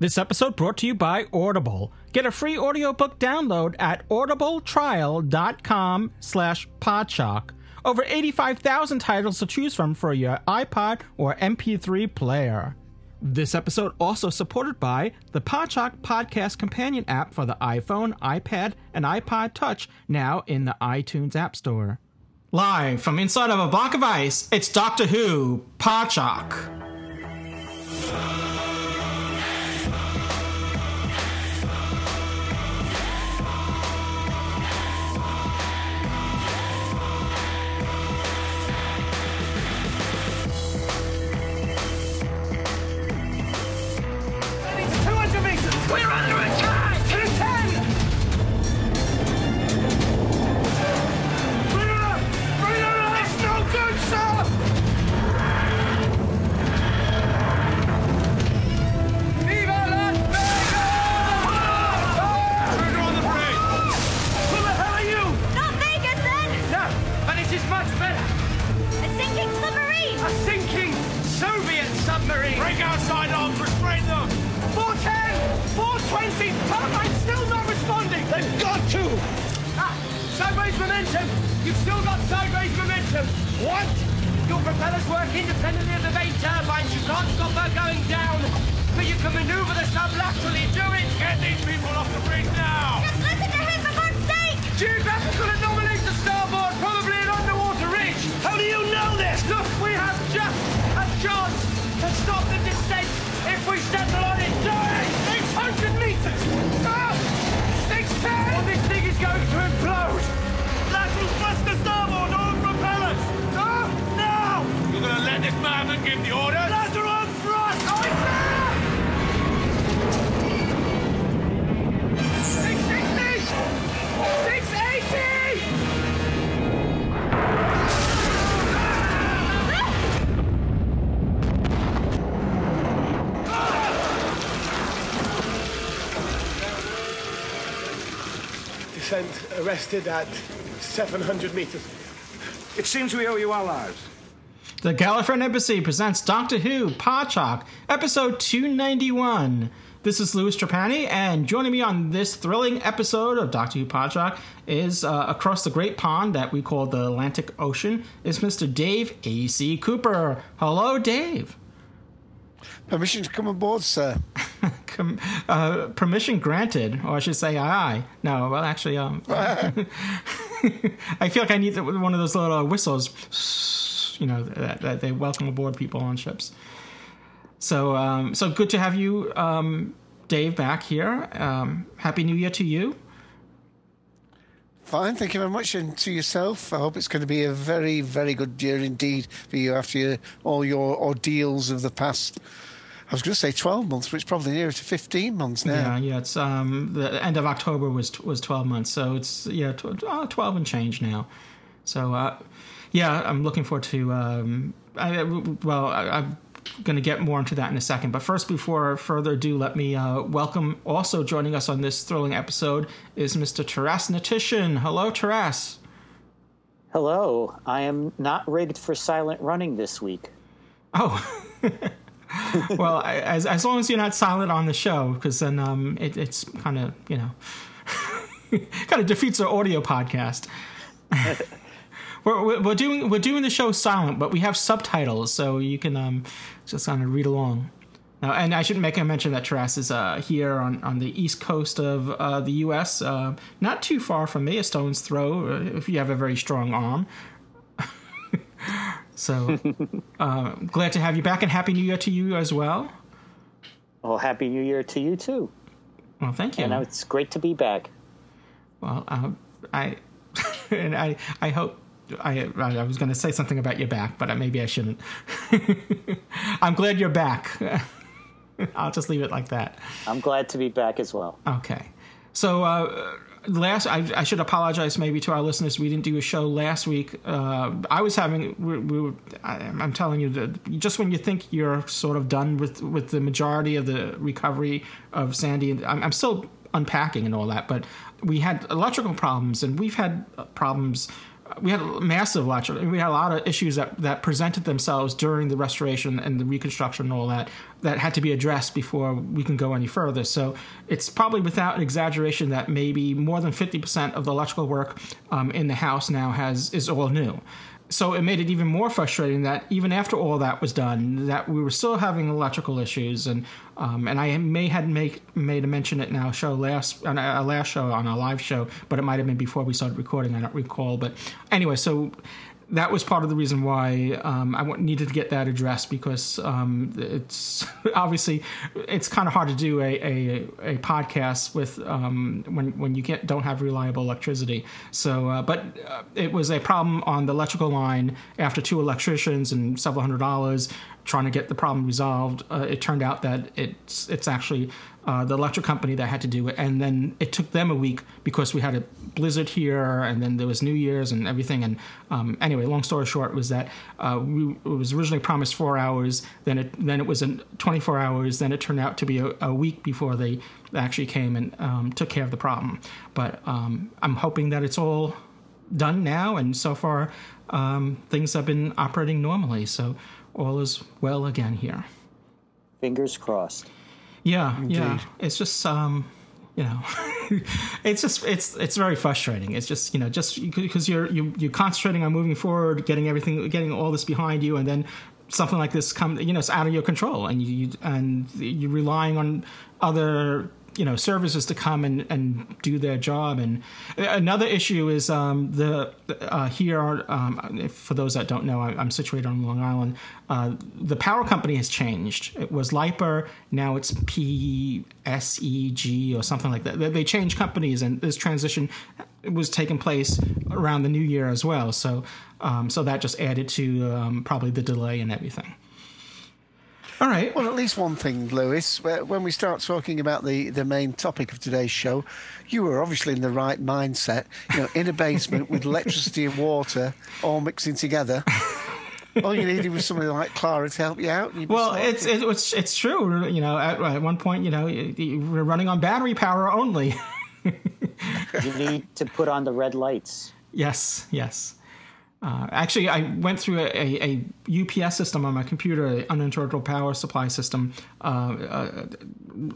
This episode brought to you by Audible. Get a free audiobook download at audibletrial.com slash podshock. Over 85,000 titles to choose from for your iPod or MP3 player. This episode also supported by the Podshock Podcast Companion app for the iPhone, iPad, and iPod Touch, now in the iTunes App Store. Live from inside of a block of ice, it's Doctor Who, Podshock. Arrested at 700 meters. It seems we owe you our lives. The Gallifreyan Embassy presents Doctor Who Podshock, episode 291. This is Louis Trapani, and joining me on this thrilling episode of Doctor Who Podshock is uh, across the great pond that we call the Atlantic Ocean is Mr. Dave A.C. Cooper. Hello, Dave. Permission to come aboard, sir. Com- uh, permission granted, or I should say, aye. aye. No, well, actually, um, I feel like I need one of those little whistles, you know, that, that they welcome aboard people on ships. So, um, so good to have you, um, Dave, back here. Um, Happy New Year to you. Fine, thank you very much. And to yourself, I hope it's going to be a very, very good year indeed for you after your, all your ordeals of the past. I was going to say 12 months, but it's probably nearer to 15 months now. Yeah, yeah. It's um, the end of October was was 12 months, so it's yeah, tw- uh, 12 and change now. So, uh, yeah, I'm looking forward to. Um, I, well, I, I'm going to get more into that in a second. But first, before further ado, let me uh, welcome. Also joining us on this thrilling episode is Mr. Taras Hnatyshyn. Hello, Taras. Hello, I am not rigged for silent running this week. Oh. well, I, as as long as you're not silent on the show, because then um, it, it's kind of you know kind of defeats our audio podcast. we're, we're doing we're doing the show silent, but we have subtitles, so you can um, just kind of read along. Now, and I should make a mention that Taras is uh, here on, on the east coast of uh, the U.S., uh, not too far from me, a stone's throw, uh, if you have a very strong arm. So, uh, glad to have you back, and Happy New Year to you as well. Well, Happy New Year to you too. Well, thank you. And it's great to be back. Well, uh, I and I I hope I I was going to say something about your back, but maybe I shouldn't. I'm glad you're back. I'll just leave it like that. I'm glad to be back as well. Okay. So uh, last, I, I, should apologize maybe to our listeners. We didn't do a show last week. Uh, I was having, we, we were, I, am telling you that just when you think you're sort of done with with the majority of the recovery of Sandy, I'm, I'm still unpacking and all that, but we had electrical problems, and we've had problems we had a massive electrical. We had a lot of issues that, that presented themselves during the restoration and the reconstruction and all that that had to be addressed before we can go any further. So it's probably without an exaggeration that maybe more than fifty percent of the electrical work um, in the house now has is all new so it made it even more frustrating that even after all that was done, that we were still having electrical issues, and um, and I may had make made a mention it now show last on a last show on a live show, but it might have been before we started recording. I don't recall, but anyway, so that was part of the reason why um, I needed to get that addressed because um, it's obviously it's kind of hard to do a, a, a podcast with um, when when you don't have reliable electricity. So, uh, but uh, it was a problem on the electrical line after two electricians and several hundred dollars trying to get the problem resolved. Uh, it turned out that it's it's actually uh, the electric company that had to do it, and then it took them a week because we had a blizzard here, and then there was New Year's and everything. And um, anyway, long story short was that uh, we, it was originally promised four hours, then it then it was 24 hours, then it turned out to be a, a week before they actually came and um, took care of the problem. But um, I'm hoping that it's all done now, and so far um, things have been operating normally. So all is well again here. Fingers crossed. Yeah, Indeed. yeah. It's just um, you know, it's just it's it's very frustrating. It's just you know just because you're you, you're concentrating on moving forward, getting everything, getting all this behind you, and then something like this come you know it's out of your control, and you, you and you're relying on other you know services to come and, and do their job. And another issue is um, the uh, here um, for those that don't know, I, am situated on Long Island. Uh, the power company has changed. It was LIPA, now it's PSEG or something like that. They changed companies, and this transition was taking place around the new year as well. So um, so that just added to um, probably the delay and everything. All right. Well, at least one thing, Louis. When we start talking about the, the main topic of today's show, you were obviously in the right mindset. You know, in a basement with electricity and water all mixing together. all you needed was somebody like Clara to help you out. Well, it's, it's it's true. You know, at, at one point, you know, we're running on battery power only. you need to put on the red lights. Yes, yes. Uh, actually, I went through a, a, UPS system on my computer, an uninterruptible power supply system. Uh, uh,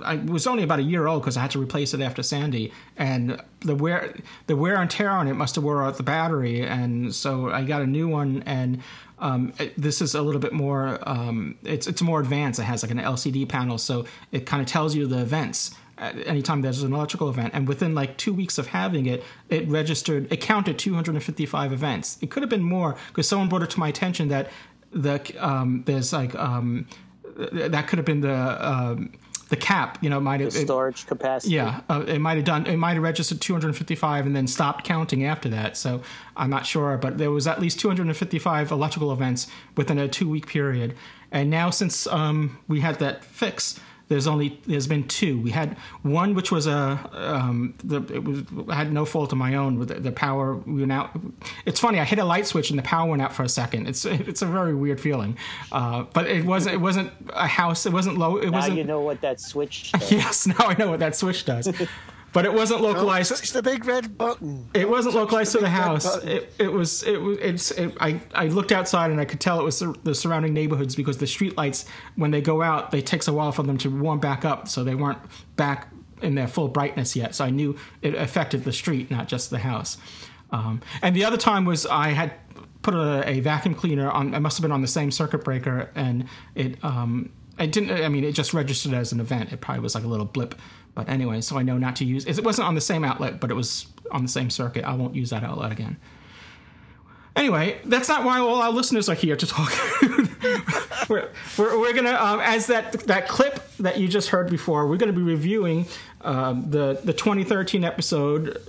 I was only about a year old because I had to replace it after Sandy, and the wear the wear and tear on it must have wore out the battery, and so I got a new one. And um, it, this is a little bit more. Um, it's it's more advanced. It has like an LCD panel, so it kind of tells you the events anytime there's an electrical event. And within like two weeks of having it, it registered, it counted 255 events. It could have been more because someone brought it to my attention that the um, there's like um, that could have been the um, the cap. You know, might have storage it, capacity. Yeah, uh, it might have done. It might have registered 255 and then stopped counting after that. So I'm not sure, but there was at least 255 electrical events within a two week period. And now since um, we had that fix there's only there's been two. We had one which was a um, the, it was I had no fault of my own with the, the, power went out. It's funny. I hit a light switch and the power went out for a second. It's it's a very weird feeling, uh, but it wasn't it wasn't a house. It wasn't low. It now wasn't. you know what that switch. Does. yes, now I know what that switch does. But it wasn't localized. It's the big red button. It wasn't localized the to the house. It, it, was. It was. It's. It, I. I looked outside and I could tell it was the, the surrounding neighborhoods because the street lights, when they go out, they takes a while for them to warm back up, so they weren't back in their full brightness yet. So I knew it affected the street, not just the house. Um, and the other time was I had put a, a, vacuum cleaner on. It must have been on the same circuit breaker, and it. Um, it didn't. I mean, it just registered as an event. It probably was like a little blip but anyway, so I know not to use it. wasn't on the same outlet, but it was on the same circuit. I won't use that outlet again. Anyway, that's not why all our listeners are here to talk. we're, we're, we're, gonna, um, as that that clip that you just heard before, we're gonna be reviewing um, the the 2013 episode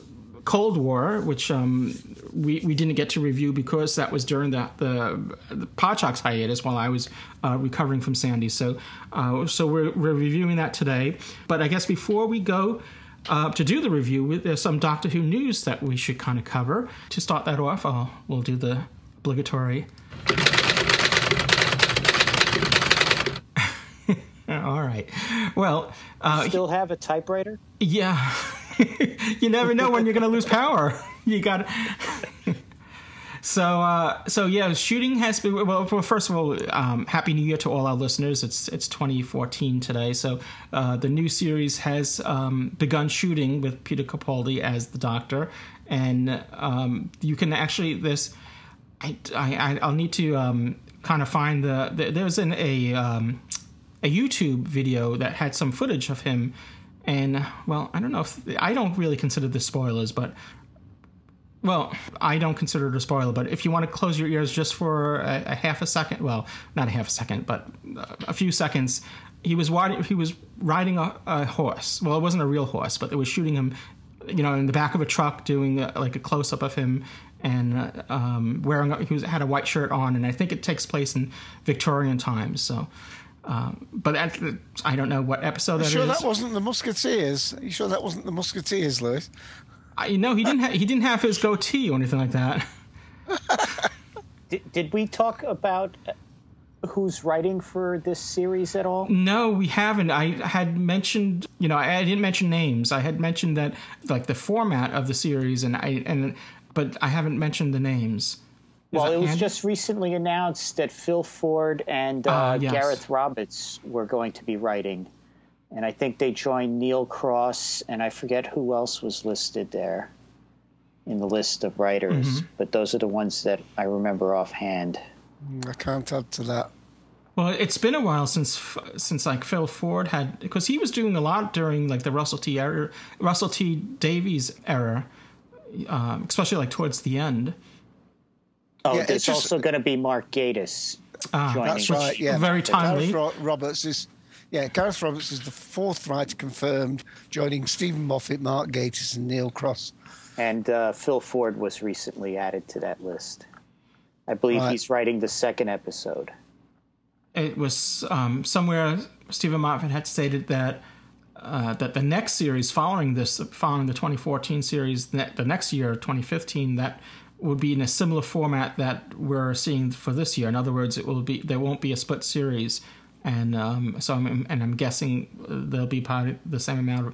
Cold War, which um, we, we didn't get to review because that was during the the, the hiatus while I was uh, recovering from Sandy. So uh, so we're, we're reviewing that today. But I guess before we go, uh, to do the review, there's some Doctor Who news that we should kind of cover. To start that off, I'll, we'll do the obligatory. All right. Well, uh, Still have a typewriter? yeah. you never know when you're going to lose power. You got. So, uh, so yeah, shooting has been. Well, first of all, um, happy New Year to all our listeners. It's it's 2014 today, so uh, the new series has um, begun shooting with Peter Capaldi as the Doctor, and um, you can actually this. I, I I'll need to um, kind of find the, the there's an a um, a YouTube video that had some footage of him, and well, I don't know if I don't really consider this spoilers, but well, I don't consider it a spoiler, but if you want to close your ears just for a, a half a second, well, not a half a second, but a few seconds, he was riding, he was riding a, a horse. Well, it wasn't a real horse, but they were shooting him, you know, in the back of a truck, doing a, like a close up of him, and uh, um, wearing he was, had a white shirt on, and I think it takes place in Victorian times. So, um, but that, I don't know what episode that sure is. that wasn't the Musketeers? Are you sure that wasn't the Musketeers, Louis? I, no, he didn't. Ha- he didn't have his goatee or anything like that. Did, did we talk about uh, who's writing for this series at all? No, we haven't. I had mentioned, you know, I, I didn't mention names. I had mentioned that, like the format of the series, and I and but I haven't mentioned the names. Is Well, it was handy? just recently announced that Phil Ford and uh, Ah, yes. Gareth Roberts were going to be writing. And I think they joined Neil Cross, and I forget who else was listed there in the list of writers. Mm-hmm. But those are the ones that I remember offhand. I can't add to that. Well, it's been a while since since like Phil Ford had because he was doing a lot during like the Russell T. Era, Russell T. Davies era, um, especially like towards the end. Oh, Yeah, there's it's just- also going to be Mark Gatiss Ah, joining. That's right. Yeah, Very timely. Gareth Roberts is. Yeah, Gareth Roberts is the fourth writer confirmed, joining Steven Moffat, Mark Gatiss, and Neil Cross. And uh, Phil Ford was recently added to that list. I believe Right. he's writing the second episode. it was um, somewhere Steven Moffat had stated that uh, that the next series following this, following the 2014 series, the next year, 2015, that would be in a similar format that we're seeing for this year. In other words, it will be there won't be a split series, and um, so I'm and I'm guessing there'll be probably the same amount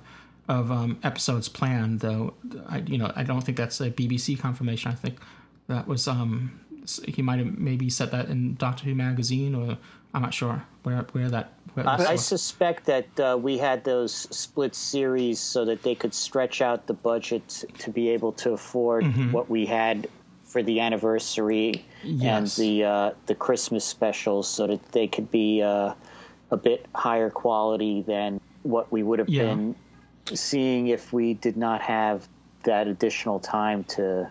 of. Um, episodes planned, though, I you know I don't think that's a BBC confirmation. I think that was um, he might have maybe said that in Doctor Who magazine, or I'm not sure where where that. I, I suspect that uh, we had those split series so that they could stretch out the budget to be able to afford Mm-hmm. what we had for the anniversary and the uh, the Christmas specials, so that they could be uh, a bit higher quality than what we would have Yeah. been seeing if we did not have that additional time to.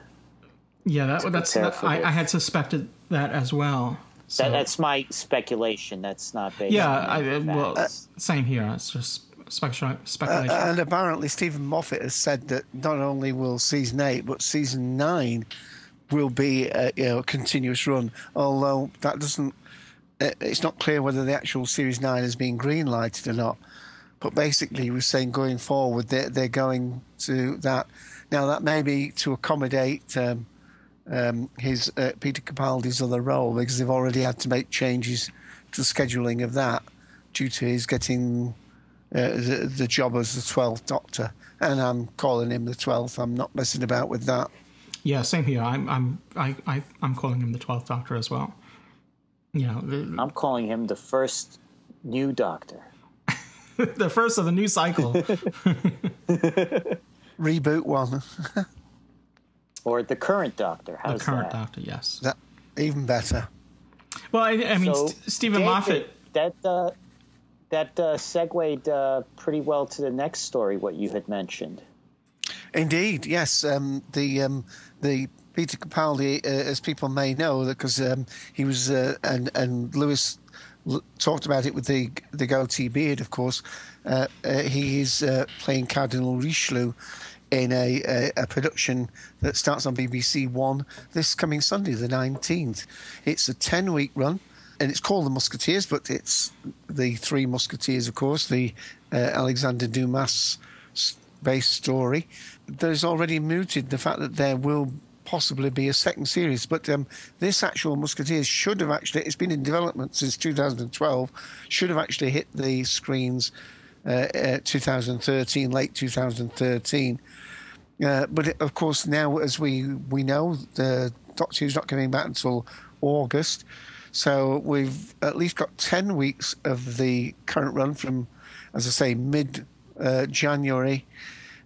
yeah, that, that's prepare that, I. I had suspected that as well. So, That, that's my speculation. That's not based. yeah, on I, any well, facts. same here. It's just speculation. Uh, and apparently, Steven Moffat has said that not only will season eight, but season nine will be a, you know, a continuous run. Although that doesn't, uh, it's not clear whether the actual series nine has been green lighted or not. But basically, he was saying going forward, they're, they're going to that. Now, that may be to accommodate um, um, his uh, Peter Capaldi's other role because they've already had to make changes to the scheduling of that due to his getting uh, the, the job as the 12th Doctor. And I'm calling him the 12th. I'm not messing about with that. yeah, same here. I'm I'm I, I I'm calling him the Twelfth Doctor as well. You know, the, I'm calling him the first new Doctor. the first of the new cycle. Reboot one. Or the current Doctor. the current that? Doctor, yes. that even better. Well, I, I mean, So, St- Stephen David, Moffat. That uh, that uh, segued uh, pretty well to the next story. What you had mentioned. Indeed, yes. Um, the um, the Peter Capaldi, uh, as people may know, because um, he was uh, and and Louis l- talked about it with the the goatee beard, of course. Uh, uh, he is uh, playing Cardinal Richelieu in a, a, a production that starts on BBC One this coming Sunday, the nineteenth. It's a ten week run. And it's called the Musketeers, but it's the three Musketeers, of course. The uh, Alexander Dumas based story. There's already mooted the fact that there will possibly be a second series, but um, this actual Musketeers should have actually, it's been in development since 2012, should have actually hit the screens uh, uh, 2013, late 2013. Uh, but of course, now as we we know, the Doctor Who's not coming back until August, so we've at least got ten weeks of the current run from, as I say, mid uh, January.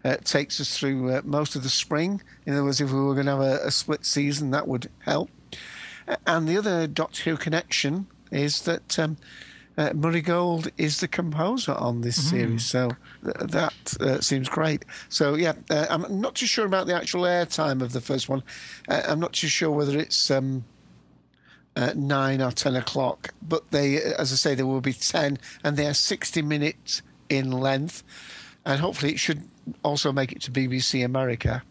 Uh, takes us through uh, most of the spring. In other words, if we were going to have a, a split season, that would help. And the other Doctor Who connection is that um, uh, Murray Gold is the composer on this Mm-hmm. series, so th- that uh, seems great. So yeah, uh, I'm not too sure about the actual airtime of the first one. Uh, I'm not too sure whether it's um, uh, nine or ten o'clock, but they, as I say, there will be ten, and they are 60 minutes in length, and hopefully it should also make it to BBC America.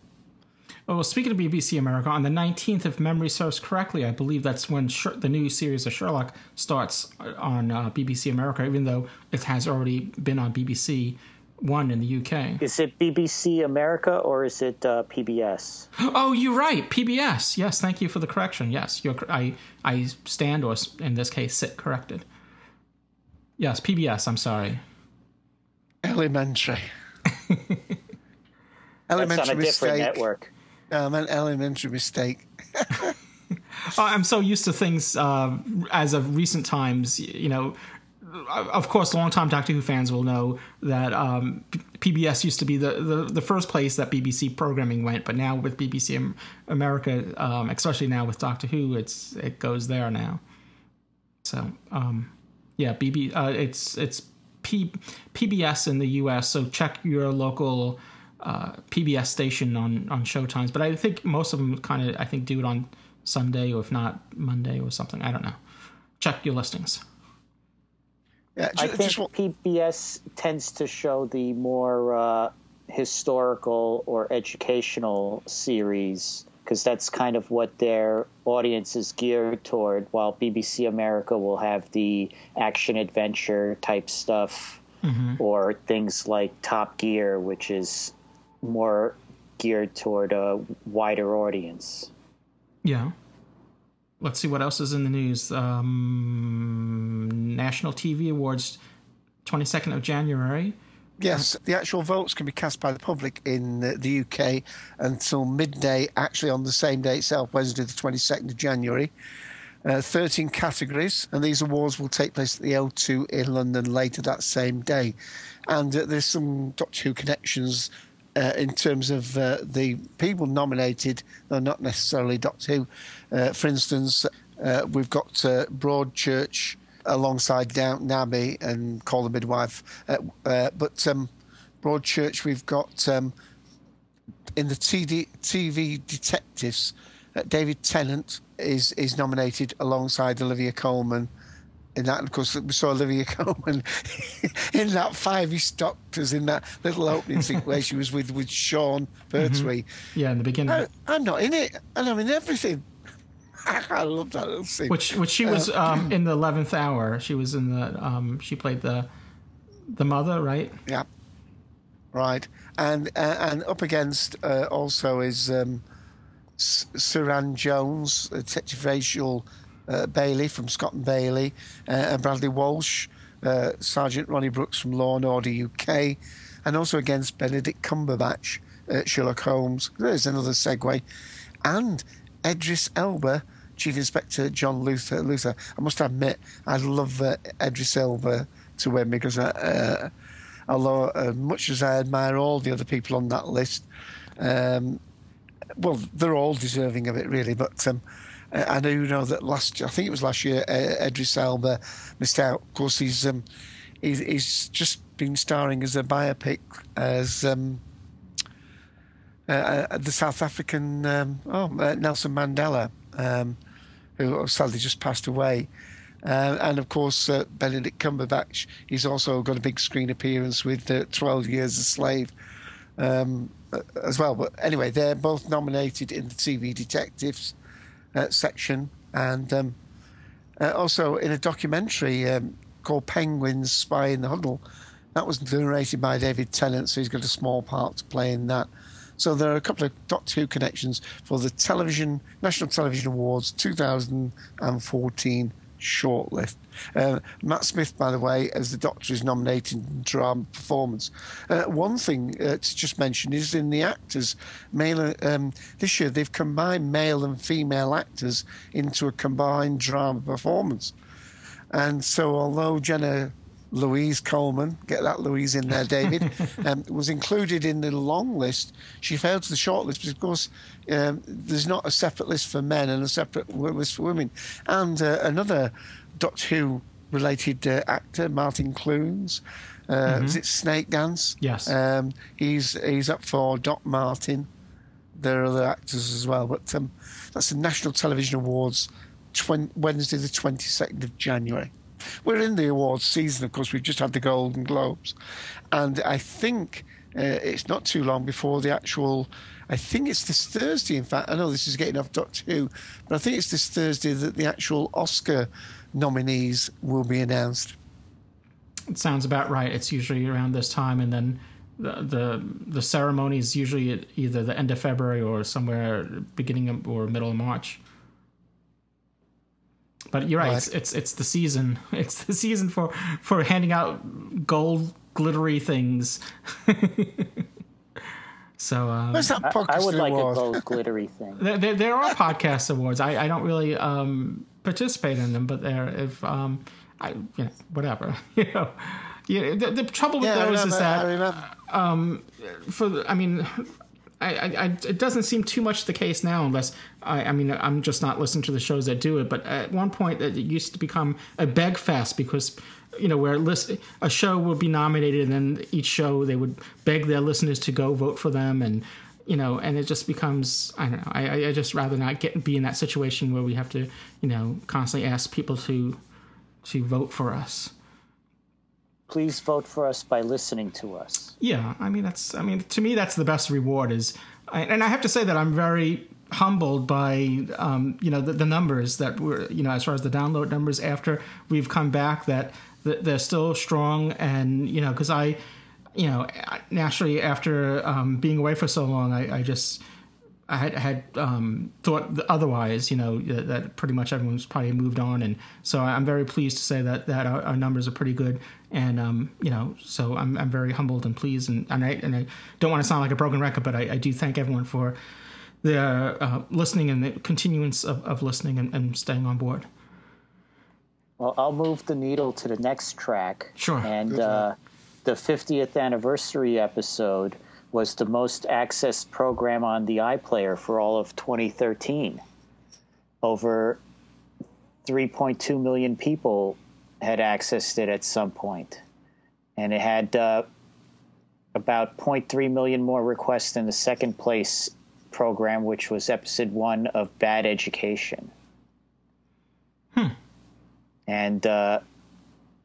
Oh, well, speaking of BBC America, on the 19th, if memory serves correctly, I believe that's when the new series of Sherlock starts on uh, BBC America, even though it has already been on BBC One in the UK. Is it BBC America or is it uh, PBS? Oh, you're right. PBS. Yes, thank you for the correction. Yes, you're, I, I stand, or in this case, sit corrected. Yes, PBS. I'm sorry. Elementary. That's elementary on a different mistake. network. Um, an elementary mistake. Oh, I'm so used to things uh, as of recent times. You know, of course, longtime Doctor Who fans will know that um, PBS used to be the, the, the first place that BBC programming went, but now with BBC America, um, especially now with Doctor Who, it's it goes there now. So, um, yeah, BB, uh, it's it's P, PBS in the US. So check your local uh, PBS station on on showtimes. But I think most of them kind of I think do it on Sunday or if not Monday or something. I don't know. Check your listings. Yeah, I think just PBS tends to show the more uh, historical or educational series because that's kind of what their audience is geared toward. While BBC America will have the action adventure type stuff, or things like Top Gear, which is more geared toward a wider audience. Yeah. Let's see what else is in the news. Um, National TV Awards, 22nd of January. Yes, the actual votes can be cast by the public in the UK until midday, actually on the same day itself, Wednesday, the 22nd of January. Uh, 13 categories, and these awards will take place at the O2 in London later that same day. And uh, there's some Doctor Who connections uh, in terms of uh, the people nominated, though not necessarily Doctor Who. Uh, for instance, uh, we've got uh, Broadchurch alongside Downton Abbey and Call the Midwife. Uh, but um, Broadchurch, we've got um, in the TD, TV Detectives, David Tennant is is nominated alongside Olivia Colman. In that, of course, we saw Olivia Colman in that five he stopped us in that little opening scene where she was with, with Sean Pertwee. Yeah, in the beginning. I, I'm not in it, and I'm in everything. I love that little scene. which which she was um, in the 11th hour. She was in the um, she played the the mother, right? Yeah. Right. And uh, and up against uh, also is um, S- Suranne Jones, uh, facial uh, Bailey from Scott and Bailey, uh, and Bradley Walsh, uh, Sergeant Ronnie Brooks from Law and Order UK, and also against Benedict Cumberbatch, uh, Sherlock Holmes. There's another segue. And Idris Elba, Chief Inspector John Luther. Luther. I must admit, I love uh, Idris Elba to win because uh, uh, although uh, much as I admire all the other people on that list, um, well, they're all deserving of it, really. But um, uh, I do know that last, I think it was last year, uh, Idris Elba missed out. Of course, he's um, he's, he's just been starring as a biopic as um, uh, uh, the South African um, oh uh, Nelson Mandela, um, who sadly just passed away. Uh, and of course, uh, Benedict Cumberbatch. He's also got a big screen appearance with uh, 12 Years a Slave um, uh, as well. But anyway, they're both nominated in the TV Detectives uh, section, and um, uh, also in a documentary um, called Penguins Spy in the Huddle. That was narrated by David Tennant, so he's got a small part to play in that. So there are a couple of Doctor Who connections for the television National Television Awards 2014 shortlist. Uh, Matt Smith, by the way, as the Doctor is nominated in drama performance. Uh, one thing uh, to just mention is in the actors, male um, this year they've combined male and female actors into a combined drama performance. And so, although Jenna Louise Coleman, get that Louise in there, David, um, was included in the long list. She failed to the short list because, of course, um, there's not a separate list for men and a separate list for women. And uh, another Doctor Who related uh, actor, Martin Clunes, uh, mm-hmm. is it Snakedance? Yes. Um, he's, he's up for Doc Martin. There are other actors as well, but um, that's the National Television Awards, Wednesday, the 22nd of January. We're in the awards season, of course. We've just had the Golden Globes, and I think uh, it's not too long before the actual. I think it's this Thursday. In fact, I know this is getting off Doctor Who, but I think it's this Thursday that the actual Oscar nominees will be announced. It sounds about right. It's usually around this time, and then the the, the ceremony is usually either the end of February or somewhere beginning of, or middle of March. But you're right. It's, it's it's the season. It's the season for for handing out gold glittery things. so um, Where's that podcast I, I would like award? a gold glittery thing. there, there, there are podcast awards. I, I don't really um, participate in them, but there if um, I you know, whatever you know. Yeah, the, the trouble with Yeah, I those remember, is that remember. um, for the, I mean, I, I, I, it doesn't seem too much the case now, unless I, I mean, I'm just not listening to the shows that do it. But at one point, it used to become a beg fest because you know where list, a show would be nominated, and then each show they would beg their listeners to go vote for them, and you know, and it just becomes I don't know. I, I just rather not get be in that situation where we have to you know constantly ask people to to vote for us. Please vote for us by listening to us. Yeah, I mean that's I mean to me that's the best reward is, and I have to say that I'm very humbled by um, you know the, the numbers that were you know as far as the download numbers after we've come back that, they're still strong and you know because I you know naturally after um, being away for so long I, I just I had had um, thought otherwise, you know, that pretty much everyone's probably moved on, and so I'm very pleased to say that that our, our numbers are pretty good, and um, you know, so I'm I'm very humbled and pleased, and, and I and I don't want to sound like a broken record, but I, I do thank everyone for the uh, listening and the continuance of, of listening and, and staying on board. Well, I'll move the needle to the next track. Sure. And uh, the 50th anniversary episode was the most accessed program on the iPlayer for all of 2013. Over 3.2 million people had accessed it at some point. And it had uh, about 0.3 million more requests than the second place program, which was episode one of Bad Education. Hmm. And uh,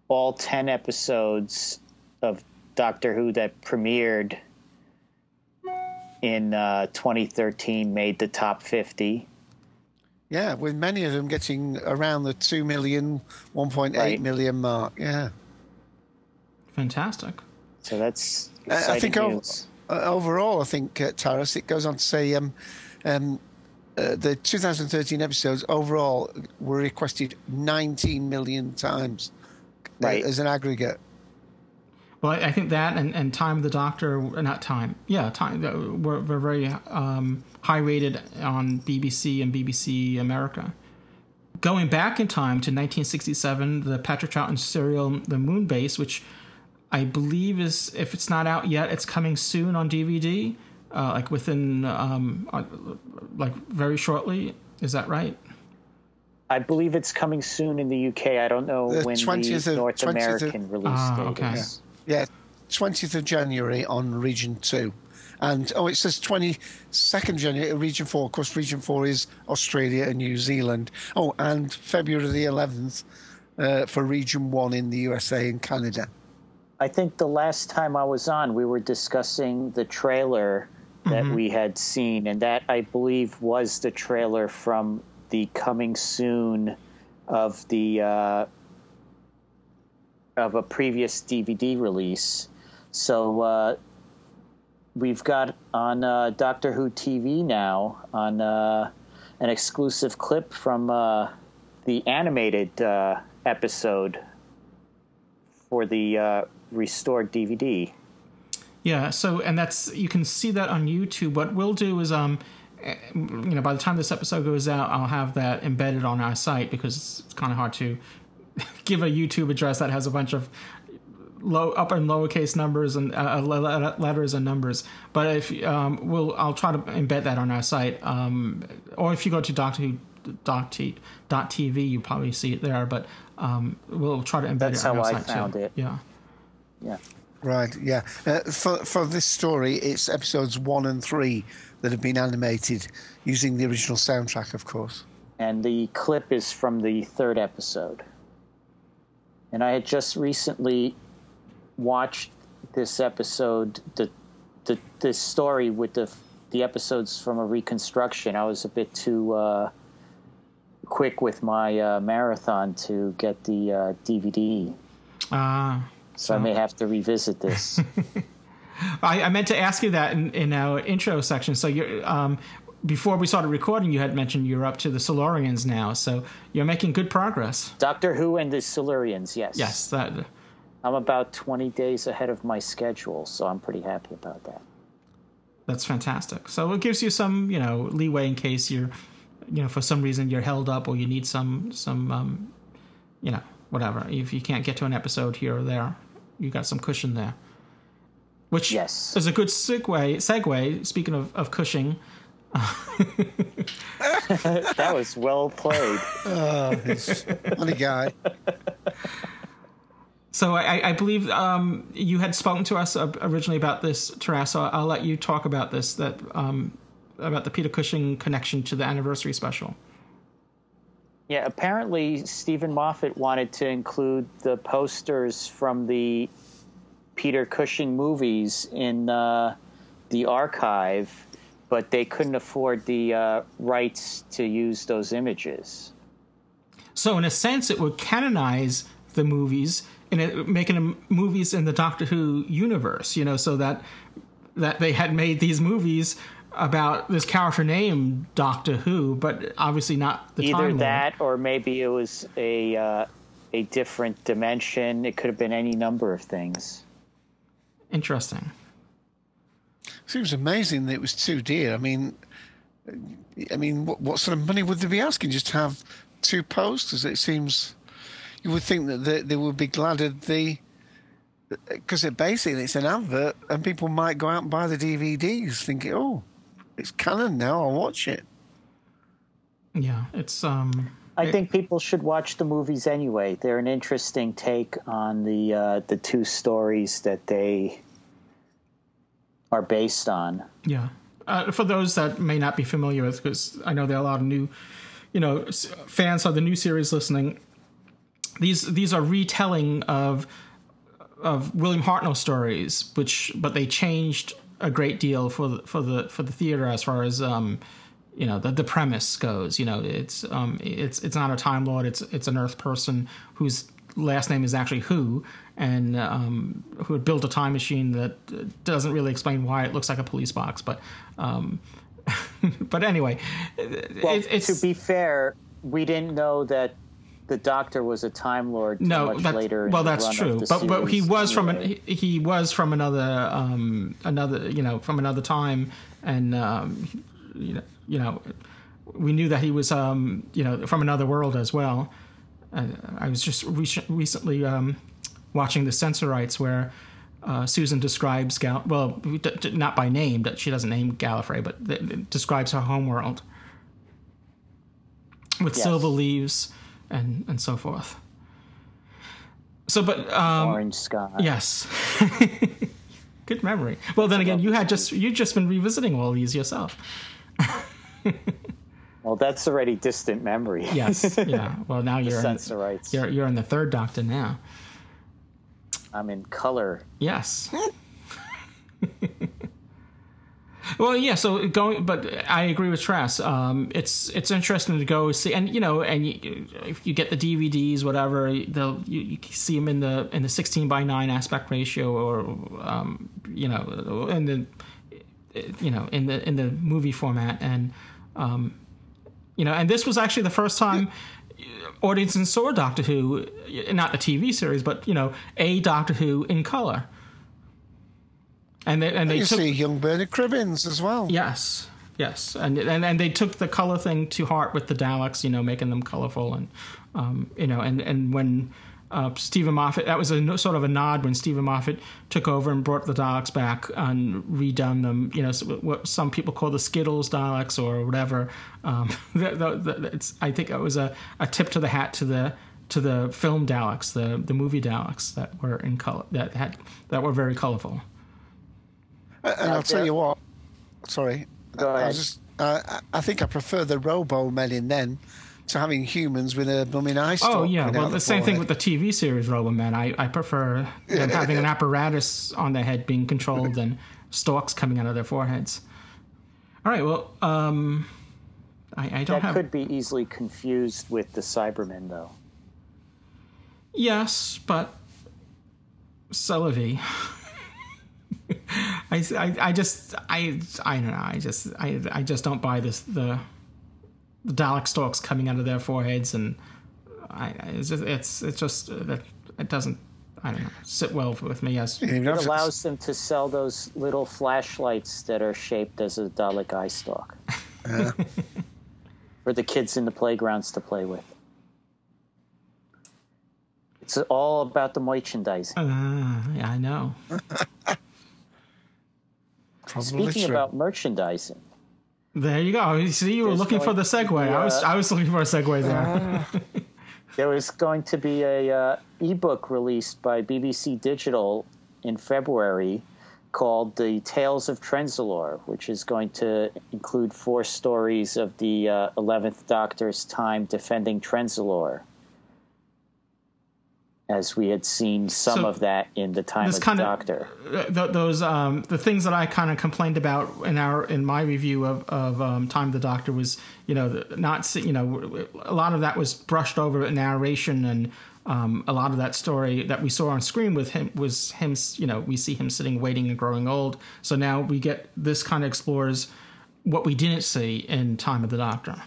all 10 episodes of Doctor Who that premiered in uh, 2013 made the top 50. Yeah, with many of them getting around the 2 million, 1.8 Right. million mark. Yeah. Fantastic. So that's I- I think o- uh, overall, I think, uh, Taras, it goes on to say um, um, uh, the 2013 episodes overall were requested 19 million times uh, Right. as an aggregate. Well, I, I think that and, and Time of the Doctor, not Time, yeah, Time uh, were, were very um, high rated on BBC and BBC America. Going back in time to 1967, the Patrick Troughton serial The Moonbase, which I believe is, if it's not out yet, it's coming soon on DVD, uh, like within, um, uh, like very shortly. Is that right? I believe it's coming soon in the UK. I don't know The when 20th the of- North 20th of- American release Ah, date okay. is. Yeah, 20th of January on Region 2. And, oh, it says 22nd January Region 4. Of course, Region 4 is Australia and New Zealand. Oh, and February the 11th uh, for Region 1 in the USA and Canada. I think the last time I was on, we were discussing the trailer that Mm-hmm. we had seen, and that I believe was the trailer from the coming soon of the uh, of a previous DVD release. So uh, we've got on uh, Doctor Who TV now on uh, an exclusive clip from uh, the animated uh, episode for the uh, restored DVD. Yeah, so and that's you can see that on YouTube. What we'll do is um eh, you know by the time this episode goes out, I'll have that embedded on our site because it's kind of hard to give a YouTube address that has a bunch of low upper and lowercase numbers and uh, le- le- letters and numbers. But if um, we'll, I'll try to embed that on our site. Um, or if you go to Doctor Who dot, t- dot TV, you probably see it there. But um, we'll try to embed That's it on how our I site found too. it. Yeah. Yeah. Right, yeah. Uh, for for this story, it's episodes one and three that have been animated using the original soundtrack, of course. and the clip is from the third episode. And I had just recently watched this episode, the, the this story with the the episodes from a reconstruction. I was a bit too uh, quick with my uh, marathon to get the uh, DVD, Ah. so I may have to revisit this. I, I meant to ask you that in, in our intro section. So you're um, before we started recording, you had mentioned you're up to the Silurians now. So you're making good progress. Doctor Who and the Silurians, yes. Yes, that I'm about 20 days ahead of my schedule, so I'm pretty happy about that. that's fantastic. So it gives you some you know leeway in case you're you know for some reason you're held up or you need some some um, you know whatever. If you can't get to an episode here or there, you got some cushion there. Which Yes. is a good segue. Segue. Speaking of, of Cushing, That was well played. Oh, he's funny guy. So I, I believe um, you had spoken to us uh, originally about this, Taras. So I'll let you talk about this. That um, about the Peter Cushing connection to the anniversary special. Yeah, apparently Steven Moffat wanted to include the posters from the Peter Cushing movies in uh, the archive, but they couldn't afford the uh, rights to use those images. So in a sense, it would canonize the movies and making them movies in the Doctor Who universe. You know, so that that they had made these movies about this character named Doctor Who, but obviously not the Either Time Lord. that, or maybe it was a uh, a different dimension. It could have been any number of things. Interesting. Seems amazing that it was two dear. I mean, I mean, what, what sort of money would they be asking just to have two posters? It seems you would think that they, they would be glad of the because it basically it's an advert, and people might go out and buy the DVDs, thinking, "Oh, it's canon now. I'll watch it." Yeah, it's um. I it- think people should watch the movies anyway. They're an interesting take on the uh, the two stories that they are based on. Yeah. Uh, for those that may not be familiar with, because I know there are a lot of new, you know, fans of the new series listening. These these are retelling of of William Hartnell stories, which but they changed a great deal for the, for the for the theater as far as um, you know the, the premise goes. You know, it's um, it's it's not a Time Lord. It's it's an Earth person whose last name is actually Who, and um, who had built a time machine that doesn't really explain why it looks like a police box, but um, but anyway, Well, it, it's to be fair, we didn't know that the Doctor was a Time Lord no, much later. well, that's true. But but he was from an, he, he was from another um another you know from another time, and um you know you know we knew that he was um you know from another world as well. Uh, I was just re- recently um watching the Sensorites where. Uh, Susan describes Gal. Well, d- d- not by name. That she doesn't name Gallifrey, but th- th- describes her homeworld with Yes. silver leaves and and so forth. So, but um, Orange Sky. Yes. Good memory. Well, then again, you had just you just been revisiting all these yourself. Well, that's already distant memory. Yes. Yeah. Well, now you're in, Sensorites. you're you're in the third Doctor now. I'm in color. Yes. Well, yeah. So going, but I agree with Trask. Um, it's it's interesting to go see, and you know, and you, if you get the DVDs, whatever, they'll you, you see them in the in the sixteen by nine aspect ratio, or um, you know, in the you know in the in the movie format, and um, you know, and this was actually the first time. Audiences saw Doctor Who, not the TV series, but you know, a Doctor Who in color. And they and they you took see young Bernard Cribbins as well. Yes, yes, and and and they took the color thing to heart with the Daleks, you know, making them colorful and um, you know, and and when. Uh, Steven Moffat. That was a no- sort of a nod when Steven Moffat took over and brought the Daleks back and redone them. You know, what some people call the Skittles Daleks or whatever. Um, the, the, the, it's, I think it was a, a tip to the hat to the to the film Daleks, the the movie Daleks that were in color that had that were very colorful. Uh, and I'll tell you what. Sorry. Go I, ahead. was just, uh, I I think I prefer the Robo Men in then to having humans with a bumming eye stalk. Oh yeah, well out the same thing with the TV series Roboman. I I prefer them having an apparatus on their head being controlled than stalks coming out of their foreheads. All right, well, um, I, I don't That have could be easily confused with the Cybermen, though. yes, but Celebi. I, I, I just I I don't know I just I I just don't buy this the the Dalek stalks coming out of their foreheads and I it's just it's it's just uh, that it doesn't I don't know sit well with me as You don't even have It allows them to sell those little flashlights that are shaped as a Dalek eye stalk for the kids in the playgrounds to play with. It's all about the merchandising. Uh, yeah, I know. Speaking about merchandising, There you go. You see, you were There's looking for the segue. be, I was, uh, I was looking for a segue there. there was going to be a uh, ebook released by BBC Digital in February called "The Tales of Trenzalore," which is going to include four stories of the uh, Eleventh Doctor's time defending Trenzalore, as we had seen some So, of that in the time of the Doctor. Th- those, um, the things that I kind of complained about in our, in my review of, of um, Time of the Doctor was, you know, not, you know, a lot of that was brushed over in narration and. Um, a lot of that story that we saw on screen with him was him, you know, we see him sitting, waiting, and growing old. So now we get this kind of explores what we didn't see in Time of the Doctor.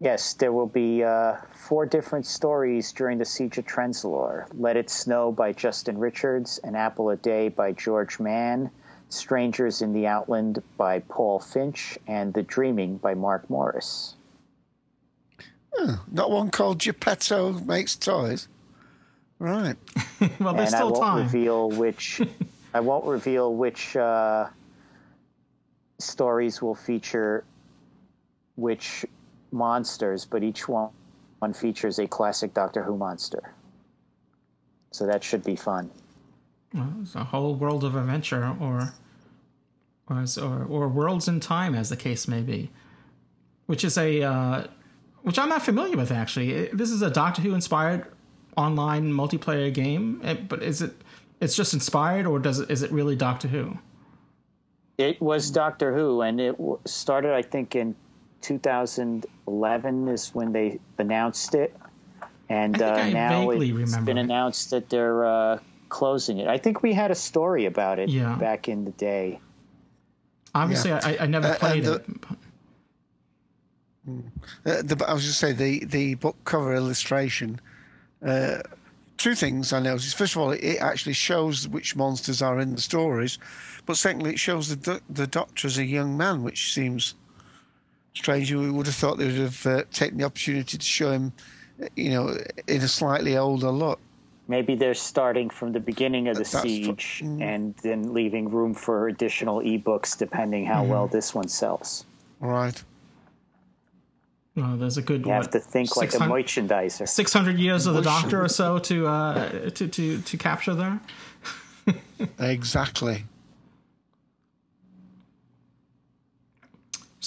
Yes, there will be uh, four different stories during the Siege of Trenzalore. Let It Snow by Justin Richards, An Apple a Day by George Mann, Strangers in the Outland by Paul Finch, and The Dreaming by Mark Morris. Not one called Geppetto Makes Toys. Right. Well, there's and I won't time. reveal which I won't reveal which uh, stories will feature which monsters, but each one one features a classic Doctor Who monster. So that should be fun. It's a whole world of adventure, or or or, or worlds in time, as the case may be. Which is a uh, which I'm not familiar with actually. This is a Doctor Who inspired online multiplayer game, eh, but is it? It's just inspired, or does it? Is it really Doctor Who? It was Doctor Who, and it started, I think, in 2011 is when they announced it, and I think uh, I now vaguely it's remember been it. announced that they're uh, closing it. I think we had a story about it Yeah. back in the day. Obviously, Yeah. I, I never Uh, played and it. Uh, the, I was just say the the book cover illustration. Uh, two things I noticed. First of all, it, it actually shows which monsters are in the stories, but secondly, it shows the the Doctor as a young man, which seems strange. We would have thought they would have uh, taken the opportunity to show him, uh, you know, in a slightly older look. Maybe they're starting from the beginning of the That's fu- siege mm. and then leaving room for additional ebooks depending how well Mm-hmm. this one sells. Right. Oh, there's a good. One. You have what, to think like a merchandiser. 600 years of the Doctor or so to uh, to to to capture there. Exactly.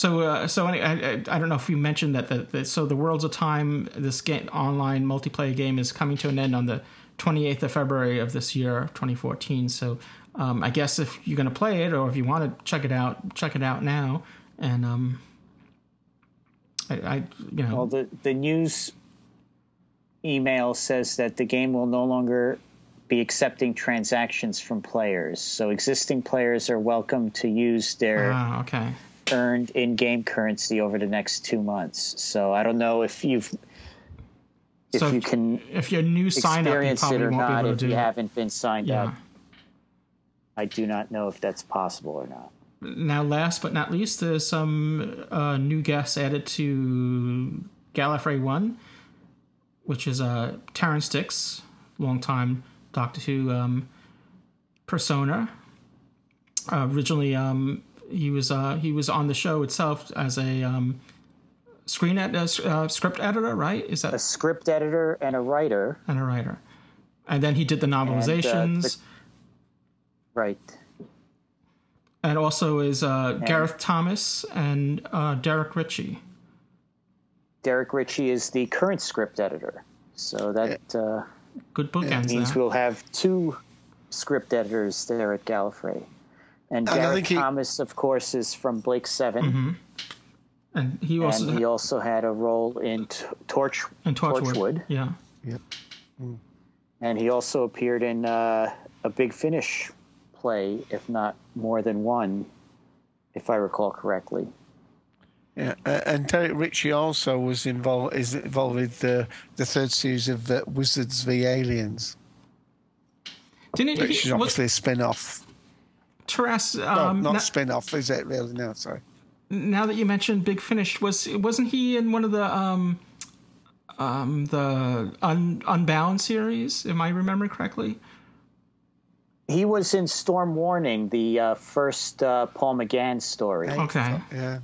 So, uh, so any, I, I, I don't know if you mentioned that. The, the, so, the Worlds of Time, this game, online multiplayer game, is coming to an end on the 28th of February of this year, 2014. So um, I guess if you're going to play it or if you want to check it out, check it out now. And um, I, I, you know, Well, the the news email says that the game will no longer be accepting transactions from players. So existing players are welcome to use their ah, okay. Earned in-game currency over the next two months. So I don't know if you've if so you can if you're new sign up, you probably or won't be not able to if you it. haven't been signed Yeah. up. I do not know if that's possible or not. Now, last but not least, there's some uh, new guests added to Gallifrey One, which is uh, Terrance Dicks, longtime Doctor Who um, persona. Uh, originally, um, he was uh, he was on the show itself as a um, screen ed- uh, uh, script editor, right? Is that A script editor and a writer, and a writer? And then he did the uh, novelizations. the- right? and also is uh, Gareth Thomas and uh, Derek Ritchie. Derek Ritchie is the current script editor. So that uh, Good bookends means there. we'll have two script editors there at Gallifrey. And I think he- Thomas, of course, is from Blake 7 and he also and he also had a role in T- Torch and Torchwood. Torchwood, Yeah. and he also appeared in uh, a Big Finish play, if not more than one, if I recall correctly. Yeah, uh, and Derek Ritchie also was involved is involved with the the third series of uh, Wizards v Aliens, Didn't which he? is Was obviously a spin off. Taras, No, um, not na- spin off, is it really? No, sorry. now that you mentioned Big Finish, was wasn't he in one of the um, um, the Un- Unbound series? Am I remembering correctly? He was in Storm Warning, the uh, first uh, Paul McGann story. Okay. Yeah.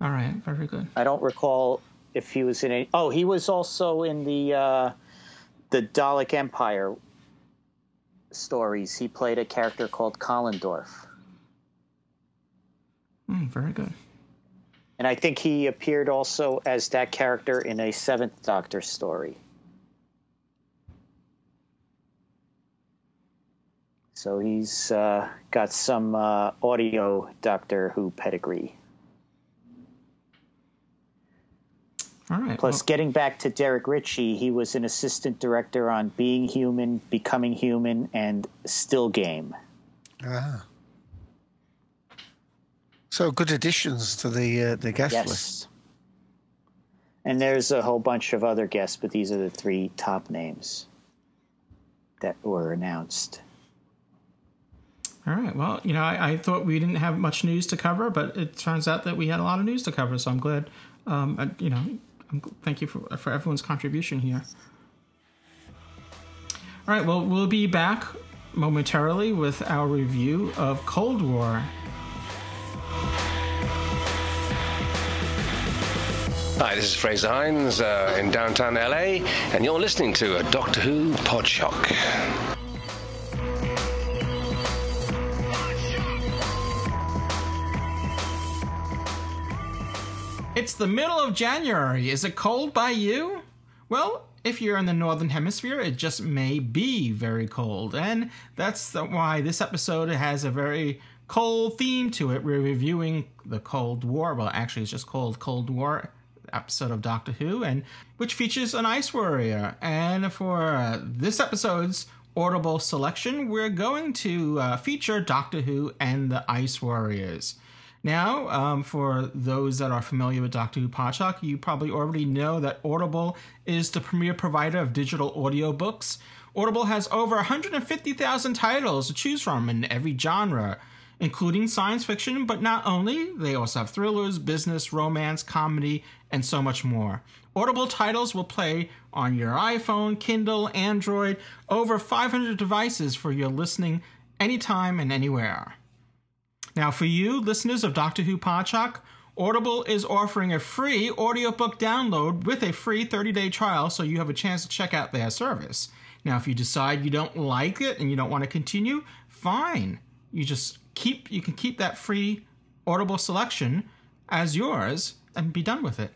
All right. Very good. I don't recall if he was in any. Oh, he was also in the uh, the Dalek Empire stories. He played a character called Kalendorf, Mm, very good. and I think he appeared also as that character in a Seventh Doctor story. So he's uh, got some uh, audio Doctor Who pedigree. All right. Plus, well, getting back to Derek Ritchie, he was an assistant director on Being Human, Becoming Human, and Still Game. Ah. So good additions to the uh, the guest list. And there's a whole bunch of other guests, but these are the three top names that were announced. all right. Well, you know, I, I thought we didn't have much news to cover, but it turns out that we had a lot of news to cover. So I'm glad. Um, I, you know, I'm, thank you for for everyone's contribution here. All right. Well, we'll be back momentarily with our review of Cold War. Hi, this is Frazer Hines uh, in downtown LA, and you're listening to a Doctor Who Podshock. It's the middle of January. Is it cold by you? Well, if you're in the northern hemisphere, it just may be very cold, and that's the, why this episode has a very cold theme to it. We're reviewing the Cold War. Well, actually, it's just called Cold War episode of Doctor Who, and which features an ice warrior. And for uh, this episode's audible selection, we're going to uh, feature Doctor Who and the Ice Warriors. Now, um, for those that are familiar with Doctor Who Podshock, you probably already know that Audible is the premier provider of digital audiobooks. Audible has over 150,000 titles to choose from in every genre, including science fiction, but not only, they also have thrillers, business, romance, comedy, and so much more. Audible titles will play on your iPhone, Kindle, Android, over 500 devices for your listening anytime and anywhere. Now, for you, listeners of Doctor Who Podshock, Audible is offering a free audiobook download with a free 30 day trial so you have a chance to check out their service. Now, if you decide you don't like it and you don't want to continue, fine. You just keep you can keep that free Audible selection as yours and be done with it.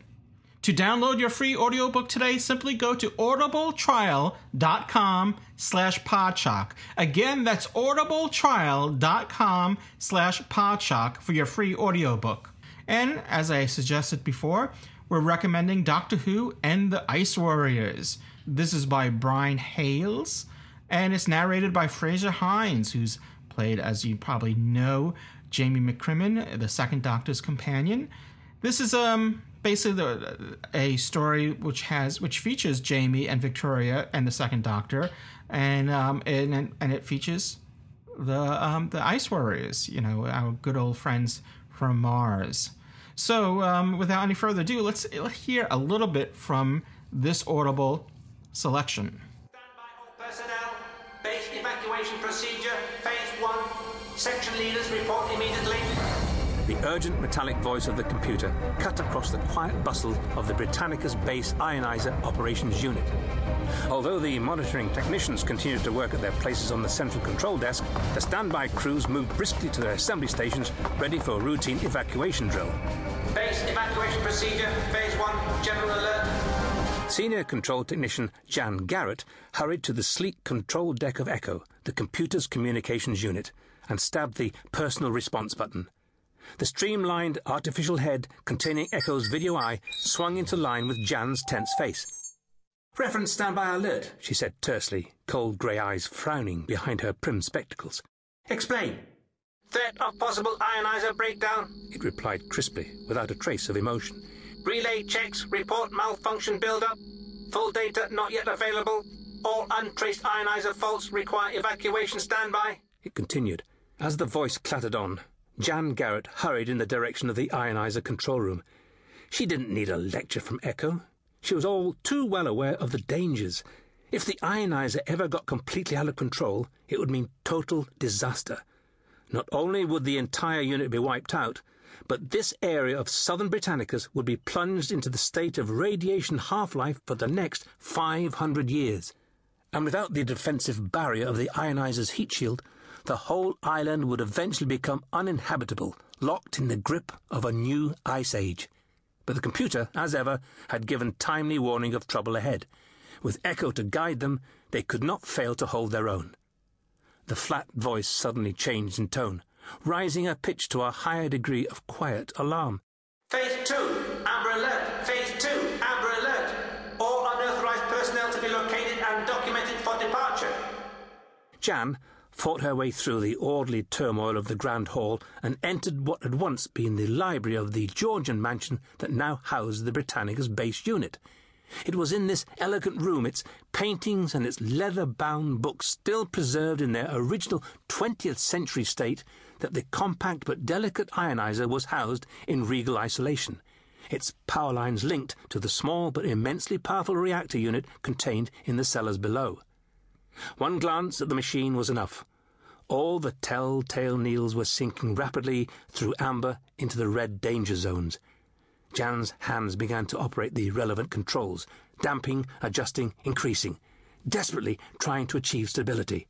To download your free audiobook today, simply go to audibletrial.com slash podshock. Again, that's audibletrial.com slash podshock for your free audiobook. And as I suggested before, we're recommending Doctor Who and the Ice Warriors. This is by Brian Hayles, and it's narrated by Frazer Hines, who's played, as you probably know, Jamie McCrimmon, the Second Doctor's companion. This is um basically the, a story which has which features Jamie and Victoria and the Second Doctor, and um and and it features the um the Ice Warriors, you know, our good old friends from Mars. So, um, without any further ado, let's hear a little bit from this audible selection. Personnel, base evacuation procedure, phase one. Section leaders report immediately. The urgent metallic voice of the computer cut across the quiet bustle of the Britannicus base ionizer operations unit. Although the monitoring technicians continued to work at their places on the central control desk, the standby crews moved briskly to their assembly stations, ready for a routine evacuation drill. Base evacuation procedure, phase one. General alert. Senior control technician Jan Garrett hurried to the sleek control deck of Echo, the computer's communications unit, and stabbed the personal response button. The streamlined artificial head containing Echo's video eye swung into line with Jan's tense face. Reference standby alert, she said tersely, cold grey eyes frowning behind her prim spectacles. Explain. Threat of possible ionizer breakdown, It replied crisply, without a trace of emotion. Relay checks report malfunction buildup. Full data not yet available. All untraced ionizer faults require evacuation standby. It continued. As the voice clattered on, Jan Garrett hurried in the direction of the ionizer control room. She didn't need a lecture from Echo. She was all too well aware of the dangers. If the ionizer ever got completely out of control, it would mean total disaster. Not only would the entire unit be wiped out, but this area of southern Britannicus would be plunged into the state of radiation half-life for the next 500 years. And without the defensive barrier of the ionizer's heat shield, the whole island would eventually become uninhabitable, locked in the grip of a new ice age. But the computer, as ever, had given timely warning of trouble ahead. With Echo to guide them, they could not fail to hold their own. The flat voice suddenly changed in tone, rising a pitch to a higher degree of quiet alarm. Phase two, Amber Alert. Phase two, Amber Alert. All unauthorized personnel to be located and documented for departure. Jan fought her way through the orderly turmoil of the Grand Hall and entered what had once been the library of the Georgian mansion that now housed the Britannicus base unit. It was in this elegant room, its paintings and its leather bound books still preserved in their original 20th century state, that the compact but delicate ionizer was housed in regal isolation, its power lines linked to the small but immensely powerful reactor unit contained in the cellars below. One glance at the machine was enough. All the telltale needles were sinking rapidly through amber into the red danger zones. Jan's hands began to operate the relevant controls, damping, adjusting, increasing, desperately trying to achieve stability.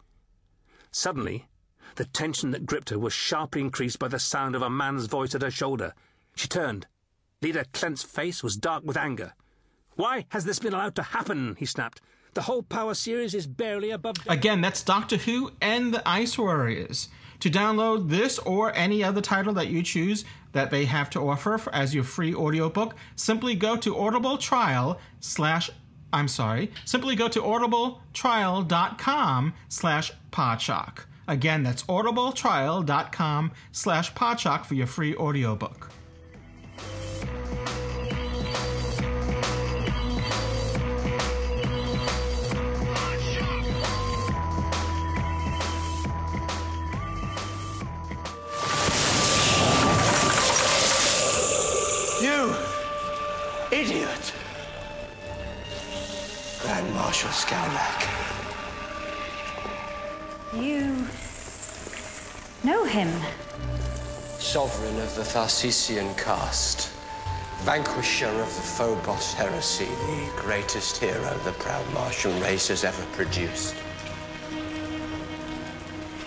Suddenly, the tension that gripped her was sharply increased by the sound of a man's voice at her shoulder. She turned. Leader Clent's face was dark with anger. Why has this been allowed to happen? he snapped. The whole power series is barely above. Again, that's Doctor Who and the Ice Warriors. To download this or any other title that you choose that they have to offer as your free audiobook, simply go to Audible Trial slash I'm sorry, simply go to audibletrial.com slash podshock. Again, that's audibletrial.com slash podshock for your free audiobook. Marshal Skaldak. You know him. Sovereign of the Tharsisian caste. Vanquisher of the Phobos heresy, the greatest hero the proud Martian race has ever produced.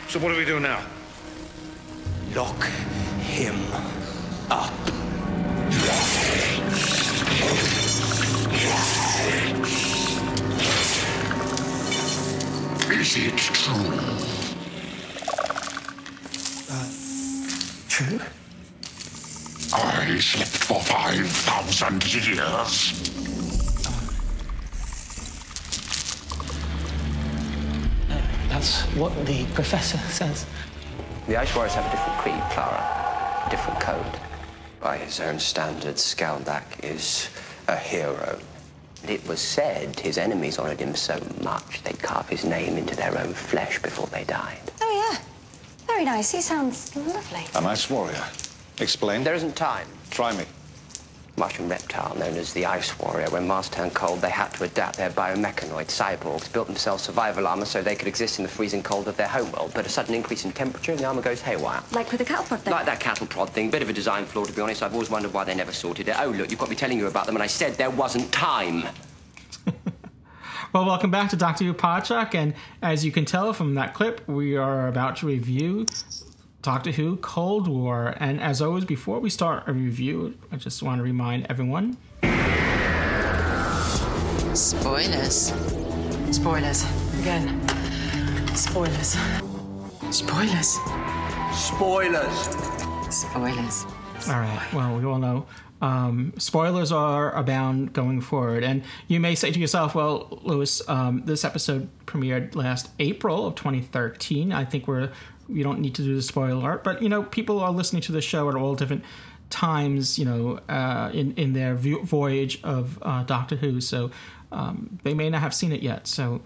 So what do we do now? Lock him up. is it true? Uh, true? I slept for 5,000 years. Uh, that's what the professor says. The Ice Warriors have a different creed, Clara, a different code. By his own standards, Skaldak is a hero. It was said his enemies honored him so much they'd carve his name into their own flesh before they died. Oh, yeah. Very nice. He sounds lovely. An ice warrior. Explain. There isn't time. Try me. Martian reptile known as the Ice Warrior. When Mars turned cold, they had to adapt their biomechanoid cyborgs, built themselves survival armor so they could exist in the freezing cold of their homeworld. But a sudden increase in temperature and the armor goes haywire. Like with the cattle prod thing. Like that cattle prod thing. Bit of a design flaw, to be honest. I've always wondered why they never sorted it. Oh, look, you've got me telling you about them, and I said there wasn't time. Well, welcome back to Doctor Who Podshock, and as you can tell from that clip, we are about to review Doctor Who Cold War. And as always, before we start a review, I just want to remind everyone Spoilers. Spoilers. Again. Spoilers. Spoilers. Spoilers. Spoilers. All right. Well, we all know um, spoilers are abound going forward, and you may say to yourself, "Well, Louis, um, this episode premiered last April of 2013. I think we're we don't need to do the spoiler alert." But you know, people are listening to the show at all different times. You know, uh, in in their voyage of uh, Doctor Who, so um, they may not have seen it yet. So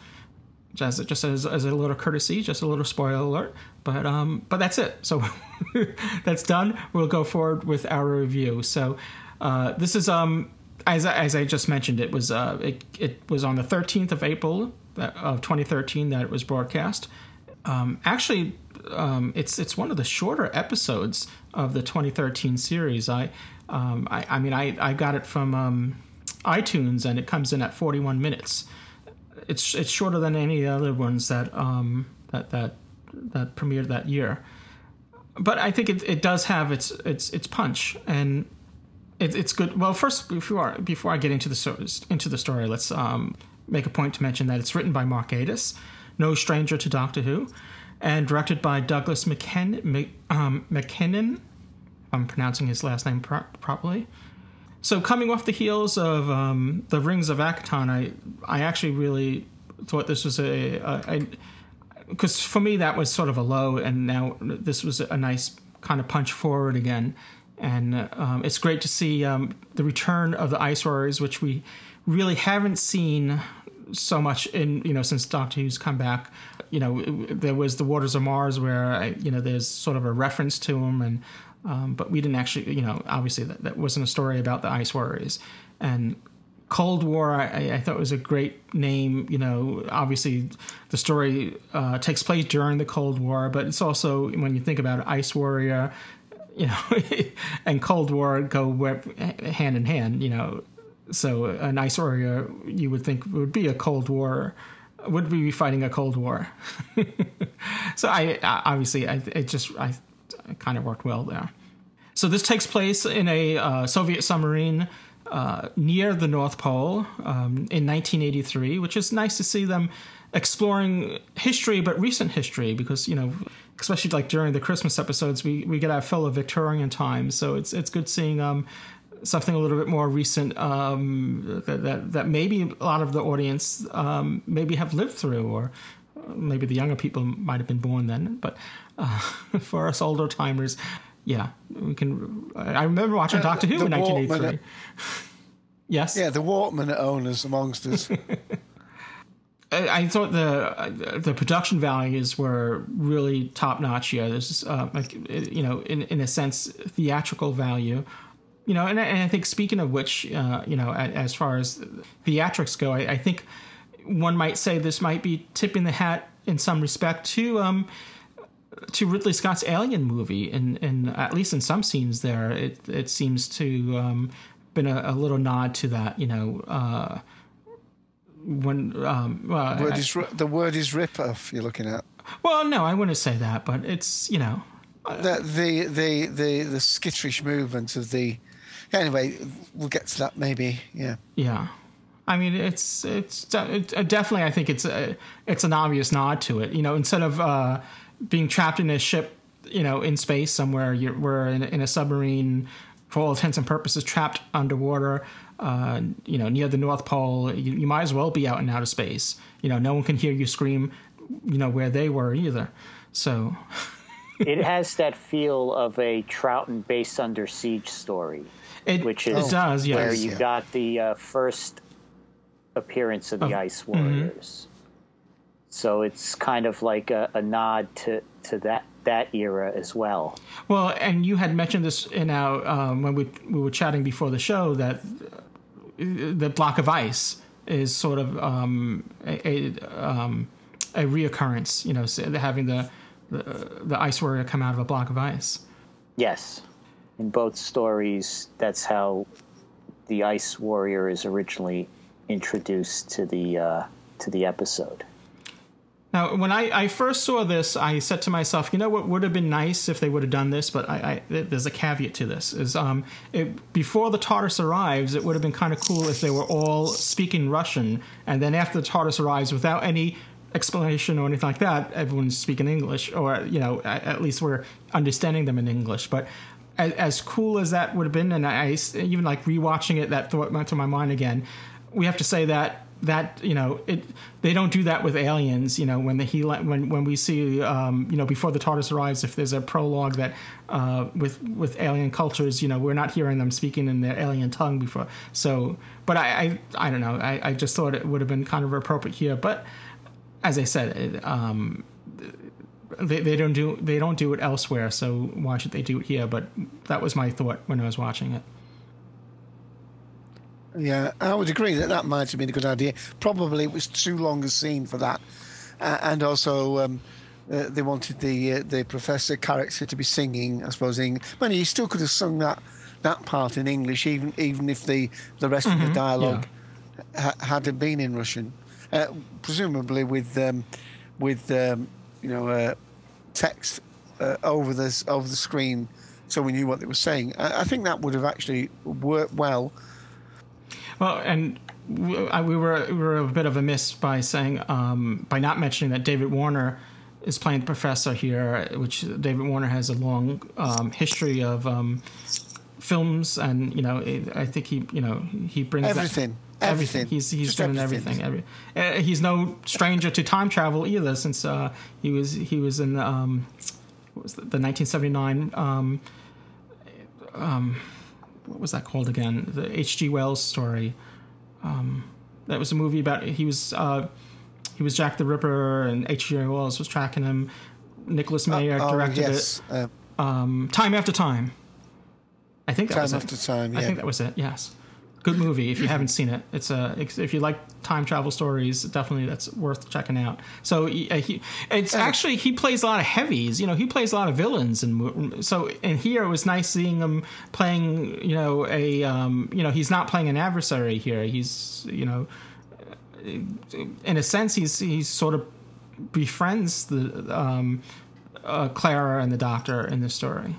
just just as, as a little courtesy, just a little spoiler alert. But um, but that's it. So that's done. We'll go forward with our review. So uh, this is um as as I just mentioned, it was uh it it was on the 13th of April of 2013 that it was broadcast. Um, actually, um, it's it's one of the shorter episodes of the 2013 series. I um, I, I mean I I got it from um, iTunes and it comes in at 41 minutes it's it's shorter than any other ones that um that that that premiered that year. But I think it, it does have its its its punch and it, it's good. Well, first before before I get into the into the story, let's um, make a point to mention that it's written by Mark Gatiss, no stranger to Doctor Who, and directed by Douglas McKen- Mc- um, Mackinnon. I'm pronouncing his last name pro- properly. So coming off the heels of um, the Rings of Akhaten, I I actually really thought this was a because for me that was sort of a low, and now this was a nice kind of punch forward again, and um, it's great to see um, the return of the Ice Warriors, which we really haven't seen so much in you know since Doctor Who's come back. You know, there was the Waters of Mars where you know there's sort of a reference to them and um, but we didn't actually, you know, obviously that, that wasn't a story about the Ice Warriors. And Cold War, I, I thought was a great name. You know, obviously the story uh, takes place during the Cold War, but it's also when you think about Ice Warrior, you know, and Cold War go hand in hand. You know, so an Ice Warrior you would think would be a Cold War. Would we be fighting a Cold War? so I obviously I it just I it kind of worked well there. So this takes place in a uh, Soviet submarine uh, near the North Pole um, in 1983, which is nice to see them exploring history, but recent history, because you know, especially like during the Christmas episodes, we, we get our fill of Victorian times. So it's it's good seeing um, something a little bit more recent um, that, that, that maybe a lot of the audience um, maybe have lived through, or maybe the younger people might have been born then, but uh, for us older timers, yeah, we can. I remember watching Uh, Doctor Who in 1983. Walkman- yes. Yeah, the Walkman owners amongst us. I, I thought the uh, the production values were really top notch here. There's uh, like you know, in in a sense, theatrical value. You know, and, I- and I think speaking of which, uh, you know, as far as theatrics go, I, I think one might say this might be tipping the hat in some respect to um, to Ridley Scott's Alien movie, and and at least in some scenes there, it it seems to um, been a, a little nod to that. You know, uh, when um, well, word I- is, the word is rip-off you're looking at. well, no, I wouldn't say that, but it's you know, The, the, the, the, the skitterish movement of the... Anyway, we'll get to that maybe, yeah. yeah. I mean, it's it's de- it, uh, definitely. I think it's a, it's an obvious nod to it. You know, instead of uh, being trapped in a ship, you know, in space somewhere, you're, we're in, in a submarine for all intents and purposes, trapped underwater. Uh, you know, near the North Pole, you, you might as well be out in outer space. You know, no one can hear you scream. You know where they were either. So it has that feel of a Troughton based under siege story, it, which is it does, yes. where you Yeah. got the uh, first appearance of the Of- Ice mhm. Warriors. So it's kind of like a, a nod to, to that that era as well. Well, and you had mentioned this in our um, when we we were chatting before the show that uh, the block of ice is sort of um, a a, um, a reoccurrence. You know, having the, the the ice warrior come out of a block of ice. Yes, in both stories, that's how the Ice Warrior is originally introduced to the uh, to the episode. Now, when I, I first saw this, I said to myself, you know what would have been nice if they would have done this, but I, I there's a caveat to this. Is um, it, before the TARDIS arrives, it would have been kind of cool if they were all speaking Russian, and then after the TARDIS arrives, without any explanation or anything like that, everyone's speaking English, or you know, at, at least we're understanding them in English. But as, as cool as that would have been, and I even like rewatching it, that thought went to my mind again. We have to say that that you know it they don't do that with aliens you know when the he when when we see um you know before the TARDIS arrives if there's a prologue that uh with with alien cultures you know we're not hearing them speaking in their alien tongue before. So but I I, I don't know. I, I just thought it would have been kind of appropriate here. But as I said it, um they, they don't do they don't do it elsewhere so why should they do it here but that was my thought when I was watching it Yeah, I would agree that that might have been a good idea. Probably it was too long a scene for that, uh, and also um, uh, they wanted the uh, the professor character to be singing. I suppose in. Well, he still could have sung that that part in English, even even if the the rest of Mhm, the dialogue ha- had been in Russian, uh, presumably with um, with um, you know uh, text uh, over the over the screen, so we knew what they were saying. I, I think that would have actually worked well. Well, and we, we were we were a bit of a miss by saying um, by not mentioning that David Warner is playing the professor here, which David Warner has a long um, history of um, films, and you know, I think he you know he brings that- Everything. everything. He's he's Just doing everything. everything. Every, uh, he's no stranger to time travel either, since uh, he was he was in um, what was the, the 1979 um, um, what was that called again? The H.G. Wells story. Um, that was a movie about he was uh, he was Jack the Ripper, and H.G. Wells was tracking him. Nicholas Meyer oh, directed yes, it. um, time after time. I think that Time was it. After Time, I think that was it. Yes, good movie. If you haven't seen it, it's a if you like time travel stories, definitely that's worth checking out. So he, uh, he it's actually he plays a lot of heavies. You know, he plays a lot of villains, and so and here it was nice seeing him playing. You know, a um, you know he's not playing an adversary here. He's you know, in a sense, he's he's sort of befriends the um, uh, Clara and the Doctor in this story.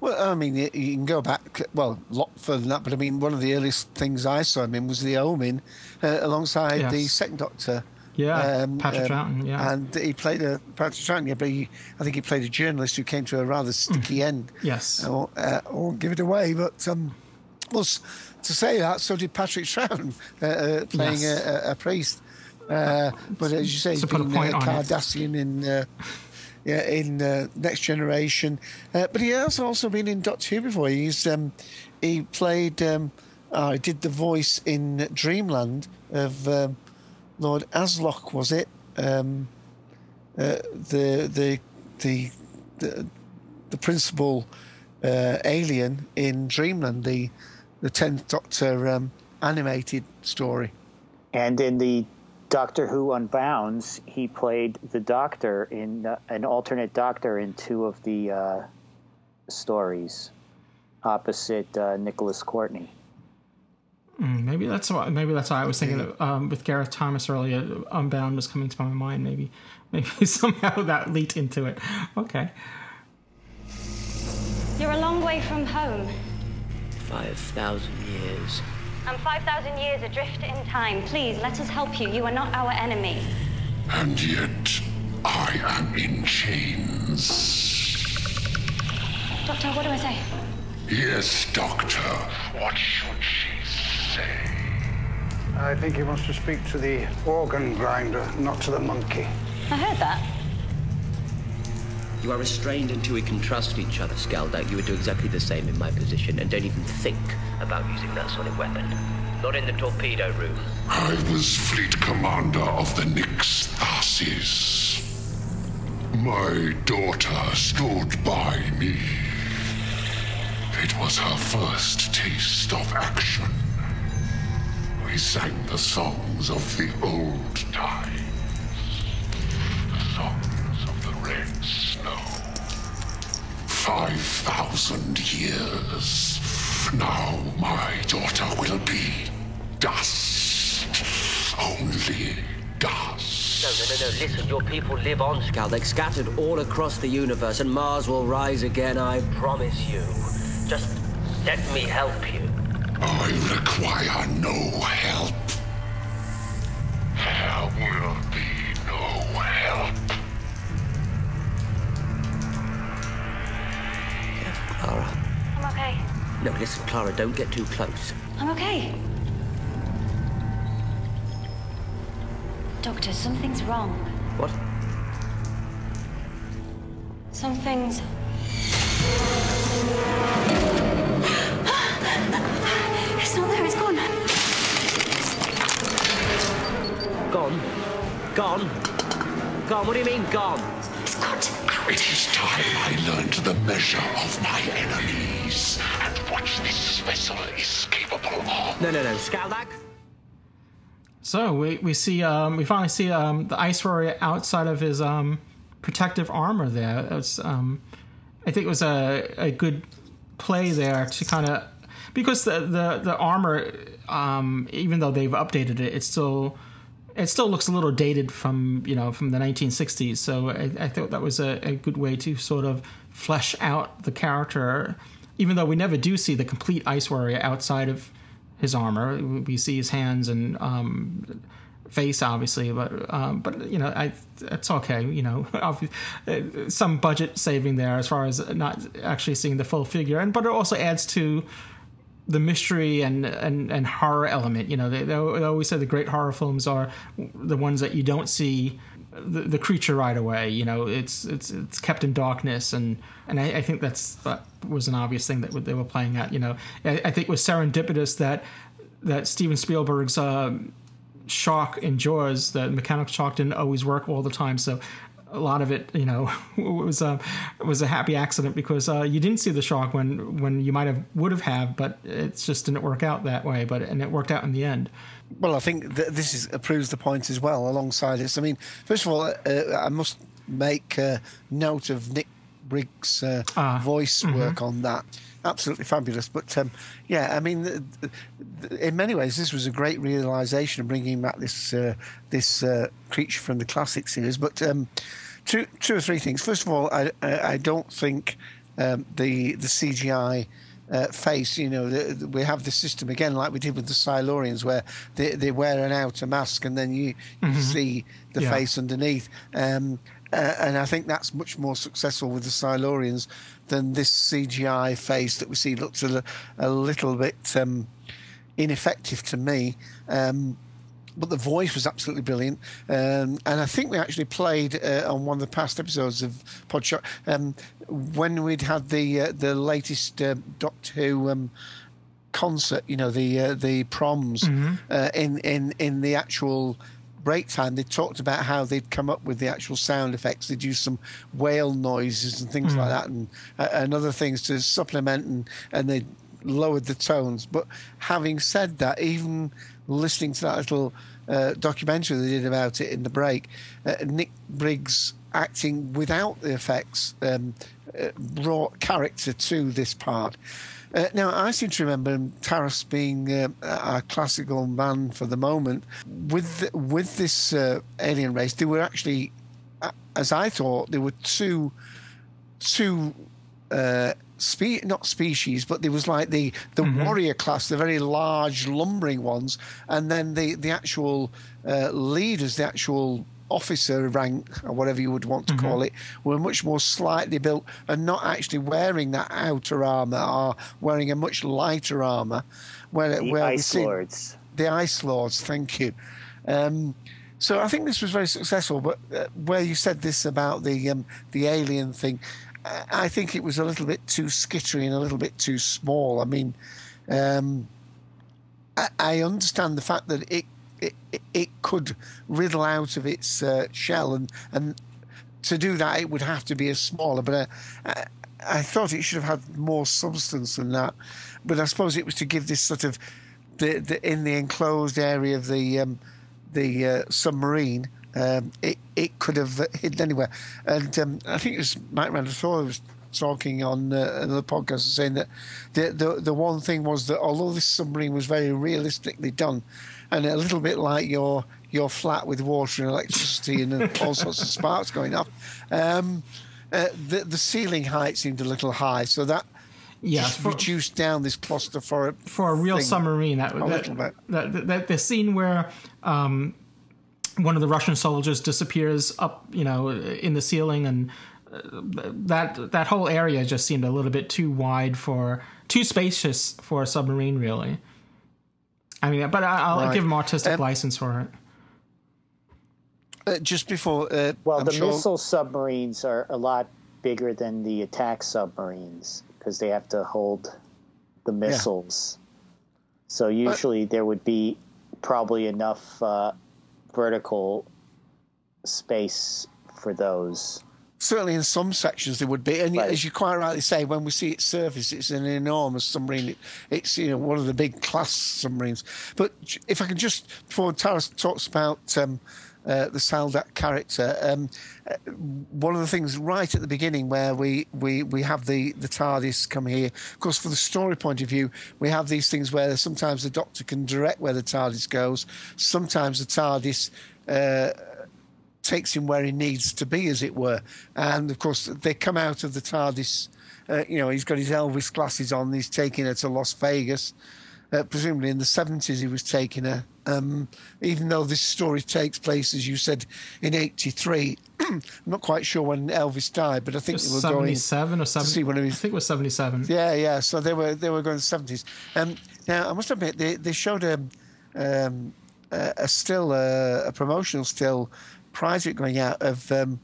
Well, I mean, you, can go back, well, a lot further than that, but I mean, one of the earliest things I saw him in was The Omen uh, alongside Yes. the Second Doctor. Yeah, Patrick Troughton, yeah. And he played a, Patrick Troughton, yeah, but he, I think he played a journalist who came to a rather sticky end. Mm. Yes. I won't, uh, I won't give it away, but um, well, to say that, so did Patrick Troughton uh, uh, playing Yes. a, a, a priest. Uh, but as you say, he's a been uh. Cardassian in uh, yeah, in uh, Next Generation. Uh, but he has also been in Doctor Who before. He's um, he played, um, he did the voice in Dreamland of um, Lord Azlok, was it? Um, uh, the the the the, the principal uh, alien in Dreamland, the the Tenth Doctor um, animated story. And in the Doctor Who Unbounds, he played the Doctor in uh, an alternate Doctor in two of the uh, stories, opposite uh, Nicholas Courtney. Mm, maybe that's why. Maybe that's why I was thinking of, um, with Gareth Thomas earlier. Unbound was coming to my mind. Maybe, maybe somehow that leaked into it. Okay. You're a long way from home. 5,000 years. I'm 5,000 years adrift in time. Please, let us help you. You are not our enemy. And yet, I am in chains. Doctor, what do I say? Yes, Doctor. What should she say? I think he wants to speak to the organ grinder, not to the monkey. I heard that. You are restrained until we can trust each other, Skaldak. You would do exactly the same in my position, and don't even think about using that sonic weapon. Not in the torpedo room. I was fleet commander of the Nyx Tharsis. My daughter stood by me. It was her first taste of action. We sang the songs of the old times. The songs snow. Five thousand years. Now my daughter will be dust. Only dust. No, no, no, no. Listen, your people live on Skaldak, scattered all across the universe, and Mars will rise again, I promise you. Just let me help you. I require no help. There will be no help. Clara. I'm okay. No, listen, Clara, don't get too close. I'm okay. Doctor, something's wrong. What? Something's. it's not there, it's gone. Gone? Gone? Gone? What do you mean, gone? It's got It is time I learned the measure of my enemies and what this vessel is capable of. No, no, no. Skaldak? So we, we see um, we finally see um, the ice warrior outside of his um, protective armor. There, it's um, I think it was a, a good play there to kind of because the the the armor, um, even though they've updated it, it's still it still looks a little dated from you know from the 1960s. So I, I thought that was a, a good way to sort of flesh out the character, even though we never do see the complete ice warrior outside of his armor. We see his hands and um, face, obviously, but um, but you know, I it's okay. You know, uh, some budget saving there as far as not actually seeing the full figure, and but it also adds to the mystery and and, and horror element. You know, they, they always say the great horror films are the ones that you don't see. The, the creature right away, you know, it's it's it's kept in darkness, and and I, I think that's that was an obvious thing that they were playing at. You know, I, I think it was serendipitous that that Steven Spielberg's uh, shock in Jaws, the mechanical shock didn't always work all the time. So a lot of it, you know, was a was a happy accident because uh, you didn't see the shock when when you might have would have have, but it just didn't work out that way. But and it worked out in the end. Well, I think that this is, proves the point as well. Alongside this, I mean, first of all, uh, I must make uh, note of Nick Briggs' uh, Ah, voice mhm. work on that. Absolutely fabulous. But um, yeah, I mean, th- th- in many ways, this was a great realization of bringing back this uh, this uh, creature from the classic series. But um, two two or three things. First of all, I I don't think um, the the CGI. Uh, face, you know, the, the- we have the system again, like we did with the Silurians, where they, they wear an outer mask and then you, you Mhm. see the Yeah. face underneath. Um, uh, and I think that's much more successful with the Silurians than this CGI face that we see looks a, a little bit um, ineffective to me. Um, but the voice was absolutely brilliant, um, and I think we actually played uh, on one of the past episodes of Podshock um, when we'd had the uh, the latest uh, Doctor Who um, concert. You know the uh, the proms Mhm. uh, in in in the actual break time. They talked about how they'd come up with the actual sound effects. They'd use some whale noises and things Mm. like that, and uh, and other things to supplement, and and they lowered the tones. But having said that, even listening to that little uh, documentary they did about it in the break, uh, Nick Briggs acting without the effects um, uh, brought character to this part. Uh, now, I seem to remember Taras being uh, a classical man for the moment. With with this uh, alien race, there were actually, uh, as I thought, there were two two uh, spe- not species, but there was like the the warrior class, the very large lumbering ones, and then the the actual uh, leaders, the actual officer rank or whatever you would want to Mm-hmm. call it were much more slightly built and not actually wearing that outer armor or wearing a much lighter armor. Where, The where Ice Lords. the Ice Lords, thank you. Um, so I think this was very successful. But uh, where you said this about the um, the alien thing, uh, I think it was a little bit too skittery and a little bit too small. I mean, um, I, I understand the fact that it it, it could riddle out of its uh, shell, and and to do that it would have to be a smaller. But I, I thought it should have had more substance than that. But I suppose it was to give this sort of the, the in the enclosed area of the um, the uh, submarine. Um, it it could have hidden anywhere, and um, I think it was Mike Randall was talking on uh, another podcast saying that the, the the one thing was that although this submarine was very realistically done, and a little bit like your your flat with water and electricity and all sorts of sparks going up, um, uh, the the ceiling height seemed a little high, so that just for- reduced down this cluster for a for a real thing submarine. That, a that, little bit. that, that, that the scene where um, one of the Russian soldiers disappears up, you know, in the ceiling, and uh, that that whole area just seemed a little bit too wide for too spacious for a submarine, really. I mean, but I, I'll Right. give him artistic Um, license for it. Uh, just before, uh, Well, I'm the sure- missile submarines are a lot bigger than the attack submarines because they have to hold the missiles. So usually there would be probably enough uh, vertical space for those. Certainly, in some sections there would be, and Right. as you quite rightly say, when we see its surface, it's an enormous submarine. It's you know one of the big class submarines. But if I can just, before Taras talks about um, uh, the Skaldak character, um, uh, one of the things right at the beginning where we, we, we have the, the TARDIS come here. Of course, for the story point of view, we have these things where sometimes the Doctor can direct where the TARDIS goes. Sometimes the TARDIS. Uh, takes him where he needs to be, as it were. And of course, they come out of the TARDIS. Uh, you know, he's got his Elvis glasses on. He's taking her to Las Vegas. Uh, presumably in the 70s, he was taking her. Um, even though this story takes place, as you said, in 83. I'm not quite sure when Elvis died, but I think they were going Seventy-seven or to seventy. see when he was I think it was seventy-seven. yeah, yeah. So they were they were going to the seventies. Um, now I must admit they they showed a um, a, a still a, a promotional still prior to it going out of um,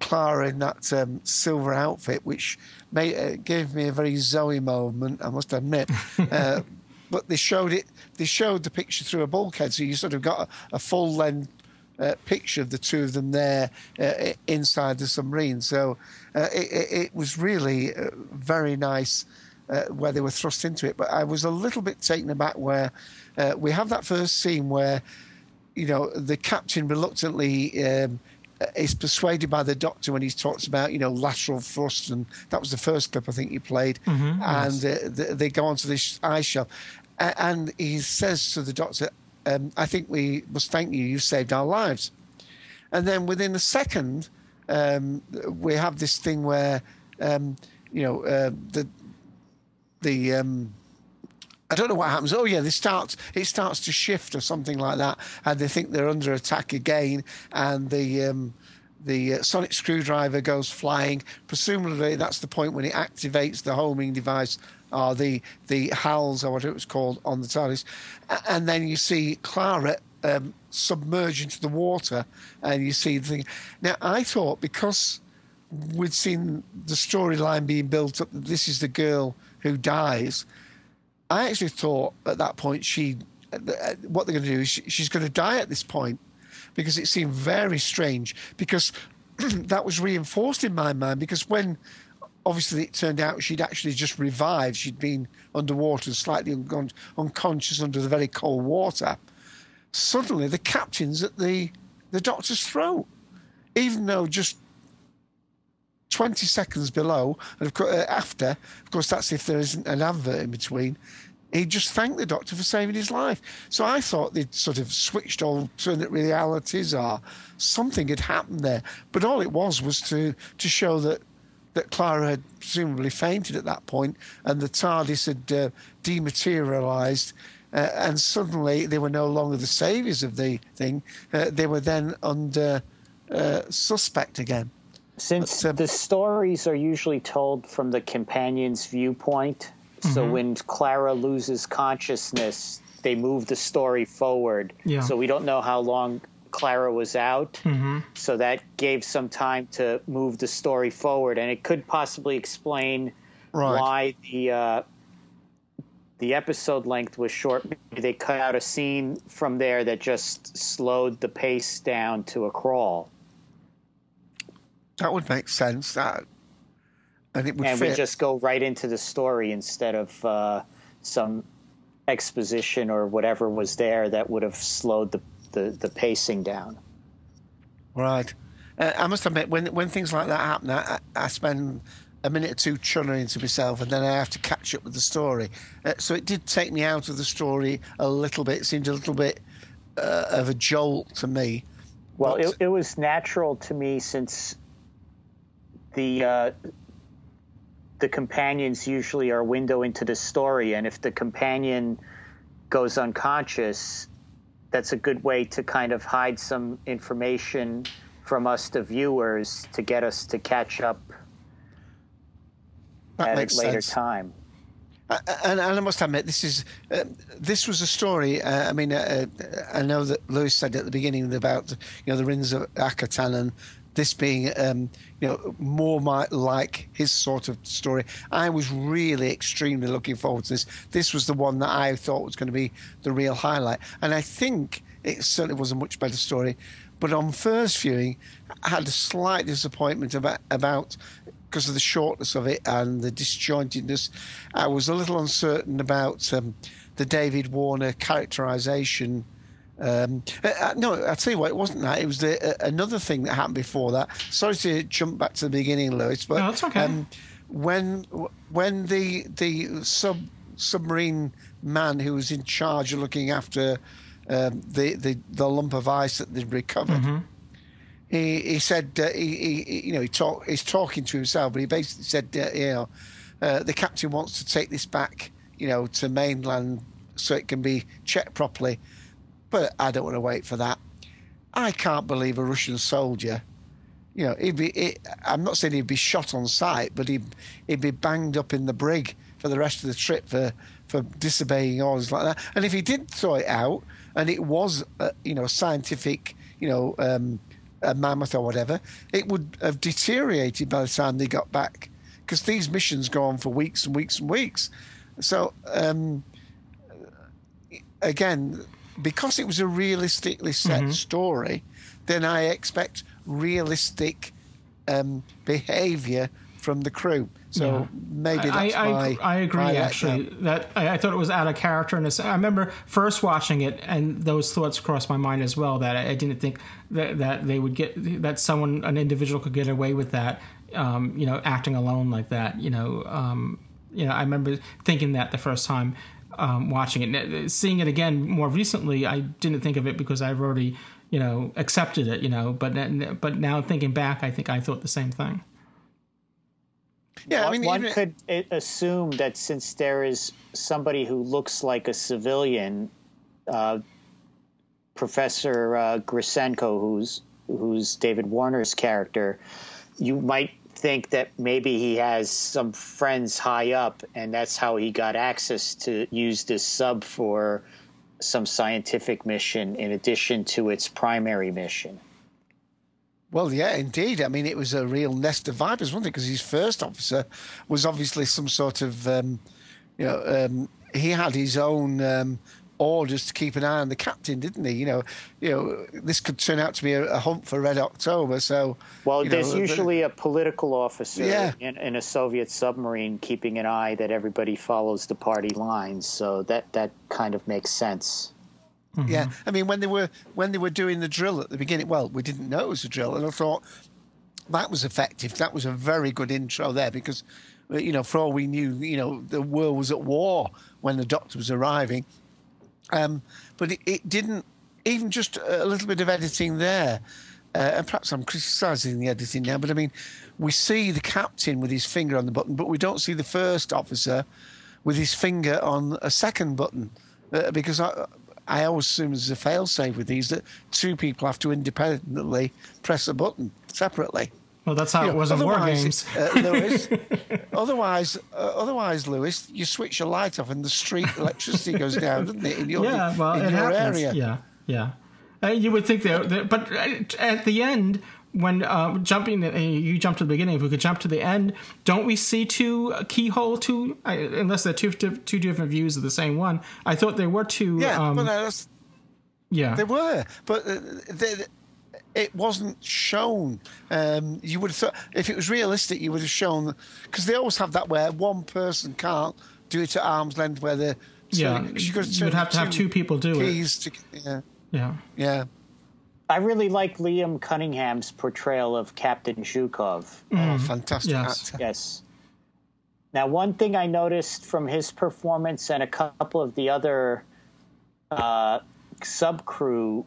Clara in that um, silver outfit, which made, uh, gave me a very Zoe moment. I must admit. uh, but they showed it. They showed the picture through a bulkhead, so you sort of got a, a full length uh, picture of the two of them there uh, inside the submarine. So uh, it, it, was really uh, very nice uh, where they were thrust into it. But I was a little bit taken aback where uh, we have that first scene where, you know, the captain reluctantly. Um, is persuaded by the doctor when he talks about you know lateral thrust and that was the first clip I think you played Mhm, and uh, th- they go onto this ice shelf and he says to the doctor um, I think we must thank you you've saved our lives and then within a second um, we have this thing where um, you know uh, the the um, I don't know what happens. Oh yeah, they start. It starts to shift or something like that, and they think they're under attack again. And the um, the uh, sonic screwdriver goes flying. Presumably, that's the point when it activates the homing device or the the HADS or whatever was called on the TARDIS. And then you see Clara um, submerge into the water, and you see the thing. Now, I thought because we'd seen the storyline being built up that this is the girl who dies. I actually thought at that point she, uh, what they're going to do is she, she's going to die at this point because it seemed very strange because that was reinforced in my mind because when obviously it turned out she'd actually just revived she'd been underwater slightly un- unconscious under the very cold water suddenly the captain's at the the doctor's throat even though just 20 seconds below, and of course, uh, after, of course, that's if there isn't an advert in between. He just thanked the doctor for saving his life. So I thought they'd sort of switched alternate realities or something had happened there. But all it was was to, to show that that Clara had presumably fainted at that point and the TARDIS had uh, dematerialized. Uh, and suddenly they were no longer the saviors of the thing. Uh, they were then under uh, suspect again. Since the stories are usually told from the companion's viewpoint, so Mhm. when Clara loses consciousness, they move the story forward. Yeah. So we don't know how long Clara was out. Mm-hmm. So that gave some time to move the story forward, and it could possibly explain Right. why the uh, the episode length was short. Maybe they cut out a scene from there that just slowed the pace down to a crawl, That would make sense. That and it would and we just go right into the story instead of uh, some exposition or whatever was there that would have slowed the, the, the pacing down. Right. Uh, I must admit, when when things like that happen, I, I spend a minute or two chunnering to myself, and then I have to catch up with the story. Uh, so it did take me out of the story a little bit. It seemed a little bit uh, of a jolt to me. Well, it, it was natural to me since the uh, the companions usually are window into the story, and if the companion goes unconscious, that's a good way to kind of hide some information from us, the viewers, to get us to catch up That at makes a later sense. time. Uh, and, and I must admit, this is uh, this was a story. Uh, I mean, uh, uh, I know that Louis said at the beginning about you know the Rings of Akhaten and this being um, you know more my, like his sort of story. I was really extremely looking forward to this. This was the one that I thought was going to be the real highlight, and I think it certainly was a much better story. But on first viewing, I had a slight disappointment about about because of the shortness of it and the disjointedness. I was a little uncertain about um, the David Warner characterization. Um, uh, uh, no, I'll tell you what, it wasn't that. It was the, uh, another thing that happened before that. Sorry to jump back to the beginning, Louis, but No, it's okay. um, when when the the sub submarine man who was in charge of looking after um, the, the the lump of ice that they'd recovered, Mm-hmm. he he said uh, he, he he- you know he talk he's talking to himself, but he basically said uh, you know uh, the captain wants to take this back you know to mainland so it can be checked properly, but I don't want to wait for that. I can't believe a Russian soldier. You know, he'd be. I'm not saying he'd be shot on sight, but he'd he'd be banged up in the brig for the rest of the trip for for disobeying orders like that. And if he did throw it out, and it was, uh, you know, a scientific, you know, um, a mammoth or whatever, it would have deteriorated by the time they got back, because these missions go on for weeks and weeks and weeks. So um, again, because it was a realistically set Mm-hmm. story, then I expect realistic um, behaviour from the crew. So Yeah. maybe I, that's I, my I agree. actually, that I, I thought it was out of character. And I remember first watching it, and those thoughts crossed my mind as well. That I, I didn't think that, that they would get that someone, an individual, could get away with that. Um, you know, acting alone like that. You know, um, you know. I remember thinking that the first time um, watching it. Seeing it again more recently, I didn't think of it because I've already, you know, accepted it. You know, but but now thinking back, I think I thought the same thing. Yeah, I mean, one even- could assume that since there is somebody who looks like a civilian, uh, Professor uh, Grisenko, who's who's David Warner's character, you might think that maybe he has some friends high up, and that's how he got access to use this sub for some scientific mission in addition to its primary mission. Well, yeah, indeed. I mean, it was a real nest of vipers, wasn't it? Because his first officer was obviously some sort of, um, you know, um, he had his own um, orders to keep an eye on the captain, didn't he? You know, you know, this could turn out to be a, a hunt for Red October. So, Well, know, there's the- usually a political officer Yeah. in, in a Soviet submarine keeping an eye that everybody follows the party lines. So that that kind of makes sense. Yeah, I mean when they were when they were doing the drill at the beginning, well, we didn't know it was a drill, and I thought that was effective. That was a very good intro there because, you know, for all we knew, you know, the world was at war when the doctor was arriving. Um, but it, it didn't. Even just a little bit of editing there, uh, and perhaps I'm criticising the editing now, but I mean, we see the captain with his finger on the button, but we don't see the first officer with his finger on a second button uh, because I, I always assume there's a fail-safe with these that two people have to independently press a button separately. Well, that's how You it know, was in War Games. uh, Louis. otherwise, uh, otherwise, Louis, you switch your light off and the street electricity goes down, doesn't it? In your, yeah, well, in it your happens. area. Yeah, yeah. Uh, you would think that, but at the end, when uh, jumping, uh, you jump to the beginning. If we could jump to the end, don't we see two keyhole? Two, uh, unless they're two two different views of the same one. I thought there were two. Yeah, um, well, no, that's, yeah. They were, but uh, they, it wasn't shown. Um, you would have thought if it was realistic, you would have shown because they always have that where one person can't do it at arm's length, where the Yeah, you you would have to have two people do it. To, yeah, Yeah. yeah. I really like Liam Cunningham's portrayal of Captain Zhukov. Oh, fantastic Yes. actor. Yes. Now, one thing I noticed from his performance and a couple of the other uh, sub crew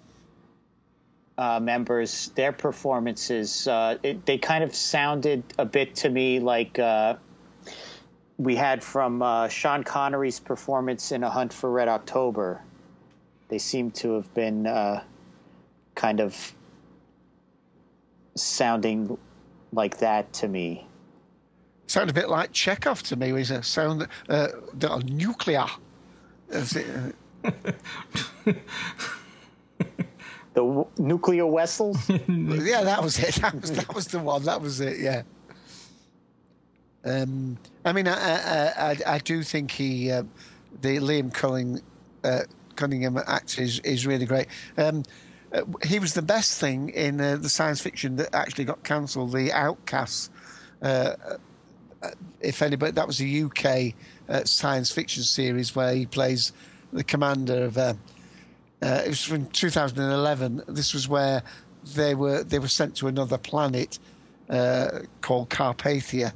uh, members, their performances, uh, it, they kind of sounded a bit to me like uh, we had from uh, Sean Connery's performance in A Hunt for Red October. They seem to have been uh, kind of sounding like that to me. Sound a bit like Chekov to me. Was a sound uh, the nuclear. The w- nuclear vessels. yeah, that was it. That was that was the one. That was it. Yeah. Um, I mean, I I, I, I do think he, uh, the Liam Culling, uh, Cunningham actor is, is really great. Um, uh, he was the best thing in uh, the science fiction that actually got cancelled. The Outcasts. Uh, uh, if anybody, that was a UK uh, science fiction series where he plays the commander of. Uh, uh, it was from 2011. This was where they were they were sent to another planet uh, called Carpathia,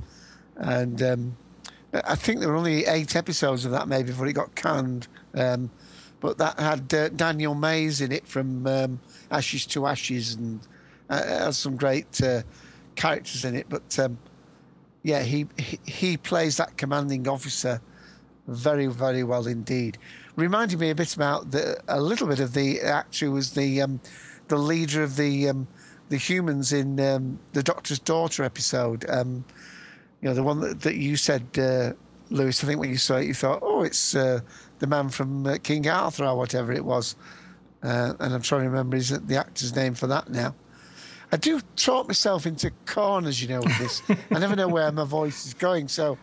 and um, I think there were only eight episodes of that maybe before it got canned. Um, but that had uh, Daniel Mays in it from um, Ashes to Ashes, and uh, has some great uh, characters in it. But um, yeah, he, he he plays that commanding officer very, very well indeed. Reminded me a bit about the, a little bit of the actor who was the um, the leader of the um, the humans in um, the Doctor's Daughter episode. Um, you know, the one that, that you said, uh, Louis. I think when you saw it, you thought, "Oh, it's uh, the man from uh, King Arthur or whatever it was." Uh, and I'm trying to remember his, the actor's name for that now. I do talk myself into corners, you know, with this. I never know where my voice is going. So,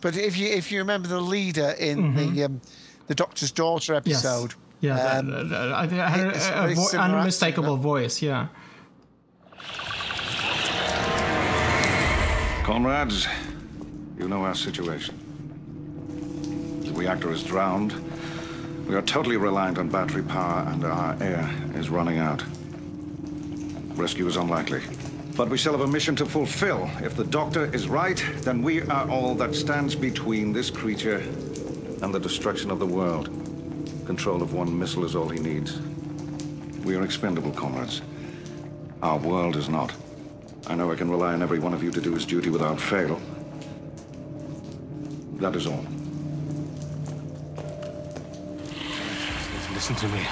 but if you if you remember the leader in the um, the Doctor's Daughter Yes. episode, Yeah, um, that- that- I think I had it's a, a vo- similar unmistakable voice. Yeah. Comrades, you know our situation. The reactor is drowned. We are totally reliant on battery power, and our air is running out. Rescue is unlikely. But we still have a mission to fulfill. If the doctor is right, then we are all that stands between this creature and the destruction of the world. Control of one missile is all he needs. We are expendable, comrades. Our world is not. I know I can rely on every one of you to do his duty without fail. That is all. Listen to me.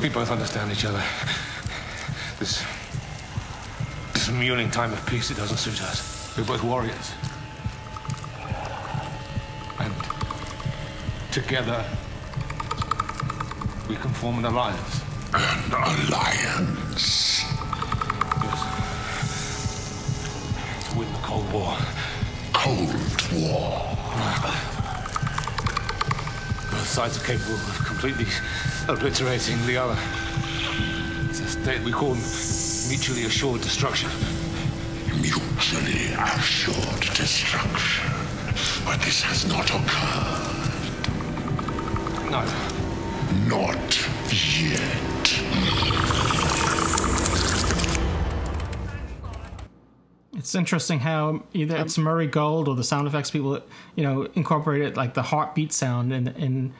We both understand each other. This. This mewling time of peace, it doesn't suit us. We're both warriors. Together. We can form an alliance. An alliance? Yes. To win the Cold War. Cold War. Both sides are capable of completely obliterating the other. It's a state we call mutually assured destruction. Mutually assured destruction. But this has not occurred. No. Not yet. It's interesting how either it's Murray Gold or the sound effects people, you know, incorporated like the heartbeat sound in in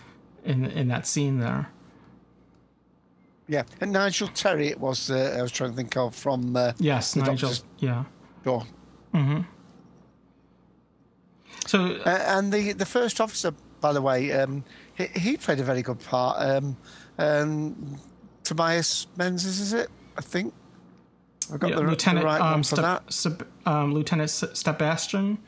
in, in that scene there. yeah. And Nigel Terry, it was. Uh, I was trying to think of from. Uh, Yes, the Nigel. Doctor's Yeah. Door. hmm So, uh, and the the first officer, by the way, um, he, he played a very good part. Um, um, Tobias Menzies, is it? I think. I got Yeah, the, the Lieutenant right um, one for Step- that. Seb- um, Lieutenant S- Sebastian.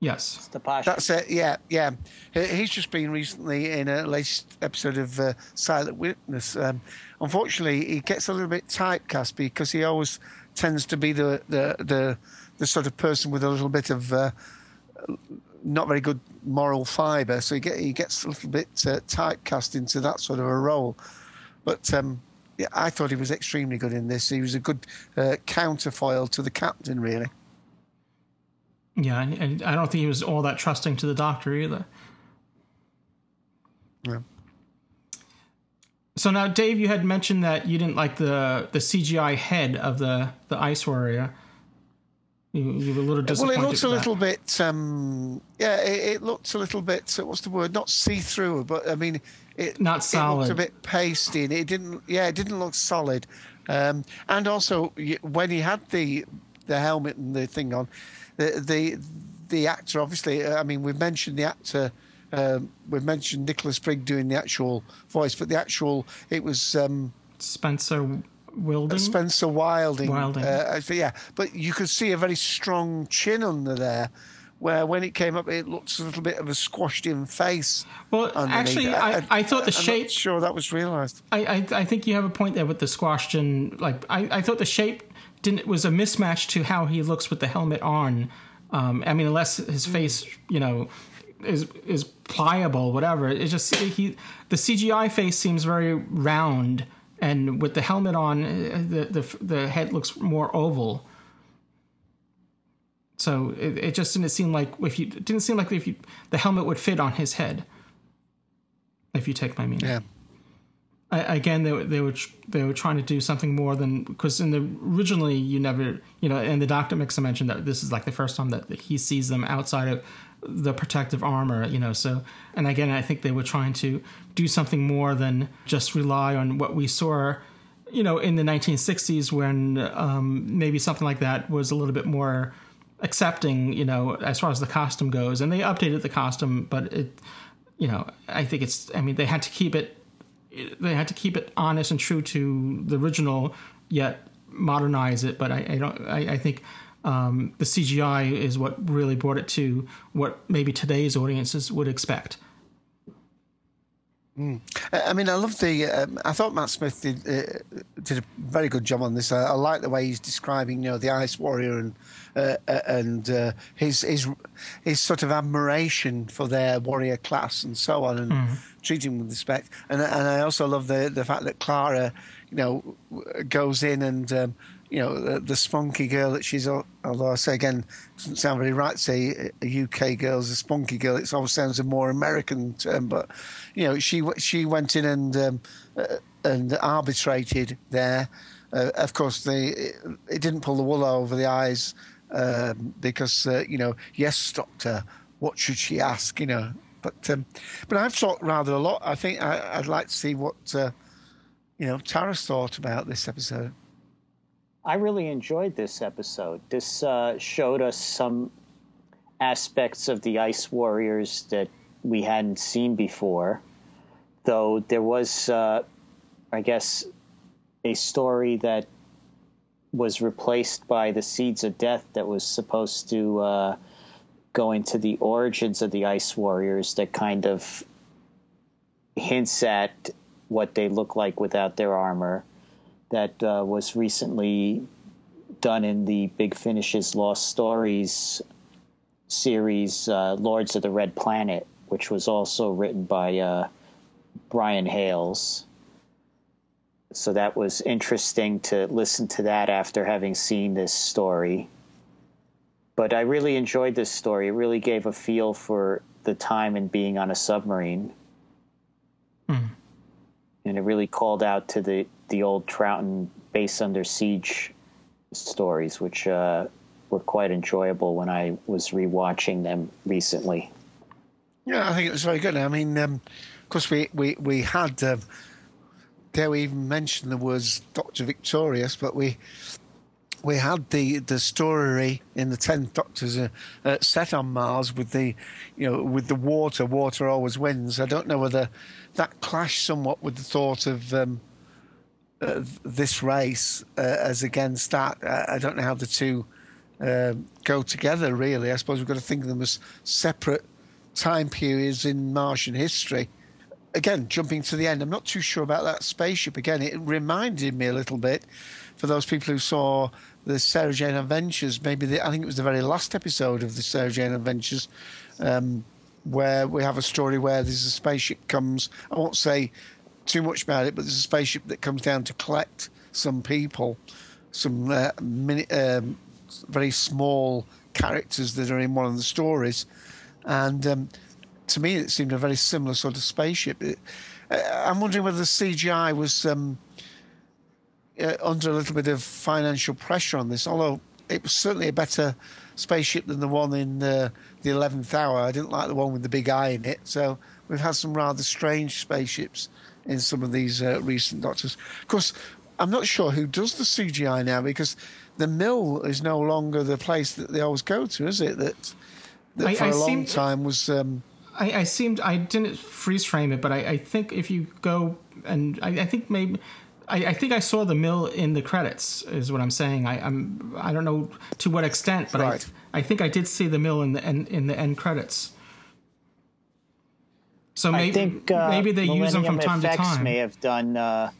Yes. That's it. Yeah, yeah. He's just been recently in a latest episode of uh, Silent Witness. Um, unfortunately, he gets a little bit typecast because he always tends to be the the the, the sort of person with a little bit of uh, not very good moral fibre. So he get he gets a little bit uh, typecast into that sort of a role. But um, yeah, I thought he was extremely good in this. He was a good uh, counterfoil to the captain, really. Yeah, and, and I don't think he was all that trusting to the doctor either. Yeah. So now, Dave, you had mentioned that you didn't like the the CGI head of the the Ice Warrior. You, you were a little disappointed. Well, it looks a little bit, um, yeah, it, it looks a little bit. uh, What's the word? Not see-through, but I mean, it Not It solid. looked a bit pasty, and it didn't. Yeah, it didn't look solid. Um, and also, when he had the the helmet and the thing on, the the the actor obviously. uh, I mean, we've mentioned the actor. Um, we've mentioned Nicholas Brigg doing the actual voice, but the actual it was. Um, Spencer Wilding. Spencer Wilding. Wilding. Uh, yeah, but you could see a very strong chin under there, where when it came up, it looked a little bit of a squashed-in face. Well, underneath. actually, I- I thought the I'm shape- Not sure that was realised. I, I I think you have a point there with the squashed in. Like I, I thought the shape didn't was a mismatch to how he looks with the helmet on. Um, I mean, unless his face, you know, is is pliable, whatever. It just he the CGI face seems very round, and with the helmet on, uh, the the the head looks more oval. So it, it just didn't seem like if you it didn't seem like if you the helmet would fit on his head. If you take my meaning. Yeah. I, again, they were they were they were trying to do something more than because in the originally you never you know and the doctor makes a mention that this is like the first time that he sees them outside of the protective armor you know so and again I think they were trying to do something more than just rely on what we saw you know in the 1960s when um, maybe something like that was a little bit more accepting you know as far as the costume goes and they updated the costume but it you know I think it's I mean they had to keep it they had to keep it honest and true to the original, yet modernize it. But I, I don't. I, I think um, the CGI is what really brought it to what maybe today's audiences would expect. Mm. I mean, I love the. Um, I thought Matt Smith did uh, did a very good job on this. I, I like the way he's describing, you know, the Ice Warrior and uh, uh, and uh, his his his sort of admiration for their warrior class and so on, and Mhm. treating them with respect. And and I also love the the fact that Clara, you know, goes in and. Um, you know the, the spunky girl that she's. Although I say again, doesn't sound very right. to Say a UK girl's a spunky girl. It always sounds a more American term, but you know she she went in and um, uh, and arbitrated there. Uh, of course, they it, it didn't pull the wool over the eyes um, because uh, you know yes, doctor, what should she ask? You know, but um, but I've thought rather a lot. I think I, I'd like to see what uh, you know Tara's thought about this episode. I really enjoyed this episode. This uh, showed us some aspects of the Ice Warriors that we hadn't seen before, though there was, uh, I guess, a story that was replaced by the Seeds of Death that was supposed to uh, go into the origins of the Ice Warriors that kind of hints at what they look like without their armor that uh, was recently done in the Big Finish's Lost Stories series, uh, Lords of the Red Planet, which was also written by uh, Brian Hayles. So that was interesting to listen to that after having seen this story. But I really enjoyed this story. It really gave a feel for the time and being on a submarine. And it really called out to the, the old Troughton base under siege stories, which uh, were quite enjoyable when I was rewatching them recently. Yeah, I think it was very good. I mean, um, of course, we we we had. Um, dare we even mention the words Doctor Victorious? But we we had the the story in the Tenth Doctor's uh, uh, set on Mars with the, you know, with the water. Water always wins. I don't know whether that clashed somewhat with the thought of um, uh, this race uh, as against that. I, I don't know how the two um go together. Really, I suppose we've got to think of them as separate time periods in Martian history. Again, jumping to the end, I'm not too sure about that spaceship. Again, it reminded me a little bit for those people who saw the Sarah Jane Adventures, maybe the, I think it was the very last episode of the Sarah Jane Adventures, um, where we have a story where there's a spaceship comes. I won't say too much about it, but there's a spaceship that comes down to collect some people, some uh, mini, um, very small characters that are in one of the stories, and um, to me it seemed a very similar sort of spaceship. It, uh, I'm wondering whether the CGI was. Um, uh, under a little bit of financial pressure on this, although it was certainly a better spaceship than the one in uh, the 11th hour. I didn't like the one with the big eye in it. So we've had some rather strange spaceships in some of these uh, recent Doctors. Of course, I'm not sure who does the CGI now because the mill is no longer the place that they always go to, is it? That, that I- for I a long time was. Um, I, I seemed I didn't freeze frame it, but I, I think if you go and I, I think maybe I, I think I saw the mill in the credits is what I'm saying. I, I'm I don't know to what extent, but Right. I I think I did see the mill in the in, in the end credits. So maybe I think uh, maybe they use them from Millennium time to time. May have done uh,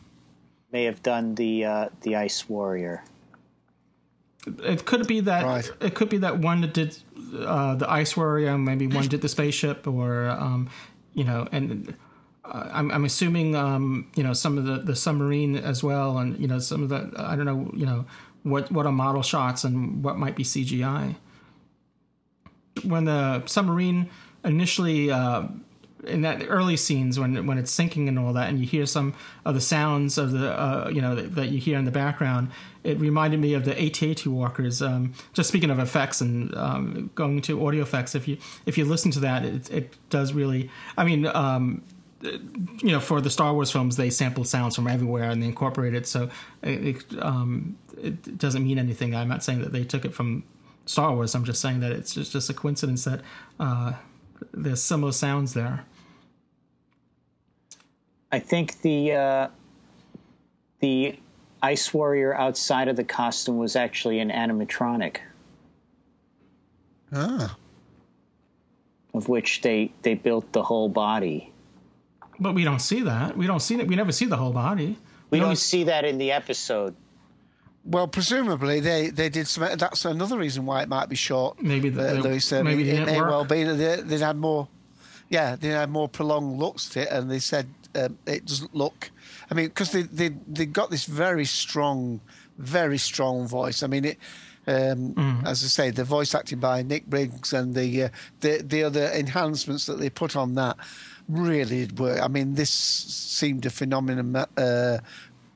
may have done the uh, the Ice Warrior. It could be that it could be that one that did uh, the ice warrior, maybe one did the spaceship, or um, you know, and uh, I'm, I'm assuming um, you know some of the, the submarine as well, and you know some of the I don't know you know what what are model shots and what might be CGI. When the submarine initially. In that early scenes when when it's sinking and all that, and you hear some of the sounds of the uh, you know that, that you hear in the background, it reminded me of the AT-AT walkers. Um, just speaking of effects and um, going to audio effects, if you if you listen to that, it, it does really. I mean. Um, you know, for the Star Wars films, they sample sounds from everywhere and they incorporate it. So it, it, um, it doesn't mean anything. I'm not saying that they took it from Star Wars. I'm just saying that it's just, just a coincidence that uh, there's similar sounds there. I think the uh, the Ice Warrior outside of the costume was actually an animatronic, ah. of which they they built the whole body. But we don't see that. We don't see that. We never see the whole body. We only don't see that in the episode. Well, presumably they, they did some. That's another reason why it might be short. Maybe the- uh, Louis. Um, maybe it, it may work. well be that they, they'd had more. Yeah, they had more prolonged looks to it, and they said um, it doesn't look. I mean, because they they they got this very strong, very strong voice. I mean, it. Um, Mm. As I say, the voice acting by Nick Briggs and the uh, the the other enhancements that they put on that really did work. I mean, this seemed a phenomenon, uh,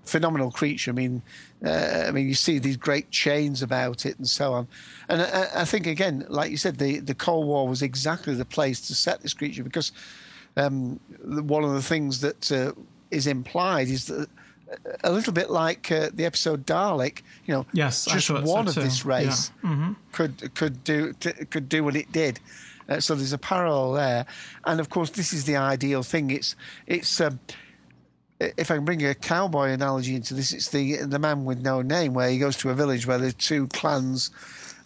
phenomenal creature. I mean, uh, I mean, you see these great chains about it and so on. And I, I think again, like you said, the the Cold War was exactly the place to set this creature because um, one of the things that uh, is implied is that. A little bit like uh, the episode Dalek, you know, Yes, just thought so one of this race Yeah. Mhm. could could do t- could do what it did. Uh, so there's a parallel there, and of course this is the ideal thing. It's it's um, if I can bring a cowboy analogy into this, it's the the man with no name, where he goes to a village where there's two clans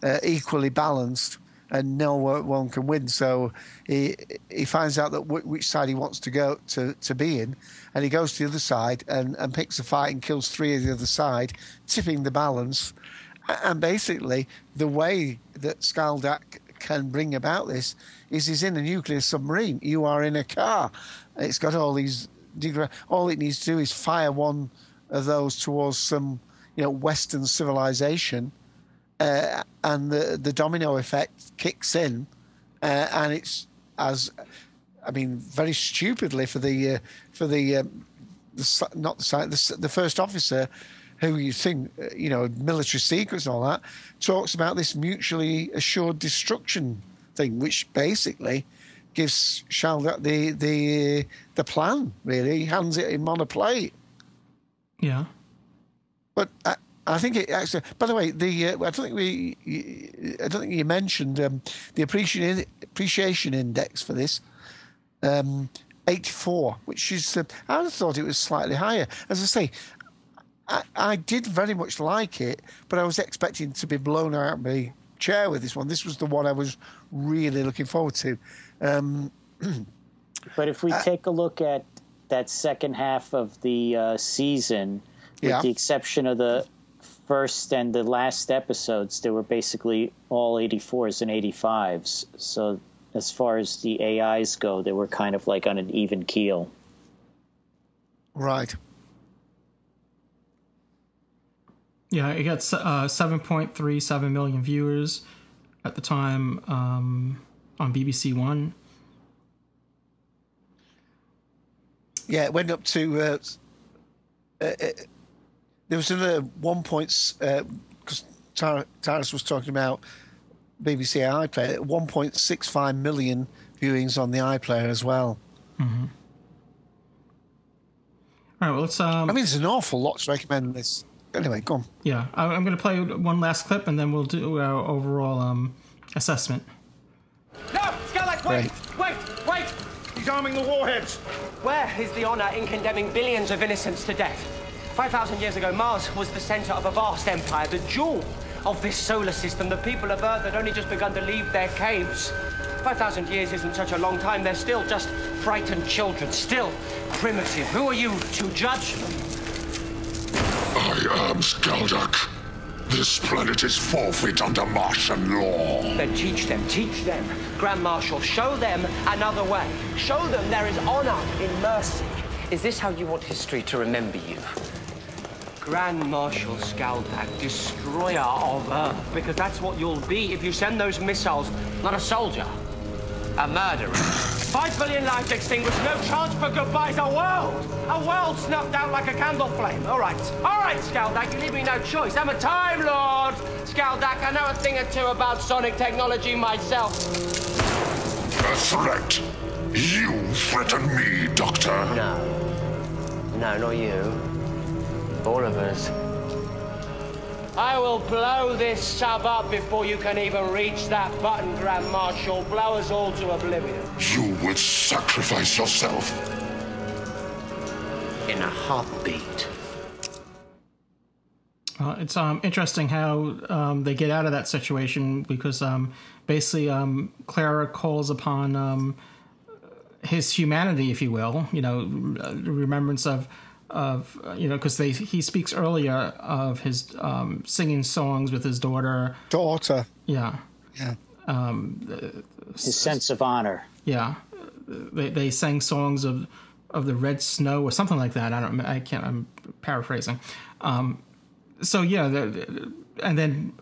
uh, equally balanced, and no one can win. So he he finds out that w- which side he wants to go to to be in, and he goes to the other side and, and picks a fight and kills three of the other side, tipping the balance. And basically, the way that Skaldak can bring about this is he's in a nuclear submarine. You are in a car. It's got all these. Degra- All it needs to do is fire one of those towards some, you know, Western civilization, uh, and the the domino effect kicks in, uh, and it's as, I mean, very stupidly for the uh, for the um, the not the the, the first officer who you think uh, you know military secrets and all that talks about this mutually assured destruction thing which basically gives Skaldak the the the plan really he hands it him on a plate Yeah. but I, I think it actually. By the way, the uh, I don't think we. I don't think you mentioned um, the appreciation appreciation index for this. Um, 84, which is uh, I thought it was slightly higher. As I say, I, I did very much like it, but I was expecting to be blown out of my chair with this one. This was the one I was really looking forward to. Um, But if we Uh, take a look at that second half of the uh, season, with Yeah. the exception of the first and the last episodes, they were basically all 84s and 85s. So as far as the AIs go, they were kind of like on an even keel. right. Yeah, it got uh, 7.37 million viewers at the time um, on BBC One. Yeah, it went up to. Uh, uh, uh, there was another one point because Taras was talking about BBC iPlayer. One point six five million viewings on the iPlayer as well. Mm-hmm. All right, well, let's. Um, I mean, there's an awful lot to recommend this. Anyway, go on. yeah, I, I'm going to play one last clip and then we'll do our overall um, assessment. No! Skaldak, wait! Wait! Wait! He's arming the warheads. Where is the honor in condemning billions of innocents to death? 5,000 years ago, Mars was the center of a vast empire, the jewel of this solar system. The people of Earth had only just begun to leave their caves. 5,000 years isn't such a long time. They're still just frightened children, still primitive. Who are you to judge them? I am Skaldak. This planet is forfeit under Martian law. Then teach them, teach them. Grand Marshal, show them another way. Show them there is honor in mercy. Is this how you want history to remember you? Grand Marshal Skaldak, destroyer of Earth, because that's what you'll be if you send those missiles, not a soldier, a murderer. Five billion lives extinguished, no chance for goodbyes, a world! A world snuffed out like a candle flame. All right, all right, Skaldak, you leave me no choice. I'm a Time Lord! Skaldak, I know a thing or two about sonic technology myself. A threat. You threaten me, Doctor. No. No, not you. All of us. I will blow this sub up before you can even reach that button, Grand Marshal. Blow us all to oblivion. You would sacrifice yourself. In a heartbeat. Uh, it's um, interesting how um, they get out of that situation because um, basically um, Clara calls upon um, his humanity, if you will, you know, remembrance of of uh, you know because they he speaks earlier of his um, singing songs with his daughter. Daughter. Yeah. Yeah. Um, His sense of honor. yeah, they they sang songs of of the red snow or something like that. I don't. I can't. I'm paraphrasing. Um, so yeah, the, the- and then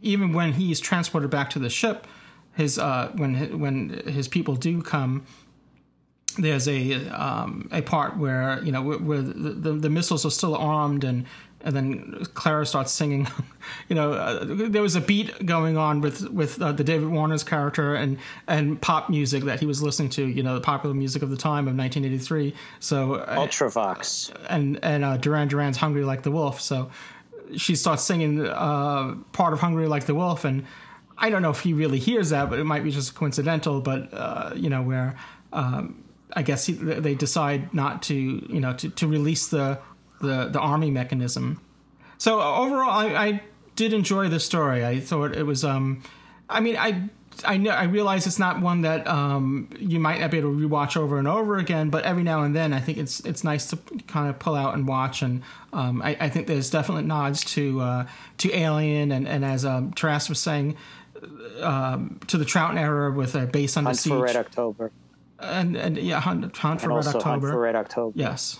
even when he's transported back to the ship, his uh, when when his people do come, there's a um, a part where you know where, where the, the the missiles are still armed and. And then Clara starts singing. You know, uh, there was a beat going on with with uh, the David Warner's character and and pop music that he was listening to. You know, the popular music of the time of 1983. So uh, Ultravox. and and uh, Duran Duran's "Hungry Like the Wolf." So she starts singing uh, part of "Hungry Like the Wolf," and I don't know if he really hears that, but it might be just coincidental. But uh, you know, where um, I guess he, they decide not to, you know, to, to release the, the the army mechanism. So uh, overall, I, I did enjoy the story. I thought it was. Um, I mean, I I know I realize it's not one that um, you might not be able to rewatch over and over again, but every now and then, I think it's it's nice to kind of pull out and watch. And um, I, I think there's definite nods to uh, to Alien, and and as um, Taras was saying, um, to the Troughton era with a base under Hunt siege, for Red October. And and yeah, Hunt, Hunt for Red also October. Hunt for Red October. Yes.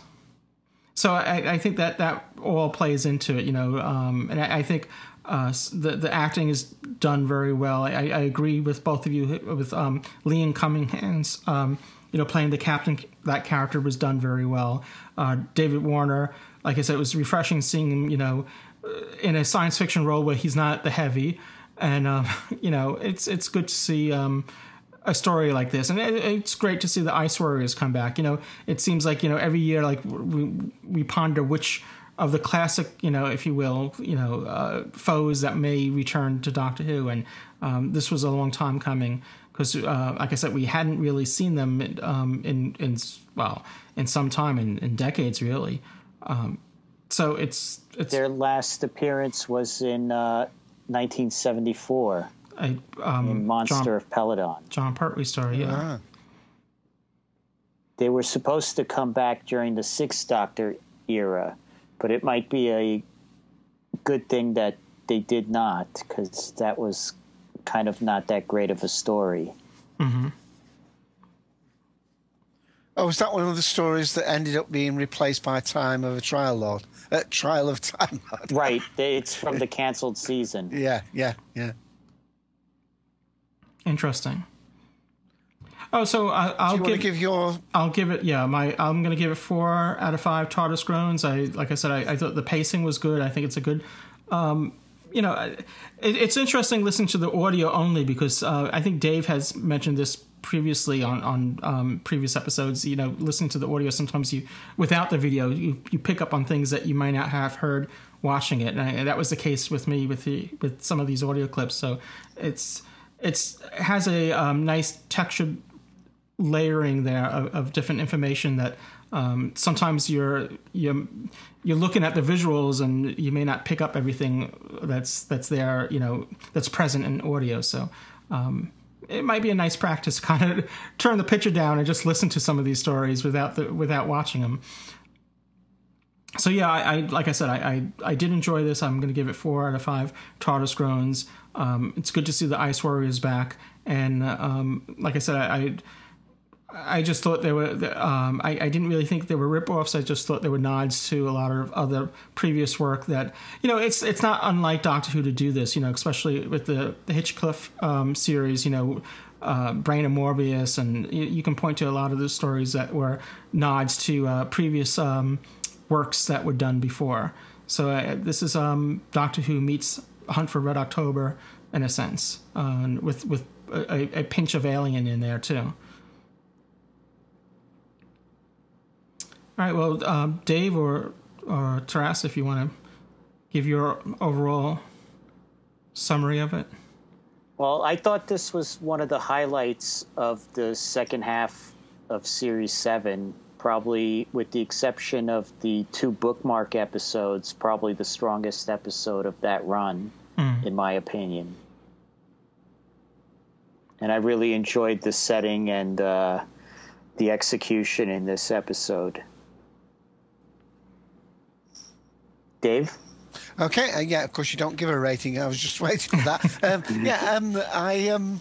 So I, I think that that all plays into it, you know, um, and I, I think uh, the the acting is done very well. I, I agree with both of you with um, Liam Cunningham's, um, you know, playing the captain. That character was done very well. Uh, David Warner, like I said, it was refreshing seeing him, you know, in a science fiction role where he's not the heavy, and um, you know, it's it's good to see. Um, a story like this, and it, it's great to see the Ice Warriors come back. You know, it seems like you know every year, like we we ponder which of the classic, you know, if you will, you know, uh, foes that may return to Doctor Who, and um, this was a long time coming because, uh, like I said, we hadn't really seen them um, in in well in some time in, in decades really. Um, so it's it's their last appearance was in uh, 1974 I, um, Monster John, of Peladon. Jon Pertwee story, yeah. Ah. They were supposed to come back during the Sixth Doctor era, but it might be a good thing that they did not, because that was kind of not that great of a story. Mm-hmm. Oh, was that one of the stories that ended up being replaced by Time of a Trial Lord? Uh, Trial of Time Lord. right. It's from the cancelled season. Yeah, yeah, yeah. Interesting. Oh, so I, I'll Do you give, give your. I'll give it. Yeah, my I'm going to give it four out of five TARDIS groans. I like I said, I, I thought the pacing was good. I think it's a good. Um, you know, it, it's interesting listening to the audio only because uh, I think Dave has mentioned this previously on on um, previous episodes. You know, listening to the audio sometimes you without the video you you pick up on things that you might not have heard watching it, and, I, and that was the case with me with the with some of these audio clips. So it's it's it has a um, nice textured layering there of, of different information that um, sometimes you're you're you're looking at the visuals and you may not pick up everything that's that's there you know that's present in audio. So um, it might be a nice practice to kind of turn the picture down and just listen to some of these stories without the without watching them so yeah I, I like I said I, I, I did enjoy this I'm going to give it four out of five TARDIS groans um, it's good to see the Ice Warriors back and um, like I said I, I I just thought they were. Um, I, I, didn't really think they were rip-offs. I just thought they were nods to a lot of other previous work that you know. It's it's not unlike Doctor Who to do this. You know, especially with the the Hinchcliffe um, series. You know, uh, Brain of Morbius, and you, you, can point to a lot of the stories that were nods to uh, previous um, works that were done before. So uh, this is um, Doctor Who meets Hunt for Red October in a sense, uh, with with a, a pinch of Alien in there too. All right. Well, um, Dave or or Taras, if you want to give your overall summary of it. Well, I thought this was one of the highlights of the second half of Series Seven. Probably, with the exception of the two bookmark episodes, probably the strongest episode of that run, mm. in my opinion. And I really enjoyed the setting and uh, the execution in this episode. Dave? Okay, uh, yeah, of course you don't give a rating. I was just waiting for that. um, yeah, um, I, um,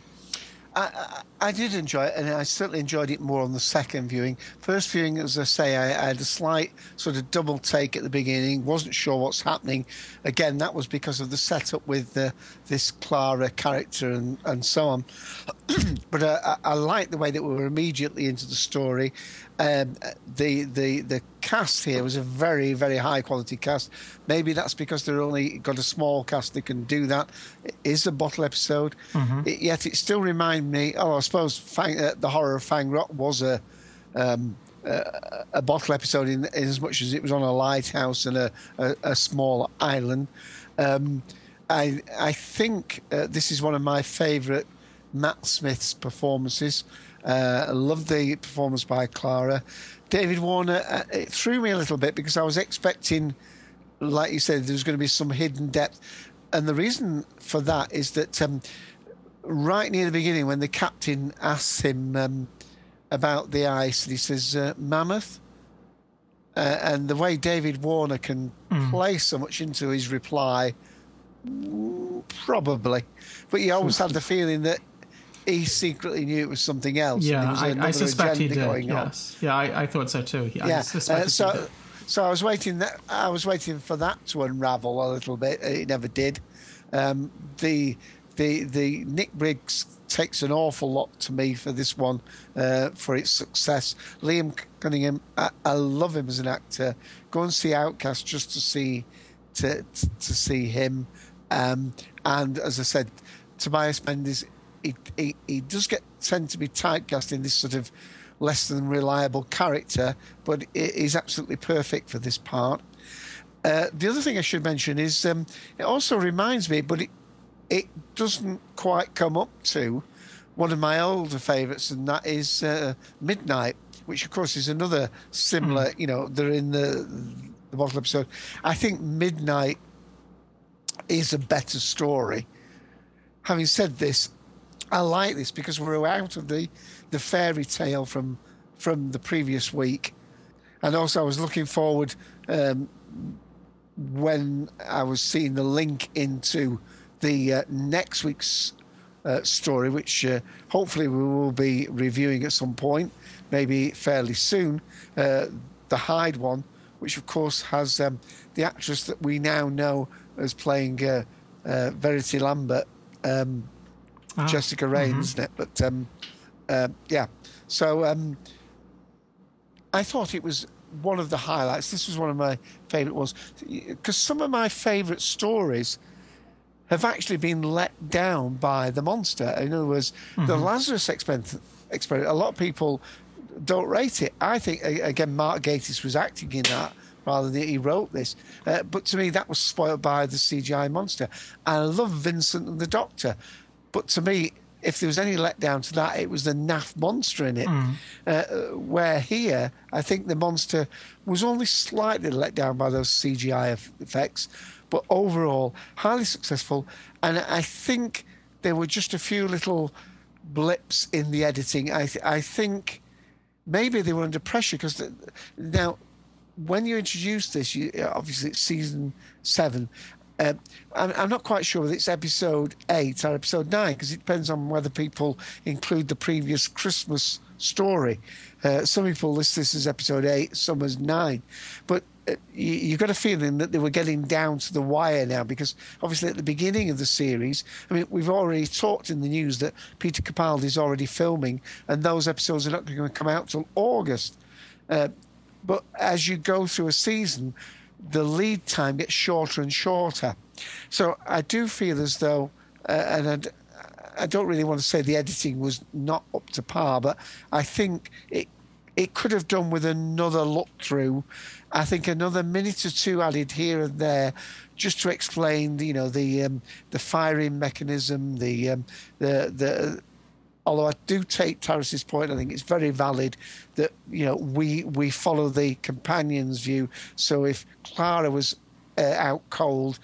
I, I, did enjoy it, and I certainly enjoyed it more on the second viewing. First viewing, as I say, I, I had a slight sort of double take at the beginning. wasn't sure what's happening. Again, that was because of the setup with the, this Clara character and, and so on. but I, I liked the way that we were immediately into the story. Um, the the the cast here was a very very high quality cast. Maybe that's because they're only got a small cast that can do that. It is a bottle episode, mm-hmm. it, yet it still reminded me. Oh, I suppose Fang, uh, the horror of Fang Rock was a. Um, uh, a bottle episode in, in, as much as it was on a lighthouse and a, a, a small island. Um, I I think uh, this is one of my favourite Matt Smith's performances. Uh, I love the performance by Clara. David Warner, uh, it threw me a little bit because I was expecting, like you said, there was going to be some hidden depth. And the reason for that is that um, right near the beginning, when the captain asks him um, about the ice, and he says, uh, Mammoth. Uh, and the way David Warner can mm. play so much into his reply, probably. But you always had the feeling that he secretly knew it was something else. Yeah, was I, I, suspect he did. Yes, on. yeah, I, I, thought so too. Yeah, yeah. Uh, so, so I was waiting. That, I was waiting for that to unravel a little bit. It never did. Um, the the the Nick Briggs takes an awful lot to me for this one uh, for its success. Liam Cunningham, I, I, love him as an actor. Go and see Outcast just to see to to, to see him. Um, and as I said, Tobias Menzies he, he, he does get tend to be typecast in this sort of less than reliable character, but he's absolutely perfect for this part. Uh, the other thing I should mention is um, it also reminds me, but it it doesn't quite come up to one of my older favourites, and that is uh, Midnight, which of course is another similar. You know, they're in the the bottle episode. I think Midnight is a better story. Having said this, I like this because we're out of the the fairy tale from from the previous week, and also I was looking forward um, when I was seeing the link into the uh, next week's uh, story, which uh, hopefully we will be reviewing at some point, maybe fairly soon. Uh, the Hyde one, which of course has um, the actress that we now know as playing uh, uh, Verity Lambert, um, Jessica Raine, mhm. isn't it? But um, uh, yeah, so um, I thought it was one of the highlights. This was one of my favourite ones because some of my favourite stories have actually been let down by the monster. In other words, the Mhm. Lazarus experiment, experiment. A lot of people don't rate it. I think again, Mark Gatiss was acting in that rather than he wrote this. Uh, but to me, that was spoiled by the CGI monster. I love Vincent and the Doctor, but to me. If there was any letdown to that, it was the naff monster in it. Mm. Uh, where here, I think the monster was only slightly let down by those CGI eff- effects, but overall highly successful. And I think there were just a few little blips in the editing. I th- I think maybe they were under pressure because now when you introduce this, you, obviously it's season seven. Uh, I'm, I'm not quite sure whether it's episode eight or episode nine because it depends on whether people include the previous Christmas story. Uh, some people list this as episode eight, some as nine. But uh, you, you got a feeling that they were getting down to the wire now because obviously at the beginning of the series, I mean, we've already talked in the news that Peter Capaldi is already filming and those episodes are not going to come out till August. Uh, but as you go through a season, the lead time gets shorter and shorter. So I do feel as though, uh, and I'd, I don't really want to say the editing was not up to par, but I think it it could have done with another look through. I think another minute or two added here and there, just to explain, you know, the um, the firing mechanism, the um, the the although I do take Taras's point, I think it's very valid that you know we we follow the companion's view. So if Clara was uh, out cold,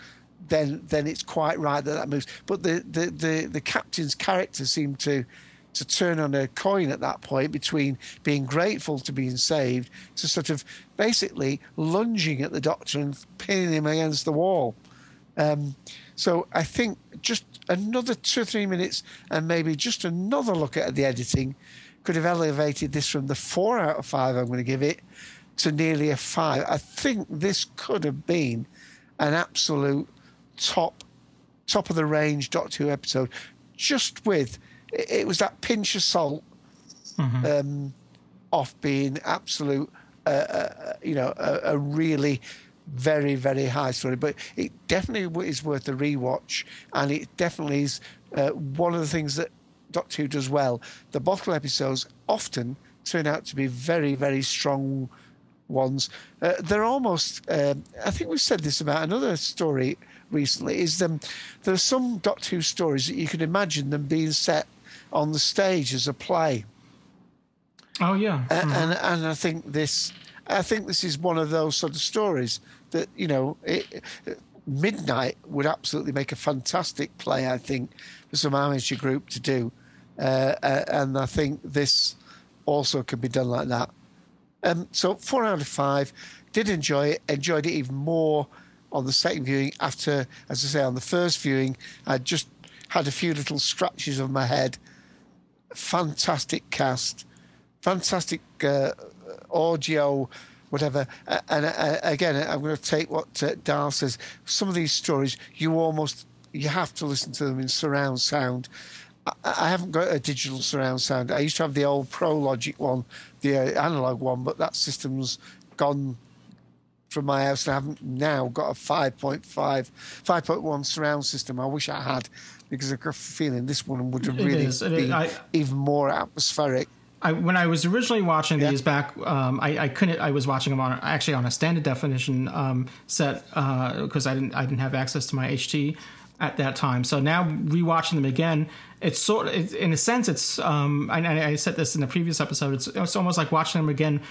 then then it's quite right that that moves. But the the the, the captain's character seemed to to turn on a coin at that point between being grateful to being saved to sort of basically lunging at the doctor and pinning him against the wall. Um, so I think just another two or three minutes and maybe just another look at the editing could have elevated this from the four out of five I'm going to give it to nearly a five. I think this could have been an absolute top top of the range Doctor Who episode, just with it it was that pinch of salt um, off being absolute, uh, uh, you know, a, a really very, very high story. But it definitely is worth a rewatch, and it definitely is uh, one of the things that Doctor Who does well. The bottle episodes often turn out to be very, very strong ones. Uh, they're almost, um, I think we've said this about another story recently, is um, there are some Doctor Who stories that you can imagine them being set on the stage as a play. Oh yeah, A- Mhm. and and I think this, I think this is one of those sort of stories that you know, it, Midnight would absolutely make a fantastic play. I think for some amateur group to do, uh, uh, and I think this also could be done like that. Um, so four out of five. Did enjoy it. Enjoyed it even more on the second viewing. After, as I say, on the first viewing, I just had a few little scratches of my head. Fantastic cast, fantastic uh, audio, whatever. Uh, and uh, again, I'm going to take what uh, Dal says. Some of these stories, you almost you have to listen to them in surround sound. I, I haven't got a digital surround sound. I used to have the old Pro Logic one, the uh, analog one, but that system's gone from my house and I haven't now got a 5.5, 5.1 surround system. I wish I had because I've got a feeling this one would have really is. Been I- even more atmospheric. I, when I was originally watching these back, um, I, I couldn't. I was watching them on actually on a standard definition um, set because I didn't I didn't have access to my HT at that time. So now rewatching them again, it's sort of, in a sense, it's. Um, I, I said this in the previous episode. It's it's almost like watching them again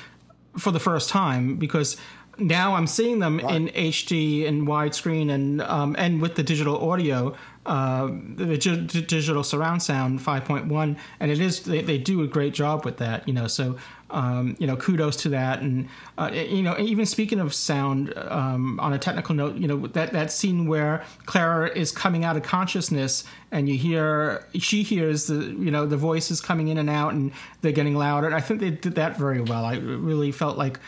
for the first time because now I'm seeing them in HD and widescreen and um, and with the digital audio, uh, the dig- digital surround sound 5.1, and it is they, they do a great job with that. You know, so um, you know, kudos to that. And uh, you know, even speaking of sound, um, on a technical note, you know that that scene where Clara is coming out of consciousness, and you hear she hears the you know the voices coming in and out, and they're getting louder. I think they did that very well. I really felt like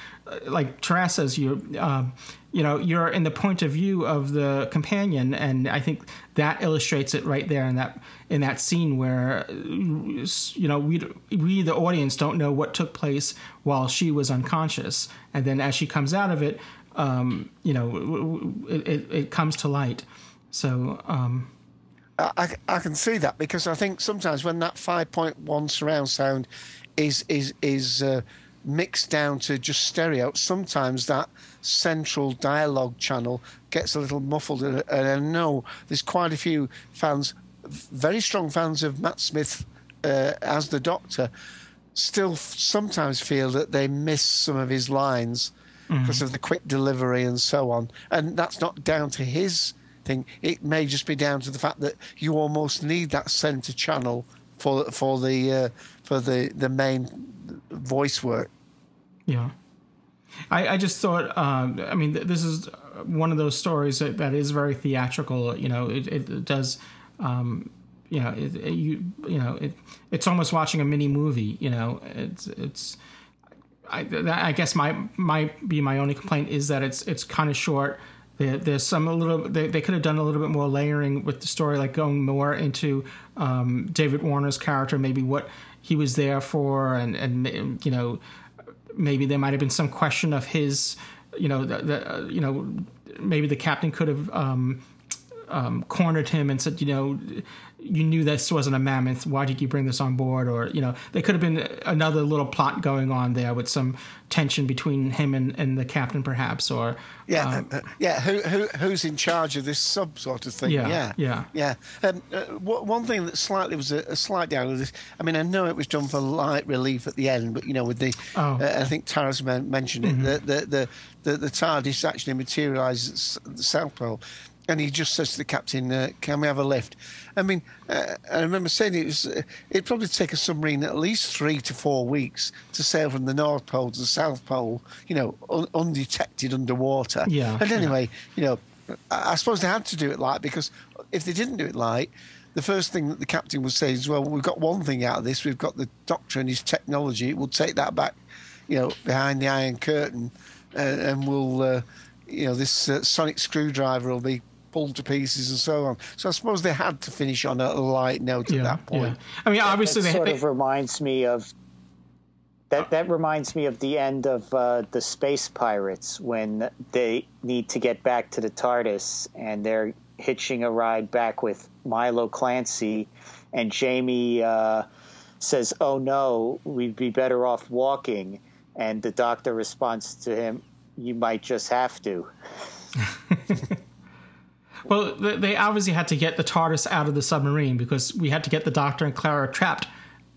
like Taras says, you um, you know you're in the point of view of the companion, and I think that illustrates it right there in that in that scene where you know we we the audience don't know what took place while she was unconscious, and then as she comes out of it, um, you know it, it, it comes to light. So. Um, I, I can see that because I think sometimes when that 5.1 surround sound is is is uh, mixed down to just stereo, sometimes that central dialogue channel gets a little muffled. And I know there's quite a few fans, very strong fans of Matt Smith uh, as the Doctor, still sometimes feel that they miss some of his lines Mm-hmm. because of the quick delivery and so on. And that's not down to his thing. It may just be down to the fact that you almost need that centre channel for for the uh, for the the main voice work. Yeah. I, I just thought, um, I mean, th- this is one of those stories that, that is very theatrical. You know, it, it does, um, you know, it, it- you you know, it it's almost watching a mini movie. You know, it's it's. I, I guess my might be my only complaint is that it's it's kind of short. There, there's some a little. They, they could have done a little bit more layering with the story, like going more into um, David Warner's character, maybe what he was there for, and and you know, maybe there might have been some question of his, you know, the, the uh, you know, maybe the captain could have um, um, cornered him and said, you know, you knew this wasn't a mammoth. Why did you bring this on board? Or you know, there could have been another little plot going on there with some tension between him and, and the captain, perhaps. Or Yeah, um, uh, yeah. Who who who's in charge of this sub sort of thing? Yeah, yeah, yeah. yeah. Um, uh, wha- one thing that slightly was a, a slight down with this. I mean, I know it was done for light relief at the end, but you know, with the, Oh. uh, I think Taras mentioned it. Mhm. The, the the the the TARDIS actually materialises at the South Pole. And he just says to the captain, uh, "Can we have a lift?" I mean, uh, I remember saying it was. Uh, it'd probably take a submarine at least three to four weeks to sail from the North Pole to the South Pole. You know, un- undetected underwater. Yeah, And yeah. anyway, you know, I I suppose they had to do it light because if they didn't do it light, the first thing that the captain would say is, "Well, we've got one thing out of this. We've got the Doctor and his technology. We'll take that back, you know, behind the Iron Curtain, uh, and we'll, uh, you know, this uh, sonic screwdriver will be." Pulled to pieces and so on. So I suppose they had to finish on a light note at that point. I mean, obviously that they- sort they- of reminds me of that. That reminds me of the end of uh, the Space Pirates when they need to get back to the TARDIS and they're hitching a ride back with Milo Clancy, and Jamie uh, says, "Oh no, we'd be better off walking," and the Doctor responds to him, "You might just have to." Well, they obviously had to get the TARDIS out of the submarine because we had to get the Doctor and Clara trapped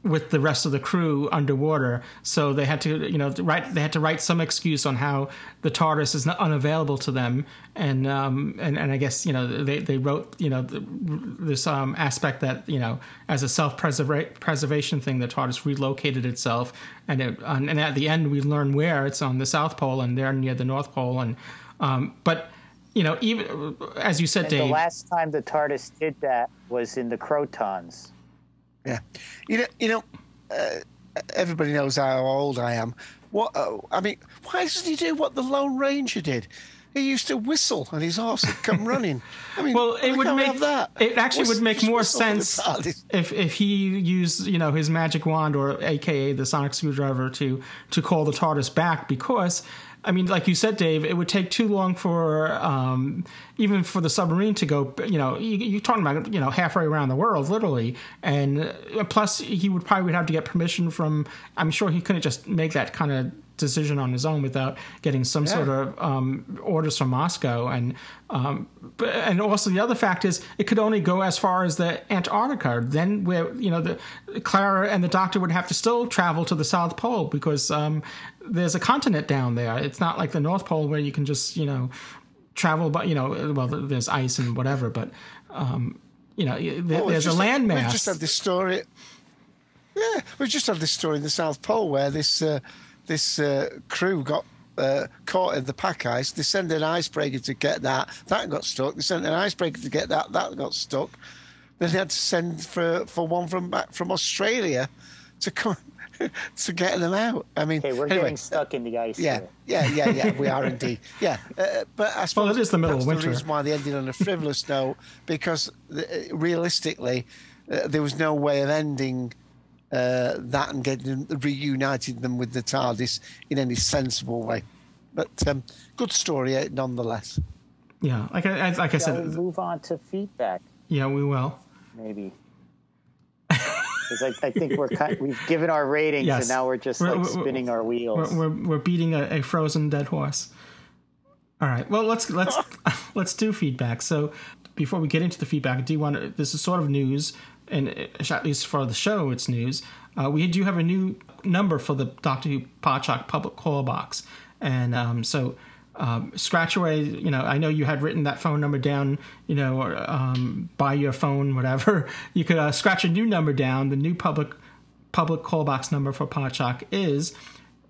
with the rest of the crew underwater. So they had to, you know, write. They had to write some excuse on how the TARDIS is not unavailable to them, and um, and and I guess you know they they wrote you know this um aspect that you know as a self preservation thing, the TARDIS relocated itself, and it and at the end we learn where it's on the South Pole and they're near the North Pole, and um, but you know even as you said, And Dave. the last time the TARDIS did that was in the Krotons. Yeah, you know, you know, uh, everybody knows how old I am. What uh, I mean, why doesn't he do what the Lone Ranger did? He used to whistle, and his horse would come running. I mean, well, it why would make that. it actually Whistle- would make more whistle for the sense if if he used you know his magic wand or AKA the sonic screwdriver to to call the TARDIS back because. I mean, like you said, Dave, it would take too long for um, even for the submarine to go. You know, you, you're talking about you know halfway around the world, literally, and uh, plus he would probably would have to get permission from. I'm sure he couldn't just make that kind of decision on his own without getting some Yeah. sort of um, orders from Moscow. And um, but, and also the other fact is it could only go as far as the Antarctica. Then where you know the Clara and the Doctor would have to still travel to the South Pole because um, there's a continent down there. It's not like the North Pole where you can just you know travel, but you know well there's ice and whatever, but. Um, you know, there, we've there's a landmass. We've just had this story. Yeah, we've just had this story in the South Pole where this uh, this uh, crew got uh, caught in the pack ice. They sent an icebreaker to get that. That got stuck. They sent an icebreaker to get that. That got stuck. Then they had to send for for one from back from Australia to come to get them out. I mean, Okay, we're anyway, getting stuck in the ice. yeah, here. yeah, yeah, yeah. We are indeed. Yeah, uh, but I suppose well, it is the middle of winter. The reason why they ended on a frivolous note because uh, realistically, uh, there was no way of ending uh, that and getting them, reunited them with the TARDIS in any sensible way. But um, good story uh, nonetheless. yeah, like I, like I Shall we said, move on to feedback, yeah, we will. maybe? Because I, I think we're kind, we've given our ratings, Yes. and now we're just We're- like we're- spinning our wheels. We're, we're, we're beating a, a frozen dead horse. All right. Well, let's let's let's do feedback. So before we get into the feedback, do you want to. This is sort of news, and uh, at least for the show, it's news. Uh, we do have a new number for the Doctor Who Podshock public call box, and um, so. Um, scratch away. You know, I know you had written that phone number down. You know, or, um, by your phone, whatever. You could uh, scratch a new number down. The new public public call box number for Podshock is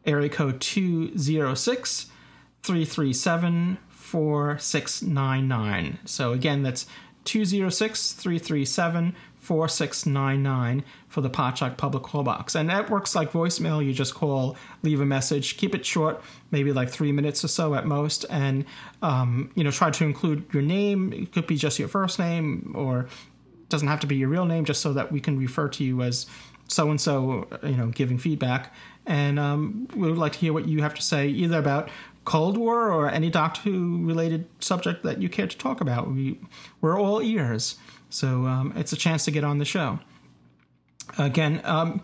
area code 206 337 4699. So again, that's 206 337 4699 for the Podshock public call box. And that works like voicemail. You just call, leave a message, keep it short, maybe like three minutes or so at most, and um, you know try to include your name. It could be just your first name, or doesn't have to be your real name, just so that we can refer to you as so and so. You know, giving feedback, and um, we would like to hear what you have to say either about Cold War or any Doctor Who related subject that you care to talk about. We we're all ears, so um, it's a chance to get on the show. Again, um,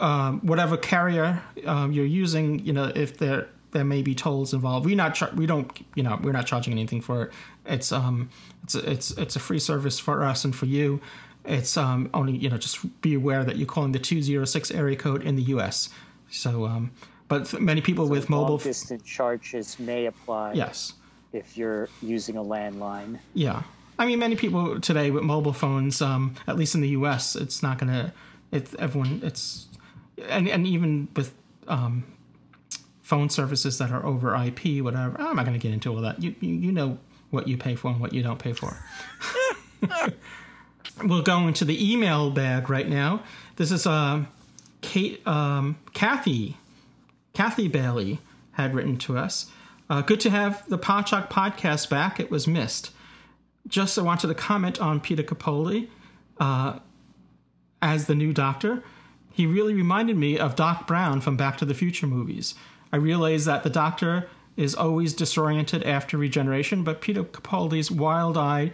um, whatever carrier um, you're using, you know, if there there may be tolls involved. We not char- we don't you know we're not charging anything for it. It's um it's a, it's it's a free service for us and for you. It's um only you know just be aware that you're calling the two zero six area code in the U.S. So um but many people with mobile distance charges may apply. Yes. If you're using a landline. Yeah. I mean, many people today with mobile phones, um, at least in the U.S., it's not going to. It's everyone. It's and and even with um, phone services that are over IP, whatever. I'm not going to get into all that. You, you you know what you pay for and what you don't pay for. we'll go into the email bag right now. This is uh, Kate, um, Kathy, Kathy Bailey had written to us. Uh, good to have the Podshock podcast back. It was missed. Just I wanted to comment on Peter Capaldi uh, as the new Doctor. He really reminded me of Doc Brown from Back to the Future movies. I realize that the Doctor is always disoriented after regeneration, but Peter Capaldi's wild-eyed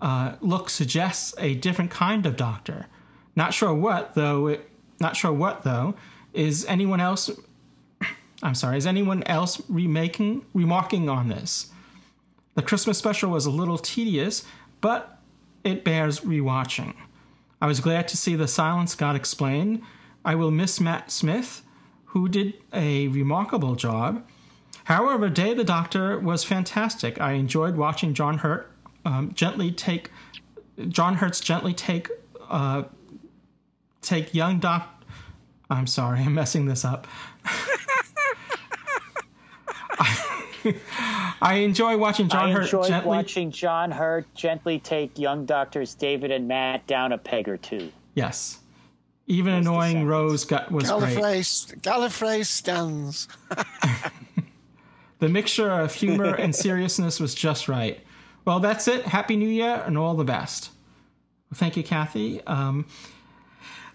uh, look suggests a different kind of Doctor. Not sure what though. It, not sure what though. Is anyone else? I'm sorry. Is anyone else remaking remarking on this? The Christmas special was a little tedious, but it bears rewatching. I was glad to see the silence got explained. I will miss Matt Smith, who did a remarkable job. However, Day of the Doctor was fantastic. I enjoyed watching John Hurt um, gently take John Hurt's gently take uh, take young Doc. I'm sorry, I'm messing this up. I enjoy watching John I Hurt enjoyed gently. watching John Hurt gently take young doctors David and Matt down a peg or two. Yes, even annoying Rose got was great. Gallifrey, Gallifrey stands. The mixture of humor and seriousness was just right. Well, that's it. Happy New Year and all the best. Thank you, Kathy. Um,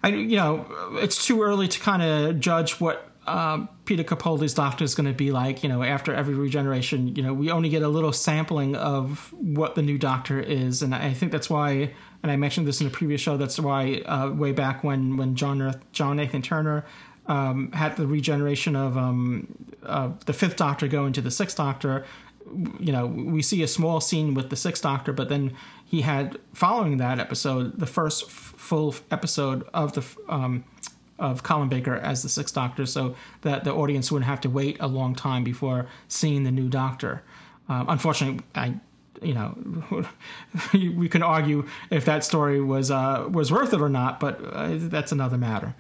I, you know, it's too early to kind of judge what uh, Peter Capaldi's Doctor is going to be like. You know, after every regeneration, you know, we only get a little sampling of what the new Doctor is, and I think that's why. And I mentioned this in a previous show. That's why uh, way back when when John John Nathan Turner um, had the regeneration of um, uh, the Fifth Doctor go into the Sixth Doctor. You know, we see a small scene with the Sixth Doctor, but then he had following that episode the first f- full episode of the um, of Colin Baker as the Sixth Doctor, so that the audience wouldn't have to wait a long time before seeing the new Doctor. Um, unfortunately, I you know we can argue if that story was uh, was worth it or not, but uh, that's another matter.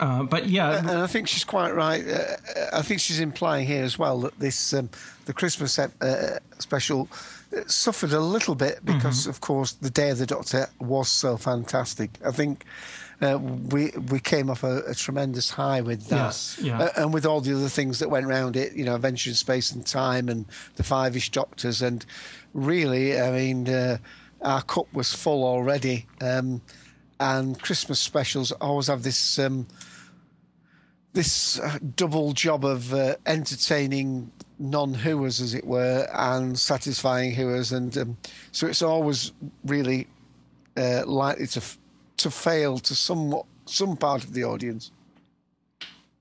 Uh, but yeah, and I think she's quite right. Uh, I think she's implying here as well that this um, the Christmas uh, special suffered a little bit because, mm-hmm. of course, the Day of the Doctor was so fantastic. I think uh, we we came off a, a, tremendous high with that, yes, yeah. uh, and with all the other things that went around it. You know, Adventure in Space and Time, and the Five-ish Doctors, and really, I mean, uh, our cup was full already. Um, and Christmas specials always have this. Um, this uh, double job of uh, entertaining non-hooers, as it were, and satisfying hooers, and um, so it's always really uh, likely to f- to fail to some some part of the audience.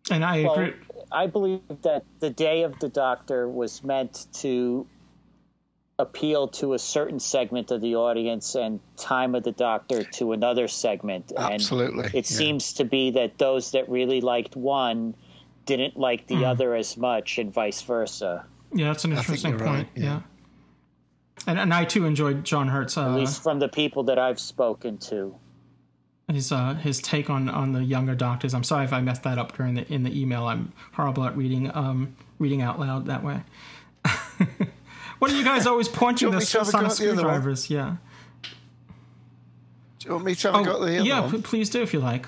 And I well, agree. I believe that the Day of the Doctor was meant to appeal to a certain segment of the audience and Time of the Doctor to another segment. Absolutely. And it yeah. seems to be that those that really liked one didn't like the mm. other as much, and vice versa. Yeah, that's an interesting point. Right, yeah. yeah. And, and I too enjoyed John Hurt's. Uh, At least from the people that I've spoken to. His uh, his take on, on the younger doctors. I'm sorry if I messed that up during the in the email. I'm horrible at reading um, reading out loud that way. what are you guys always pointing the sonic screwdrivers? Yeah. Do you want me to have oh, a go at the other Yeah, one? please do if you like.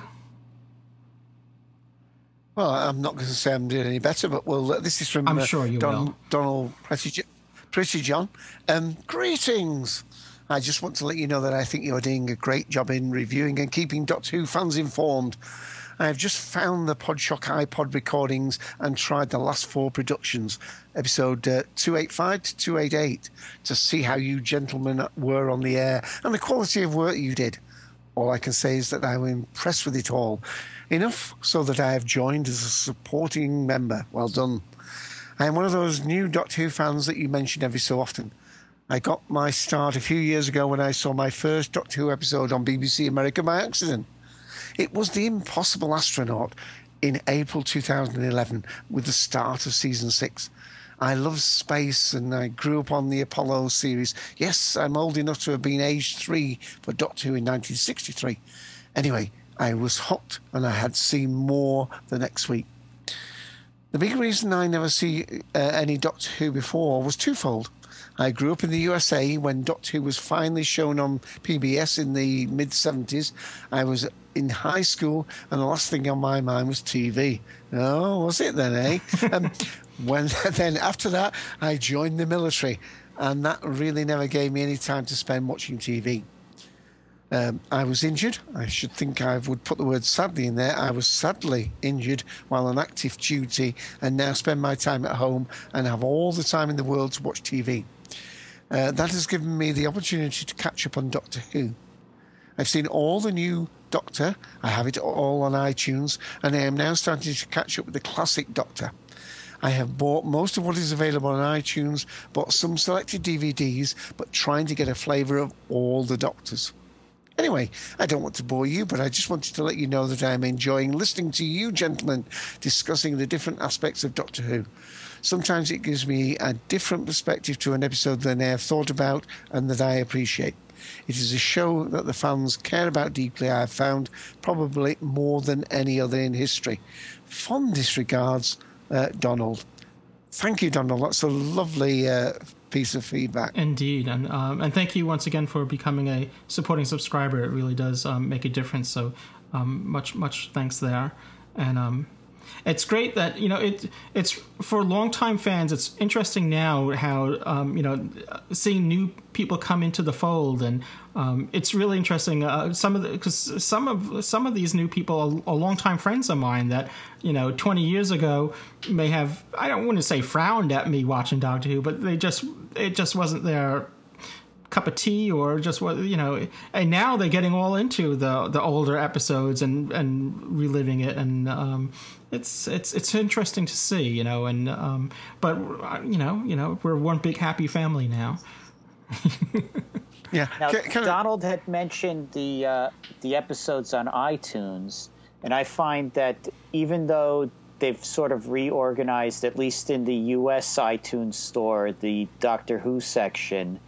Well, I'm not going to say I'm doing any better, but well, this is from I'm uh, sure you Don, will. Donald Pretty, Pretty John. Um, greetings. I just want to let you know that I think you're doing a great job in reviewing and keeping Doctor Who fans informed. I have just found the Podshock iPod recordings and tried the last four productions, episode uh, 285 to 288, to see how you gentlemen were on the air and the quality of work you did. All I can say is that I was impressed with it all. Enough so that I have joined as a supporting member. Well done. I am one of those new Doctor Who fans that you mention every so often. I got my start a few years ago when I saw my first Doctor Who episode on BBC America by accident. It was The Impossible Astronaut in April 2011 with the start of season six. I love space and I grew up on the Apollo series. Yes, I'm old enough to have been age three for Doctor Who in 1963. Anyway, I was hooked and I had seen more the next week. The big reason I never see uh, any Doctor Who before was twofold. I grew up in the USA when Doctor Who was finally shown on PBS in the mid 70s. I was in high school, and the last thing on my mind was TV. Oh, was it then, eh? um, when then after that, I joined the military, and that really never gave me any time to spend watching TV. Um, I was injured. I should think I would put the word sadly in there. I was sadly injured while on active duty and now spend my time at home and have all the time in the world to watch TV. Uh, that has given me the opportunity to catch up on Doctor Who. I've seen all the new Doctor, I have it all on iTunes, and I am now starting to catch up with the classic Doctor. I have bought most of what is available on iTunes, bought some selected DVDs, but trying to get a flavour of all the Doctors. Anyway, I don't want to bore you, but I just wanted to let you know that I'm enjoying listening to you gentlemen discussing the different aspects of Doctor Who. Sometimes it gives me a different perspective to an episode than I have thought about and that I appreciate. It is a show that the fans care about deeply, I have found, probably more than any other in history. Fondest regards, uh, Donald. Thank you, Donald. That's a lovely uh, piece of feedback. Indeed, and um, and thank you once again for becoming a supporting subscriber. It really does um, make a difference. So um, much much thanks there, and um, it's great that you know it. It's for longtime fans. It's interesting now how um, you know seeing new people come into the fold, and um, it's really interesting. Uh, some of because some of some of these new people are, are longtime friends of mine that you know 20 years ago may have I don't want to say frowned at me watching Doctor Who, but they just it just wasn't their cup of tea or just what you know and now they're getting all into the the older episodes and and reliving it and um it's it's it's interesting to see you know and um but uh, you know you know we're one big happy family now yeah now donald had mentioned the uh the episodes on itunes and i find that even though they've sort of reorganized at least in the us itunes store the doctor who section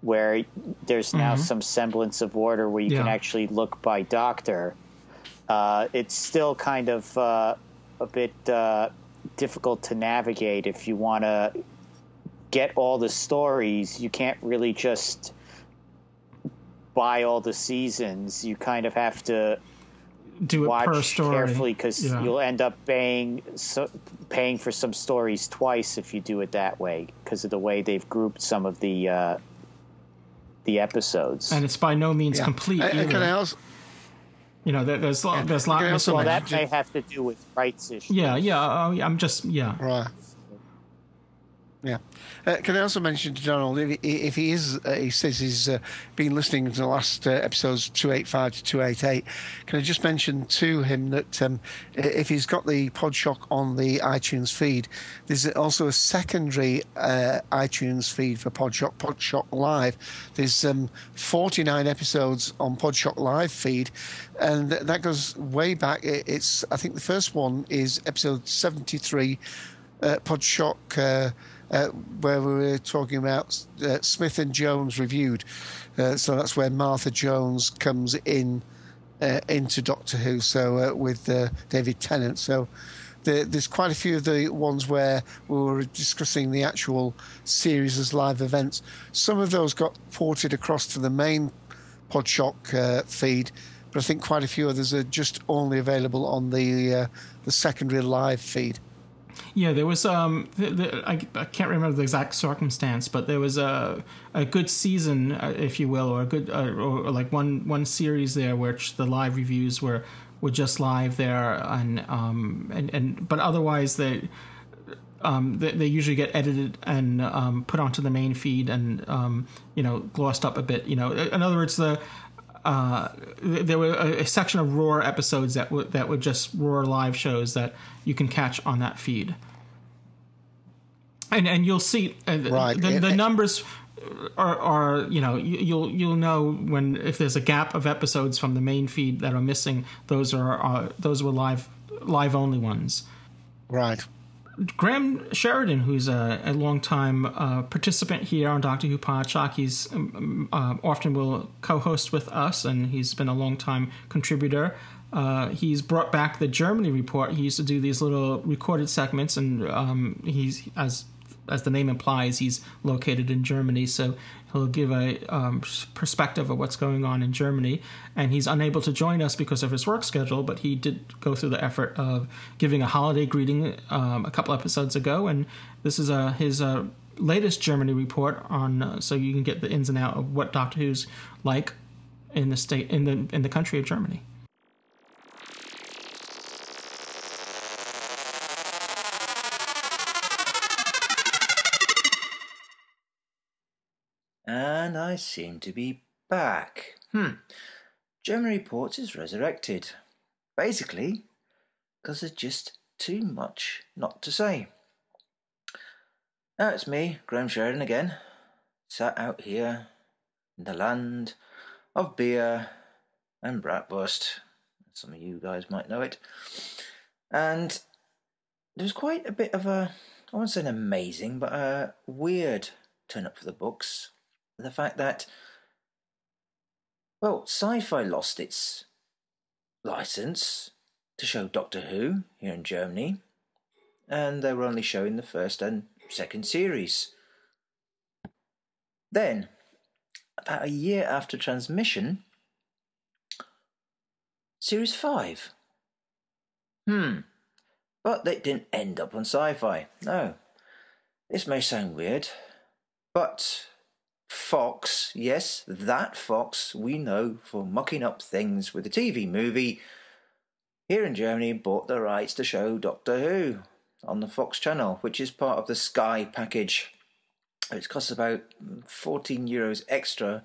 where there's now Mhm. some semblance of order where you can actually look by doctor. Uh, it's still kind of uh, a bit uh, difficult to navigate if you want to get all the stories. You can't really just buy all the seasons. You kind of have to do it watch per story carefully because Yeah. you'll end up paying so, paying for some stories twice if you do it that way because of the way they've grouped some of the uh, the episodes. and it's by no means complete Uh, uh, either. can I also? You know there, there's lo- there's lot well, that may have to do with rights issues. yeah yeah uh, I'm just yeah. Right Yeah. Uh, can I also mention to Donald, if he, if he is, uh, he says he's uh, been listening to the last uh, episodes 285 to 288, can I just mention to him that um, if he's got the Podshock on the iTunes feed, there's also a secondary uh, iTunes feed for Podshock, Podshock Live. There's um, 49 episodes on Podshock Live feed, and th- that goes way back. It- It's, I think the first one is episode 73 uh, Podshock, uh, where we were talking about uh, Smith and Jones reviewed. Uh, so that's where Martha Jones comes in uh, into Doctor Who. So uh, with uh, David Tennant. So the, there's quite a few of the ones where we were discussing the actual series as live events. Some of those got ported across to the main Podshock feed. But I think quite a few others are just only available on the the secondary live feed. Yeah, there was um, the, the, I, I can't remember the exact circumstance, but there was a a good season, uh, if you will, or a good uh, or, like one one series there, which the live reviews were were just live there, and um and and but otherwise they. Um, they, they usually get edited and um, put onto the main feed and um, you know glossed up a bit. You know, in other words, the uh, there were a, a section of Roar episodes that were that were just Roar live shows that you can catch on that feed, and and you'll see uh, Right. the, the numbers are, are you know you, you'll you'll know when if there's a gap of episodes from the main feed that are missing. Those are uh, those were live live only ones. Right. Graham Sheridan, who's a, a longtime uh, participant here on Doctor Who Podshock, he's um, uh, often will co-host with us, and he's been a longtime contributor. Uh, he's brought back the Germany report. He used to do these little recorded segments, and um, he's as as the name implies, he's located in Germany, so he'll give a um, perspective of what's going on in Germany. And he's unable to join us because of his work schedule, but he did go through the effort of giving a holiday greeting um, a couple episodes ago. And this is uh, his uh, latest Germany report on, uh, so you can get the ins and out of what Doctor Who's like in the state in the in the country of Germany. And I seem to be back. Hmm. Germany reports is resurrected. Basically, because there's just too much not to say. Now it's me, Graham Sheridan again, sat out here in the land of beer and bratwurst. Some of you guys might know it. And there was quite a bit of a, I won't say an amazing, but a weird turn up for the books. The fact that, well, sci fi lost its license to show Doctor Who here in Germany, and they were only showing the first and second series. Then, about a year after transmission, Series 5. Hmm. But they didn't end up on sci fi. No. This may sound weird, but Fox, yes, that Fox we know for mucking up things with the TV movie, here in Germany bought the rights to show Doctor Who on the Fox channel, which is part of the Sky package. It costs about 14 euros extra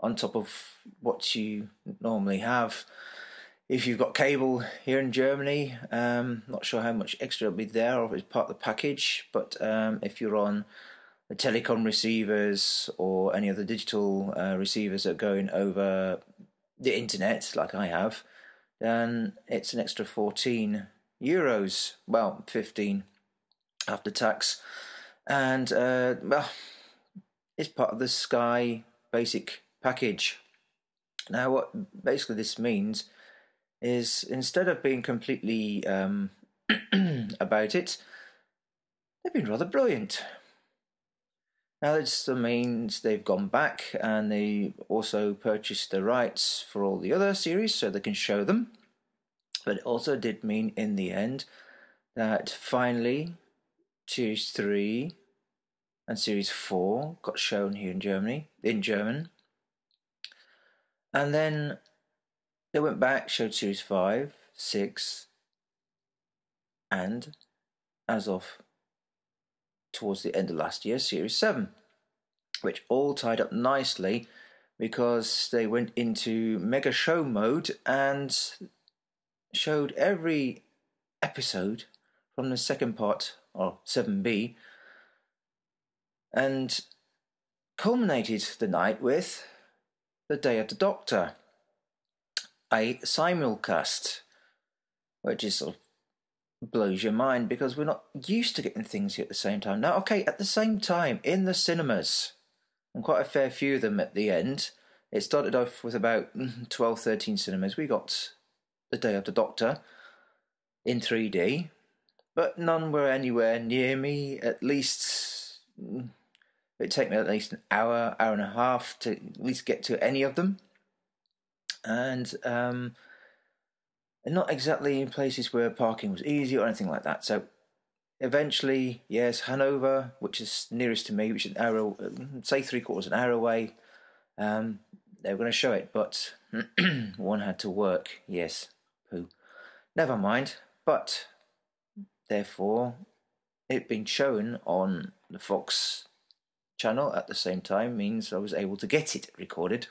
on top of what you normally have. If you've got cable here in Germany, um, not sure how much extra will be there or if it's part of the package, but um, if you're on the telecom receivers or any other digital uh, receivers that are going over the internet, like I have, then it's an extra 14 euros. Well, 15 after tax. And, uh, well, it's part of the Sky basic package. Now, what basically this means is instead of being completely um, about it, they've been rather brilliant. Now, this means they've gone back and they also purchased the rights for all the other series so they can show them. But it also did mean in the end that finally Series 3 and Series 4 got shown here in Germany, in German. And then they went back, showed Series 5, 6, and as of towards the end of last year, Series 7, which all tied up nicely because they went into mega show mode and showed every episode from the second part, or 7b, and culminated the night with The Day of the Doctor, a simulcast, which is sort of blows your mind because we're not used to getting things here at the same time. Now, okay, at the same time, in the cinemas, and quite a fair few of them at the end, it started off with about mm, 12, 13 cinemas. We got The Day of the Doctor in 3D, but none were anywhere near me. At least mm, it'd me at least an hour, hour and a half to at least get to any of them. And um, not exactly in places where parking was easy or anything like that. So eventually, yes, Hanover, which is nearest to me, which is an hour, say three quarters an hour away, um, they were going to show it, but one had to work. Yes, poo. Never mind. But therefore, it being shown on the Fox channel at the same time means I was able to get it recorded.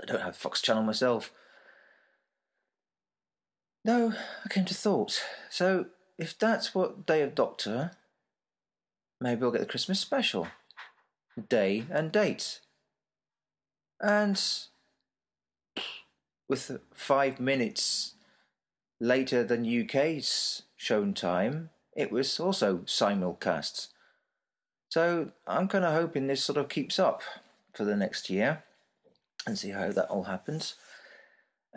I don't have Fox channel myself. No, I came to thought. So, if that's what Day of Doctor, maybe I'll get the Christmas special. Day and date. And with five minutes later than UK's shown time, it was also simulcast. So I'm kind of hoping this sort of keeps up for the next year and see how that all happens.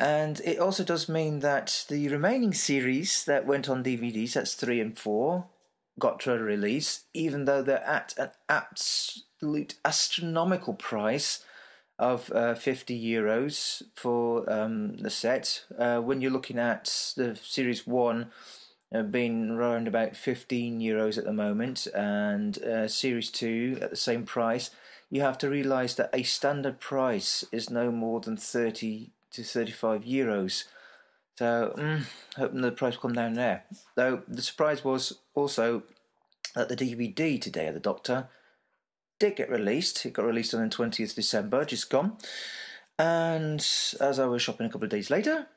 And it also does mean that the remaining series that went on DVDs, that's three and four, got to a release, even though they're at an absolute astronomical price of uh, 50 euros for um, the set. Uh, when you're looking at the series one, uh, being around about 15 euros at the moment, and uh, series two at the same price, you have to realise that a standard price is no more than 30 to 35 euros. So, mm, hoping the price will come down there. Though the surprise was also that the DVD today of the Doctor did get released. It got released on the 20th December, just gone. And as I was shopping a couple of days later,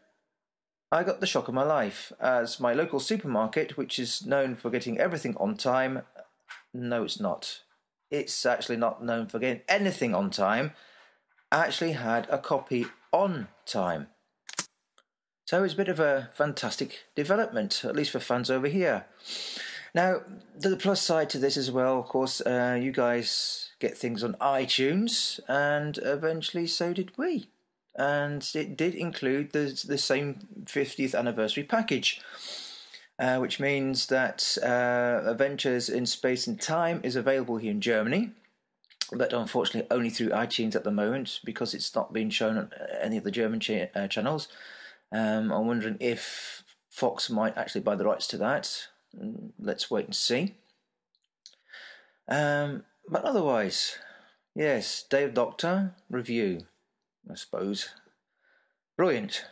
I got the shock of my life as my local supermarket, which is known for getting everything on time, no, it's not. It's actually not known for getting anything on time, actually had a copy on time. So it's a bit of a fantastic development, at least for fans over here. Now, the plus side to this as well, of course, uh, you guys get things on iTunes, and eventually so did we. And it did include the, the same 50th anniversary package, uh, which means that uh, Adventures in Space and Time is available here in Germany but unfortunately only through iTunes at the moment because it's not being shown on any of the German uh, channels. Um, I'm wondering if Fox might actually buy the rights to that. Mm, Let's wait and see. Um, but otherwise, yes, Day of Doctor review, I suppose. Brilliant.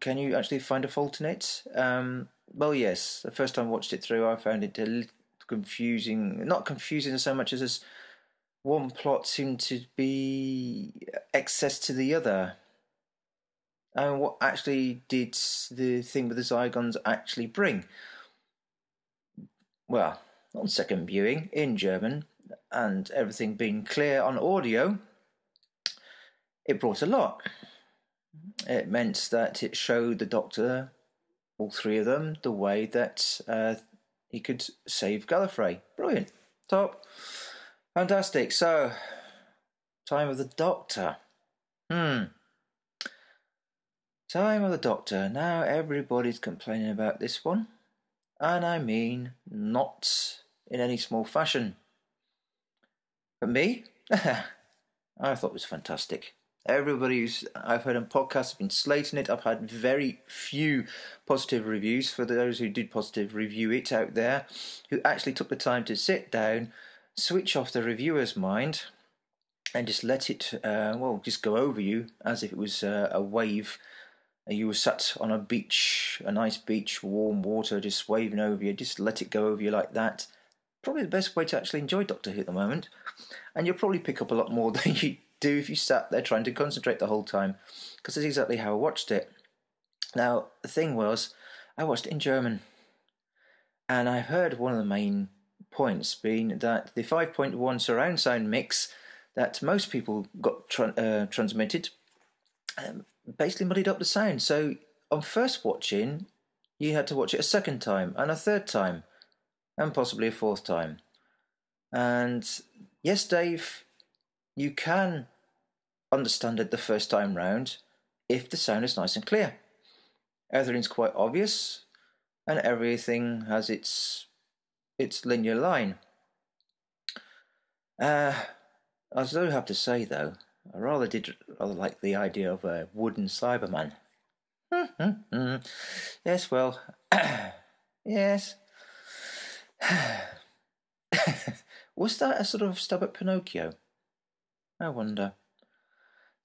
Can you actually find a fault in it? Um, well, yes. The first time I watched it through, I found it a little confusing. Not confusing so much as one plot seemed to be excess to the other. And what actually did the thing with the Zygons actually bring? Well, on second viewing in German and everything being clear on audio, it brought a lot. It meant that it showed the Doctor, all three of them, the way that uh, he could save Gallifrey. Brilliant. Top. Fantastic. So, time of the Doctor. Hmm. Time of the Doctor. Now everybody's complaining about this one. And I mean, not in any small fashion. But me? I thought it was fantastic. Everybody who's I've heard on podcasts have been slating it. I've had very few positive reviews for those who did positive review it out there, who actually took the time to sit down, switch off the reviewer's mind, and just let it, uh, well, just go over you as if it was uh, a wave. You were sat on a beach, a nice beach, warm water just waving over you. Just let it go over you like that. Probably the best way to actually enjoy Doctor Who at the moment. And you'll probably pick up a lot more than you do if you sat there trying to concentrate the whole time, because that's exactly how I watched it. Now, the thing was, I watched it in German, and I heard one of the main points being that the 5.1 surround sound mix that most people got tra- uh, transmitted um, basically muddied up the sound. So, on first watching, you had to watch it a second time, and a third time, and possibly a fourth time. And yes, Dave, you can understand it the first time round if the sound is nice and clear. Everything's quite obvious, and everything has its its linear line. Uh, I do have to say though, I rather did rather like the idea of a wooden Cyberman. yes, well, yes. Was that a sort of stab at Pinocchio? I wonder.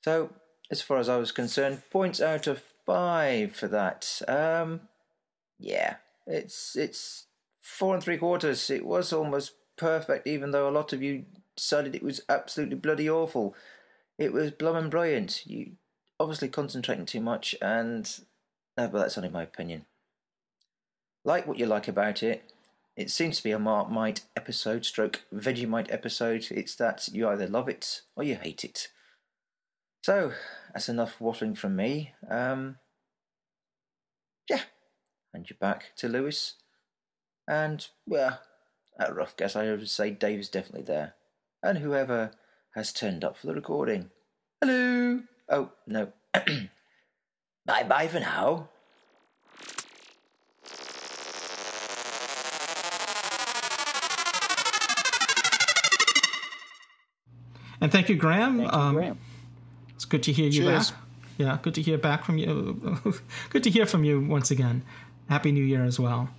So, as far as I was concerned, points out of five for that. Um, yeah, it's it's four and three quarters. It was almost perfect, even though a lot of you decided it was absolutely bloody awful. It was blooming brilliant. You obviously concentrating too much, and uh, but that's only my opinion. Like what you like about it. It seems to be a Marmite episode, stroke Vegemite episode. It's that you either love it or you hate it. So, that's enough waffling from me. Um, yeah, hand you back to Louis. And, well, at a rough guess, I would say Dave is definitely there. And whoever has turned up for the recording. Hello! Oh, no. bye bye for now. And thank you, Graham. Thank you, um, Graham. It's good to hear you Cheers. back. Yeah, good to hear back from you. good to hear from you once again. Happy New Year as well.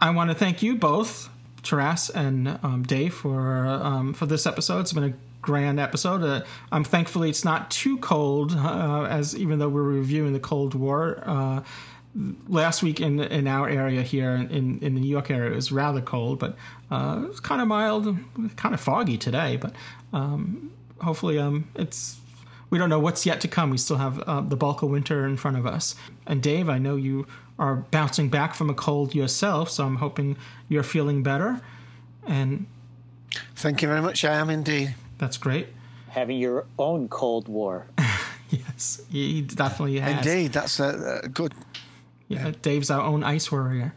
I want to thank you both, Taras and um, Dave, for um, for this episode. It's been a grand episode. Uh, I'm thankfully it's not too cold, uh, as even though we're reviewing the Cold War. Uh, last week in in our area here in in the New York area it was rather cold, but uh, it was kind of mild, kind of foggy today. But um, hopefully, um, it's we don't know what's yet to come. We still have uh, the bulk of winter in front of us. And Dave, I know you are bouncing back from a cold yourself, so I'm hoping you're feeling better. And Thank you very much. I am indeed. that's great. Having your own Cold War. Yes, he definitely has. Indeed, that's a, a good. Yeah, Dave's our own ice warrior.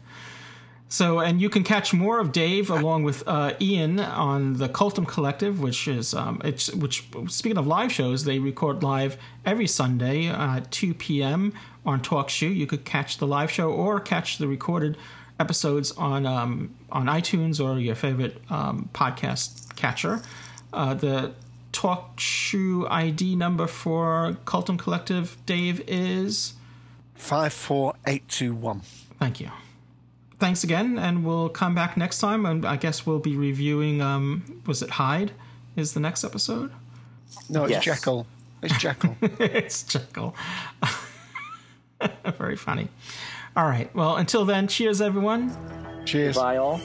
So, and you can catch more of Dave along with uh, Ian on the Cultum Collective, which is um, it's which. Speaking of live shows, they record live every Sunday at 2 p.m. on TalkShoe. You could catch the live show or catch the recorded episodes on um, on iTunes or your favorite um, podcast catcher. Uh, the TalkShoe ID number for Cultum Collective, Dave, is 54821. Thank you. Thanks again, and we'll come back next time. And I guess we'll be reviewing. Um, was it Hide? Is the next episode? No, it's Yes. Jekyll. It's Jekyll. it's Jekyll. Very funny. All right. Well, until then, cheers, everyone. Cheers. Bye, all.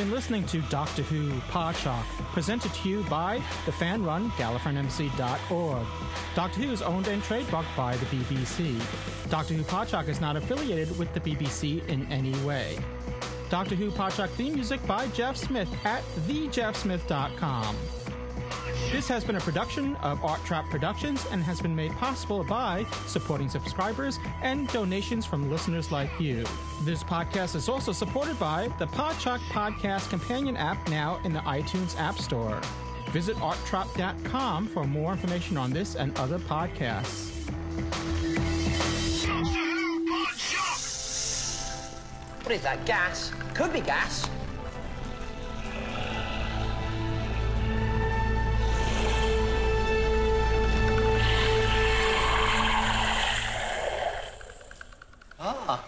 Been listening to Doctor Who Podshock, presented to you by the fan-run GallifreyanEmbassy.org. Doctor Who is owned and trademarked by the BBC. Doctor Who Podshock is not affiliated with the BBC in any way. Doctor Who Podshock theme music by Jeff Smith at thejeffsmith.com. This has been a production of Art Trap Productions and has been made possible by supporting subscribers and donations from listeners like you. This podcast is also supported by the Podshock Podcast Companion app now in the iTunes App Store. Visit arttrap.com for more information on this and other podcasts. What is that, gas? Could be gas. Ah.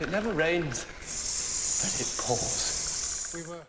It never rains, but it pours. We were